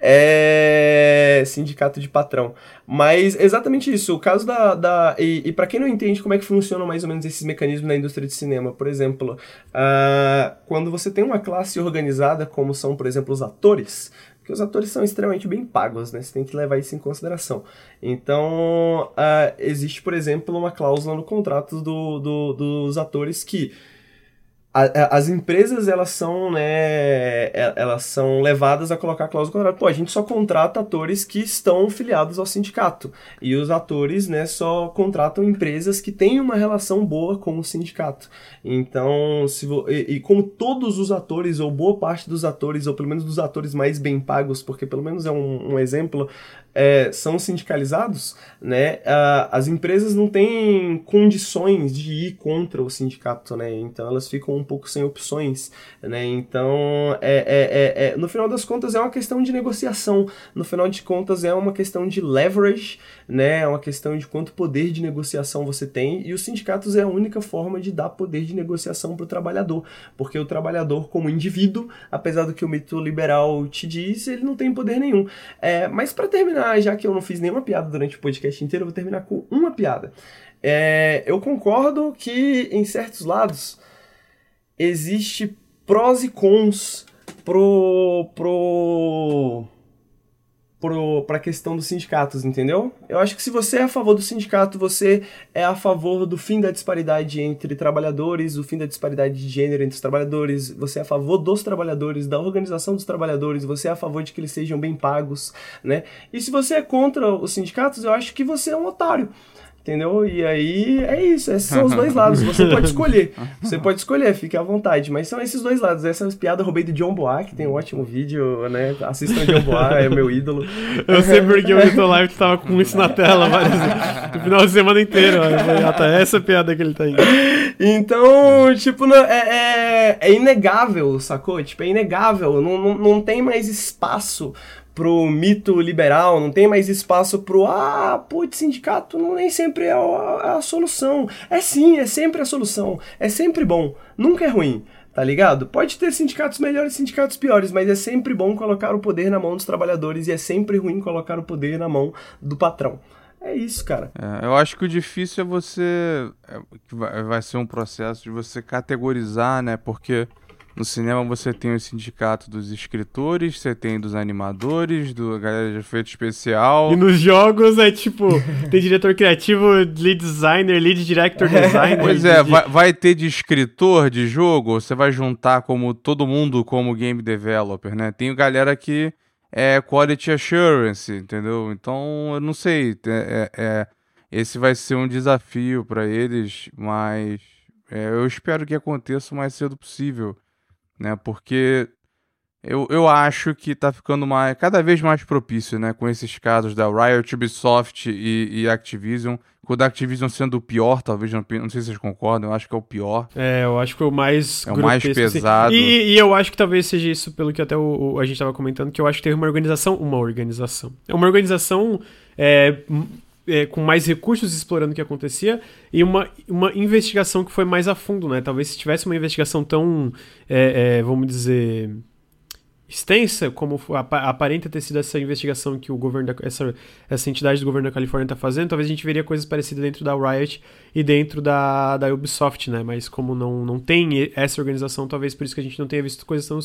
é sindicato de patrão. Mas exatamente isso, o caso da. da e, e para quem não entende como é que funcionam mais ou menos esses mecanismos na indústria de cinema, por exemplo, uh, quando você tem uma classe organizada, como são, por exemplo, os atores, porque os atores são extremamente bem pagos, né? Você tem que levar isso em consideração. Então, uh, existe, por exemplo, uma cláusula no contrato do, do, dos atores que a, as empresas elas são né elas são levadas a colocar cláusula contrato. Pô a gente só contrata atores que estão filiados ao sindicato. E os atores né só contratam empresas que têm uma relação boa com o sindicato. Então se e, e como todos os atores ou boa parte dos atores ou pelo menos dos atores mais bem pagos porque pelo menos é um, um exemplo é, são sindicalizados, né, as empresas não têm condições de ir contra o sindicato, né, então elas ficam um pouco sem opções, né, então é, é, é, é, no final das contas é uma questão de negociação, no final de contas é uma questão de leverage, né, é uma questão de quanto poder de negociação você tem e os sindicatos é a única forma de dar poder de negociação para o trabalhador, porque o trabalhador como indivíduo, apesar do que o mito liberal te diz, ele não tem poder nenhum. É, mas para terminar terminar, já que eu não fiz nenhuma piada durante o podcast inteiro, eu vou terminar com uma piada. É, eu concordo que em certos lados existe prós e cons pro pro para a questão dos sindicatos, entendeu? Eu acho que se você é a favor do sindicato, você é a favor do fim da disparidade entre trabalhadores, o fim da disparidade de gênero entre os trabalhadores, você é a favor dos trabalhadores, da organização dos trabalhadores, você é a favor de que eles sejam bem pagos, né? E se você é contra os sindicatos, eu acho que você é um otário. Entendeu? E aí é isso, esses são os dois lados. Você pode escolher. Você pode escolher, fique à vontade. Mas são esses dois lados. Essa piada eu roubei do John Boa, que tem um ótimo vídeo, né? Assistam John Boa, é meu ídolo. Eu sei porque o Vitor Live tava com isso na tela várias no final de semana inteiro. Ó. tá essa piada que ele tá indo. Então, tipo, é, é, é inegável, sacou? Tipo, é inegável. Não, não, não tem mais espaço pro mito liberal, não tem mais espaço pro ah, putz, sindicato não nem sempre é a, a, solução. É sim, é sempre a solução. É sempre bom, nunca é ruim, tá ligado? Pode ter sindicatos melhores e sindicatos piores, mas é sempre bom colocar o poder na mão dos trabalhadores e é sempre ruim colocar o poder na mão do patrão. É isso, cara. É, eu acho que o difícil é você. É, vai ser um processo de você categorizar, né? Porque no cinema você tem o sindicato dos escritores, você tem dos animadores, do galera de efeito especial. E nos jogos é tipo, tem diretor criativo, lead designer, lead director designer. Pois é, de... vai, vai, ter de escritor de jogo, você vai juntar como todo mundo como game developer, né? Tem galera que é quality assurance, entendeu? Então, eu não sei, é, é, é esse vai ser um desafio para eles, mas é, eu espero que aconteça o mais cedo possível né? Porque eu, eu acho que tá ficando mais, cada vez mais propício, né? Com esses casos da Riot, Ubisoft e, e Activision. Com o da Activision sendo o pior, talvez, não, não sei se vocês concordam, eu acho que é o pior. É, eu acho que é o mais É o mais assim. pesado. Assim. E, e, eu acho que talvez seja isso, pelo que até o, o, a gente tava comentando, que eu acho que teve uma organização, uma organização. É uma organização é, é, com mais recursos explorando o que acontecia e uma, uma investigação que foi mais a fundo, né? Talvez se tivesse uma investigação tão, é, é, vamos dizer, extensa como aparenta ter sido essa investigação que o governo da, essa, essa entidade do governo da Califórnia está fazendo, talvez a gente veria coisas parecidas dentro da Riot e dentro da, da Ubisoft, né? Mas como não, não tem essa organização, talvez por isso que a gente não tenha visto coisas tão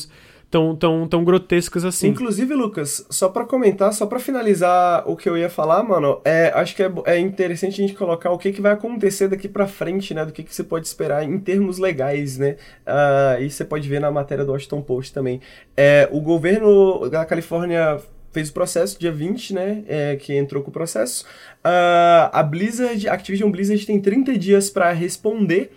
tão, tão, tão grotescas assim. Inclusive, Lucas, só para comentar, só para finalizar o que eu ia falar, mano, é, acho que é, é interessante a gente colocar o que, que vai acontecer daqui para frente, né? Do que, que você pode esperar em termos legais, né? Uh, e você pode ver na matéria do Washington Post também. É, o governo da Califórnia fez o processo dia 20, né? É, que entrou com o processo. Uh, a Blizzard, a Activision Blizzard tem 30 dias para responder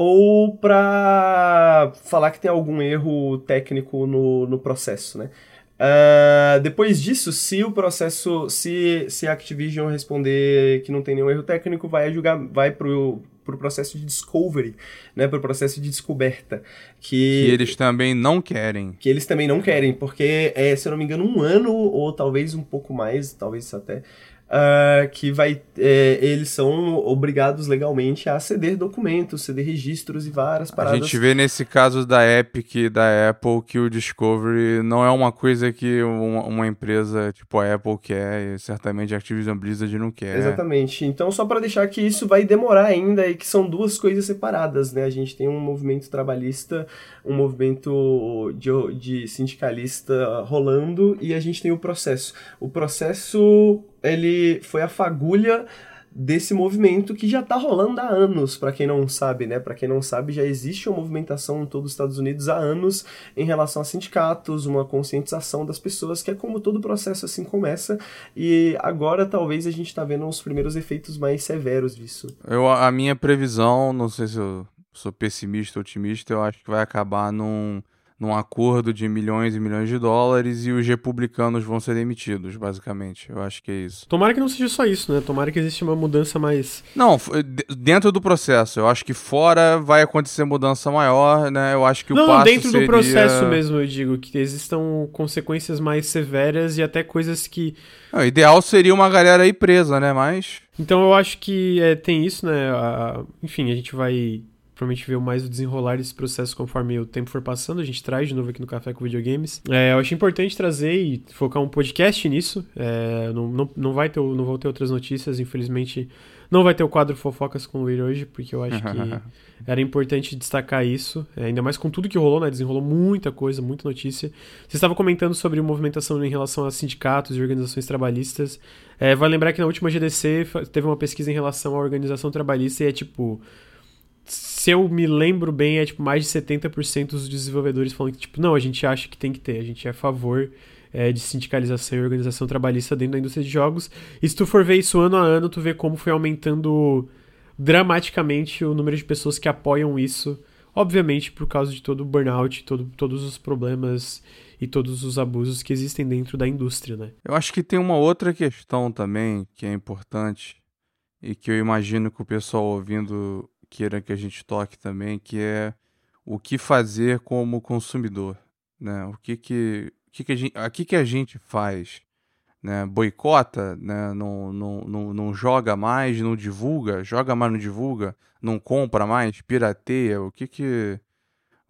ou para falar que tem algum erro técnico no, no processo, né? Uh, depois disso, se o processo, se, se a Activision responder que não tem nenhum erro técnico, vai julgar, vai pro, pro processo de discovery, né, pro processo de descoberta, que, que eles também não querem. Que eles também não querem, porque é, se eu não me engano, um ano ou talvez um pouco mais, talvez até uh, que vai, é, eles são obrigados legalmente a ceder documentos, ceder registros e várias paradas. A gente vê nesse caso da Epic e da Apple que o Discovery não é uma coisa que uma, uma empresa tipo a Apple quer e certamente a Activision Blizzard não quer. Exatamente. Então, só para deixar que isso vai demorar ainda e que são duas coisas separadas, né? A gente tem um movimento trabalhista, um movimento de, de sindicalista rolando e a gente tem o processo. O processo ele foi a fagulha desse movimento que já tá rolando há anos, para quem não sabe, né? Para quem não sabe, já existe uma movimentação em todos os Estados Unidos há anos em relação a sindicatos, uma conscientização das pessoas, que é como todo processo assim começa, e agora talvez a gente tá vendo os primeiros efeitos mais severos disso. Eu, a minha previsão, não sei se eu sou pessimista ou otimista, eu acho que vai acabar num num acordo de milhões e milhões de dólares e os republicanos vão ser demitidos, basicamente. Eu acho que é isso. Tomara que não seja só isso, né? Tomara que exista uma mudança mais. Não, dentro do processo. Eu acho que fora vai acontecer mudança maior, né? Eu acho que não, o passo dentro seria... do processo mesmo, eu digo, que existam consequências mais severas e até coisas que. o ideal seria uma galera aí presa, né? Mas. Então eu acho que é, tem isso, né? A... Enfim, a gente vai provavelmente ver mais o desenrolar desse processo conforme o tempo for passando. A gente traz de novo aqui no Café com Videogames. É, eu achei importante trazer e focar um podcast nisso. É, não, não, não, vai ter, não vou ter outras notícias, infelizmente. Não vai ter o quadro Fofocas com o Luir hoje, porque eu acho que era importante destacar isso. É, ainda mais com tudo que rolou, né? Desenrolou muita coisa, muita notícia. Você estava comentando sobre movimentação em relação a sindicatos e organizações trabalhistas. É, vai lembrar que na última GDC teve uma pesquisa em relação à organização trabalhista e é tipo se eu me lembro bem, é tipo mais de 70% dos desenvolvedores falando que, tipo, não, a gente acha que tem que ter, a gente é a favor é, de sindicalização e organização trabalhista dentro da indústria de jogos. E se tu for ver isso ano a ano, tu vê como foi aumentando dramaticamente o número de pessoas que apoiam isso. Obviamente, por causa de todo o burnout, todo, todos os problemas e todos os abusos que existem dentro da indústria, né? Eu acho que tem uma outra questão também que é importante e que eu imagino que o pessoal ouvindo queira que a gente toque também, que é o que fazer como consumidor, né? O que que, que, que a gente, aqui que a gente faz, né? Boicota, né? Não, não, não, não joga mais, não divulga, joga mais, não divulga, não compra mais, pirateia, o que que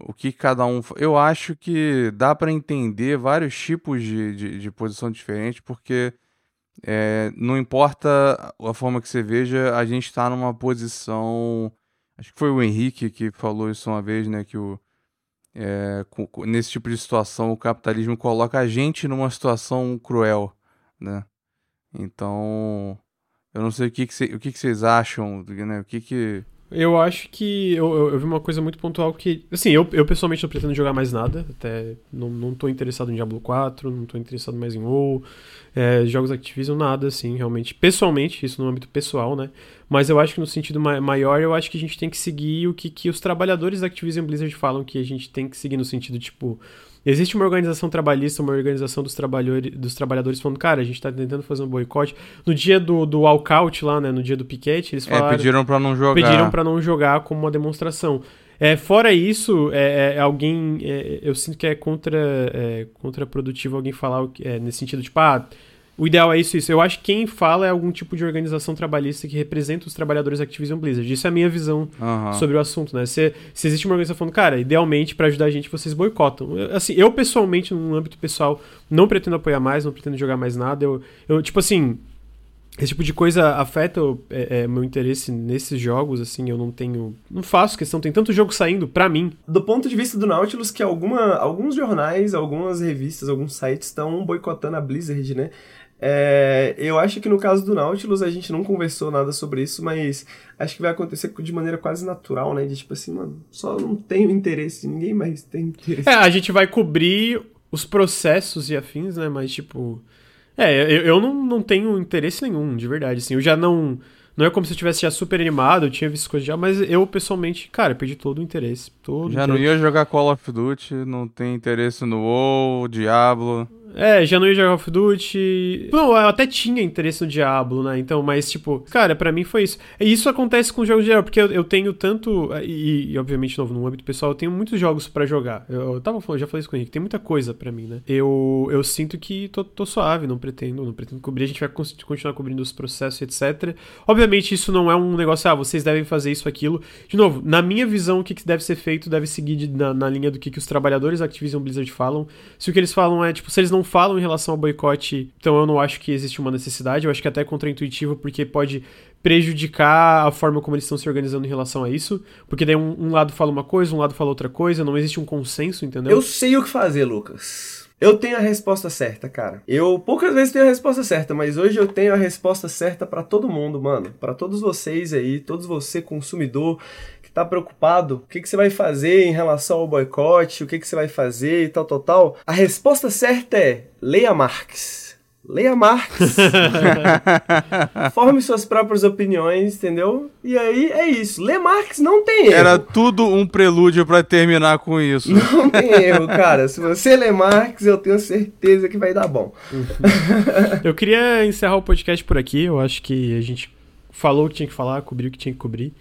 o que cada um. Eu acho que dá para entender vários tipos de, de, de posição diferente, porque é, não importa a forma que você veja, a gente está numa posição Acho que foi o Henrique que falou isso uma vez, né? Que o, é, nesse tipo de situação o capitalismo coloca a gente numa situação cruel, né? Então, eu não sei o que, que, cê, o que, que vocês acham, né? O que que... Eu acho que eu, eu, eu, vi uma coisa muito pontual que. Assim, eu, eu pessoalmente não pretendo jogar mais nada. Até não, não tô interessado em Diablo 4, não tô interessado mais em WoW, é, jogos Activision, nada, assim, realmente. Pessoalmente, isso no âmbito pessoal, né? Mas eu acho que no sentido maior, eu acho que a gente tem que seguir o que, que os trabalhadores da Activision Blizzard falam que a gente tem que seguir no sentido, tipo, Existe uma organização trabalhista, uma organização dos, trabalhadores, dos trabalhadores falando, cara, a gente tá tentando fazer um boicote. No dia do, do walkout lá, né, no dia do piquete, eles é, falaram... É, pediram pra não jogar. Pediram pra não jogar como uma demonstração. É, fora isso, é, é alguém... É, eu sinto que é contra, é, contraprodutivo alguém falar é, nesse sentido, tipo, ah o ideal é isso, isso. Eu acho que quem fala é algum tipo de organização trabalhista que representa os trabalhadores da Activision Blizzard. Isso é a minha visão uhum. sobre o assunto, né? Se, se existe uma organização falando, cara, idealmente, para ajudar a gente, vocês boicotam. Assim, eu pessoalmente, no âmbito pessoal, não pretendo apoiar mais, não pretendo jogar mais nada. Eu, eu tipo assim, esse tipo de coisa afeta o é, é, meu interesse nesses jogos, assim, eu não tenho. Não faço questão, tem tanto jogo saindo pra mim. Do ponto de vista do Nautilus, que alguma, alguns jornais, algumas revistas, alguns sites estão boicotando a Blizzard, né? É, eu acho que no caso do Nautilus a gente não conversou nada sobre isso, mas acho que vai acontecer de maneira quase natural, né? De tipo assim, mano, só não tenho interesse, ninguém mais tem interesse. É, a gente vai cobrir os processos e afins, né? Mas tipo. É, eu, eu não, não tenho interesse nenhum, de verdade, assim. Eu já não. Não é como se eu tivesse já super animado, eu tinha visto coisas já, mas eu pessoalmente, cara, perdi todo o interesse. Todo já interesse. não ia jogar Call of Duty, não tem interesse no WoW, Diablo. É, já não ia jogar Call of Duty. Não, eu até tinha interesse no Diablo, né? Então, mas, tipo, cara, para mim foi isso. E isso acontece com jogos de geral, porque eu, eu tenho tanto. E, e, obviamente, novo, no âmbito pessoal, eu tenho muitos jogos para jogar. Eu, eu tava falando, já falei isso com o Henrique, tem muita coisa para mim, né? Eu, eu sinto que tô, tô suave, não pretendo, não pretendo cobrir. A gente vai continuar cobrindo os processos, etc. Obviamente, isso não é um negócio, ah, vocês devem fazer isso, aquilo. De novo, na minha visão, o que, deve ser feito deve seguir de, na, na linha do que, que os trabalhadores Activision Blizzard falam. Se o que eles falam é, tipo, se eles não falam em relação ao boicote, então eu não acho que existe uma necessidade. Eu acho que é até é contraintuitivo, porque pode prejudicar a forma como eles estão se organizando em relação a isso. Porque daí um, um, lado fala uma coisa, um lado fala outra coisa, não existe um consenso, entendeu? Eu sei o que fazer, Lucas. Eu tenho a resposta certa, cara. Eu poucas vezes tenho a resposta certa, mas hoje eu tenho a resposta certa para todo mundo, mano. Para todos vocês aí, todos você consumidor tá preocupado, o que, que você vai fazer em relação ao boicote, o que, que você vai fazer e tal, tal, tal. A resposta certa é leia Marx. Leia Marx. Forme suas próprias opiniões, entendeu? E aí é isso. Lê Marx não tem erro. Era tudo um prelúdio para terminar com isso. Não tem erro, cara. Se você lê Marx, eu tenho certeza que vai dar bom. eu queria encerrar o podcast por aqui. Eu acho que a gente falou o que tinha que falar, cobriu o que tinha que cobrir.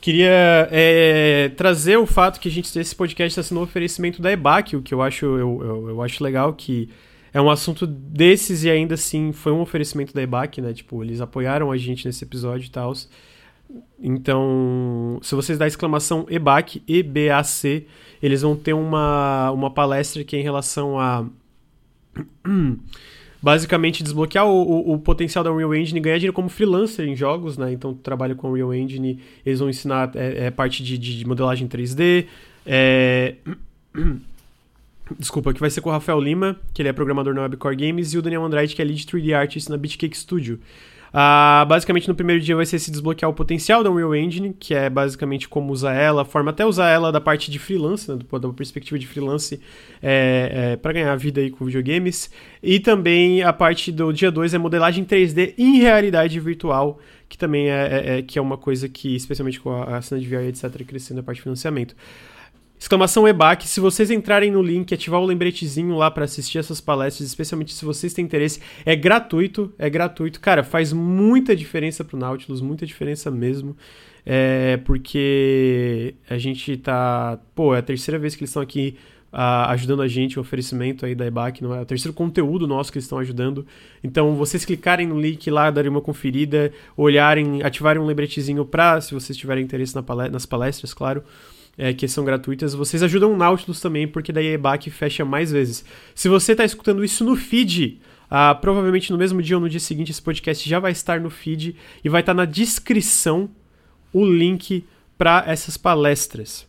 Queria é, trazer o fato que a gente esse podcast está sendo um oferecimento da EBAC, o que eu acho, eu, eu, eu acho legal que é um assunto desses e ainda assim foi um oferecimento da EBAC, né? Tipo, eles apoiaram a gente nesse episódio e tal. Então, se vocês a exclamação EBAC, E-B-A-C, eles vão ter uma, uma palestra que é em relação a. basicamente desbloquear o, o, o, potencial da Unreal Engine e ganhar dinheiro como freelancer em jogos, né? Então, tu trabalha com a Unreal Engine, eles vão ensinar é, é parte de, de, modelagem 3D, é. Desculpa, que vai ser com o Rafael Lima, que ele é programador na Webcore Games, e o Daniel Andrade, que é lead 3D artist na Beatcake Studio. Uh, basicamente, no primeiro dia vai ser se desbloquear o potencial da Unreal Engine, que é basicamente como usar ela, forma até usar ela da parte de freelance, né, da perspectiva de freelance, é, é, para ganhar vida aí com videogames. E também a parte do dia 2 é modelagem 3D em realidade virtual, que também é, é, é, que é uma coisa que, especialmente com a, a cena de VR, etc., crescendo a parte de financiamento. Exclamação EBAC, se vocês entrarem no link, ativar o lembretezinho lá para assistir essas palestras, especialmente se vocês têm interesse, é gratuito, é gratuito. Cara, faz muita diferença pro Nautilus, muita diferença mesmo. É porque a gente tá, pô, é a terceira vez que eles estão aqui uh, ajudando a gente, o oferecimento aí da EBAC, não é? é o terceiro conteúdo nosso que eles estão ajudando. Então, vocês clicarem no link lá, darem uma conferida, olharem, ativarem um lembretezinho para, se vocês tiverem interesse na palestra, nas palestras, claro é, que são gratuitas, vocês ajudam o Nautilus também, porque daí a EBAC fecha mais vezes. Se você está escutando isso no feed, ah, provavelmente no mesmo dia ou no dia seguinte esse podcast já vai estar no feed e vai estar na descrição o link para essas palestras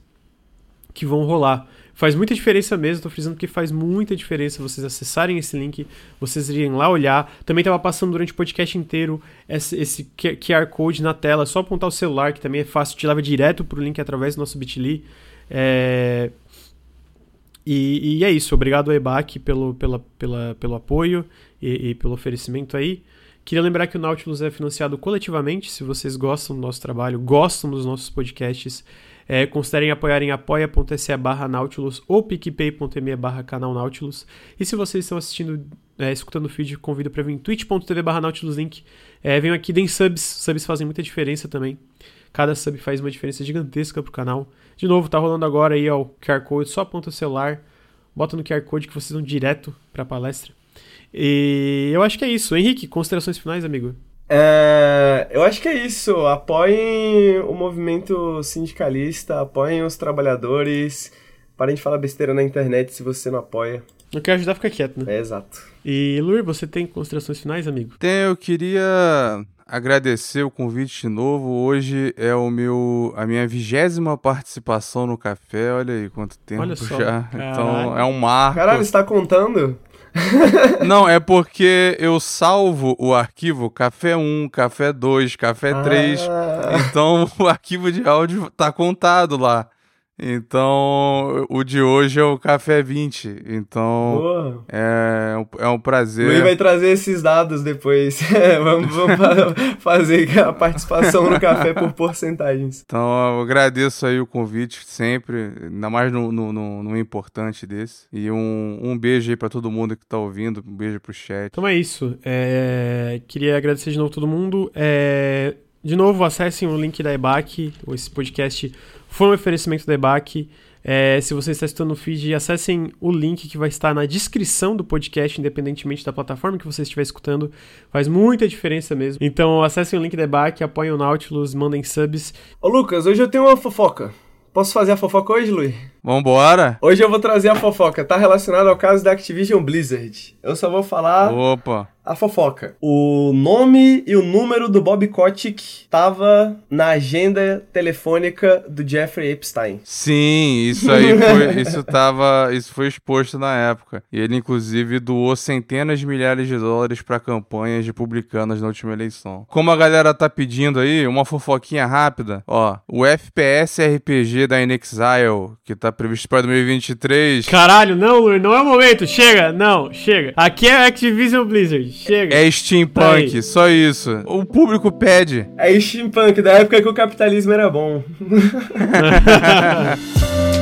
que vão rolar. Faz muita diferença mesmo, tô frisando que faz muita diferença vocês acessarem esse link, vocês irem lá olhar. Também tava passando durante o podcast inteiro esse, esse QR Code na tela, só apontar o celular, que também é fácil, te leva direto pro link através do nosso Bitly. É... E, e, é isso, obrigado ao EBAC pelo, pela, pela, pelo apoio e, e pelo oferecimento aí. Queria lembrar que o Nautilus é financiado coletivamente. Se vocês gostam do nosso trabalho, gostam dos nossos podcasts, é, considerem apoiar em apoia.se barra Nautilus ou picpay.me barra canal Nautilus. E se vocês estão assistindo, é, escutando o feed, convido para vir em twitch.tv barra Nautilus Link. É, venham aqui, deem subs, subs fazem muita diferença também. Cada sub faz uma diferença gigantesca pro canal. De novo, tá rolando agora aí ó, o QR Code, só aponta o celular, bota no QR Code que vocês vão direto pra palestra. E eu acho que é isso. Henrique, considerações finais, amigo? É, eu acho que é isso. Apoiem o movimento sindicalista, apoiem os trabalhadores. Parem de falar besteira na internet se você não apoia. Não quer ajudar, fica quieto, né? É, exato. E, Luir, você tem considerações finais, amigo? Tem, eu queria agradecer o convite de novo. Hoje é o meu a minha vigésima participação no café. Olha aí quanto tempo Olha só, já. Caralho. Então é um marco. Caralho, você tá contando? Não, é porque eu salvo o arquivo café 1, café 2, café 3. Ah. Então o arquivo de áudio tá contado lá. Então, o de hoje é o Café 20. Então, é, é um prazer. Luiz vai trazer esses dados depois. vamos, vamos fazer a participação no café por porcentagens. Então, eu agradeço aí o convite sempre, ainda mais no, no, no, no importante desse. E um, um beijo aí pra todo mundo que tá ouvindo, um beijo pro chat. Então é isso. É... Queria agradecer de novo todo mundo. É... De novo, acessem o link da EBAC, esse podcast foi um oferecimento da EBAC. É, se você está escutando o feed, acessem o link que vai estar na descrição do podcast, independentemente da plataforma que você estiver escutando. Faz muita diferença mesmo. Então, acessem o link da EBAC, apoiem o Nautilus, mandem subs. Ô Lucas, hoje eu tenho uma fofoca. Posso fazer a fofoca hoje, Luiz? Vambora. Hoje eu vou trazer a fofoca. Tá relacionado ao caso da Activision Blizzard. Eu só vou falar Opa. a fofoca. O nome e o número do Bob Kotick tava na agenda telefônica do Jeffrey Epstein. Sim, isso aí foi, isso tava, isso foi exposto na época. E ele inclusive doou centenas de milhares de dólares para campanhas republicanas na última eleição. Como a galera tá pedindo aí, uma fofoquinha rápida, ó, o FPS RPG da Inexile, que tá previsto para 2023, Caralho, não, Luiz, não é o momento. Chega, não, chega. Aqui é Activision Blizzard. Chega. é steampunk, Aí. só isso. O público pede. É steampunk, da época que o capitalismo era bom.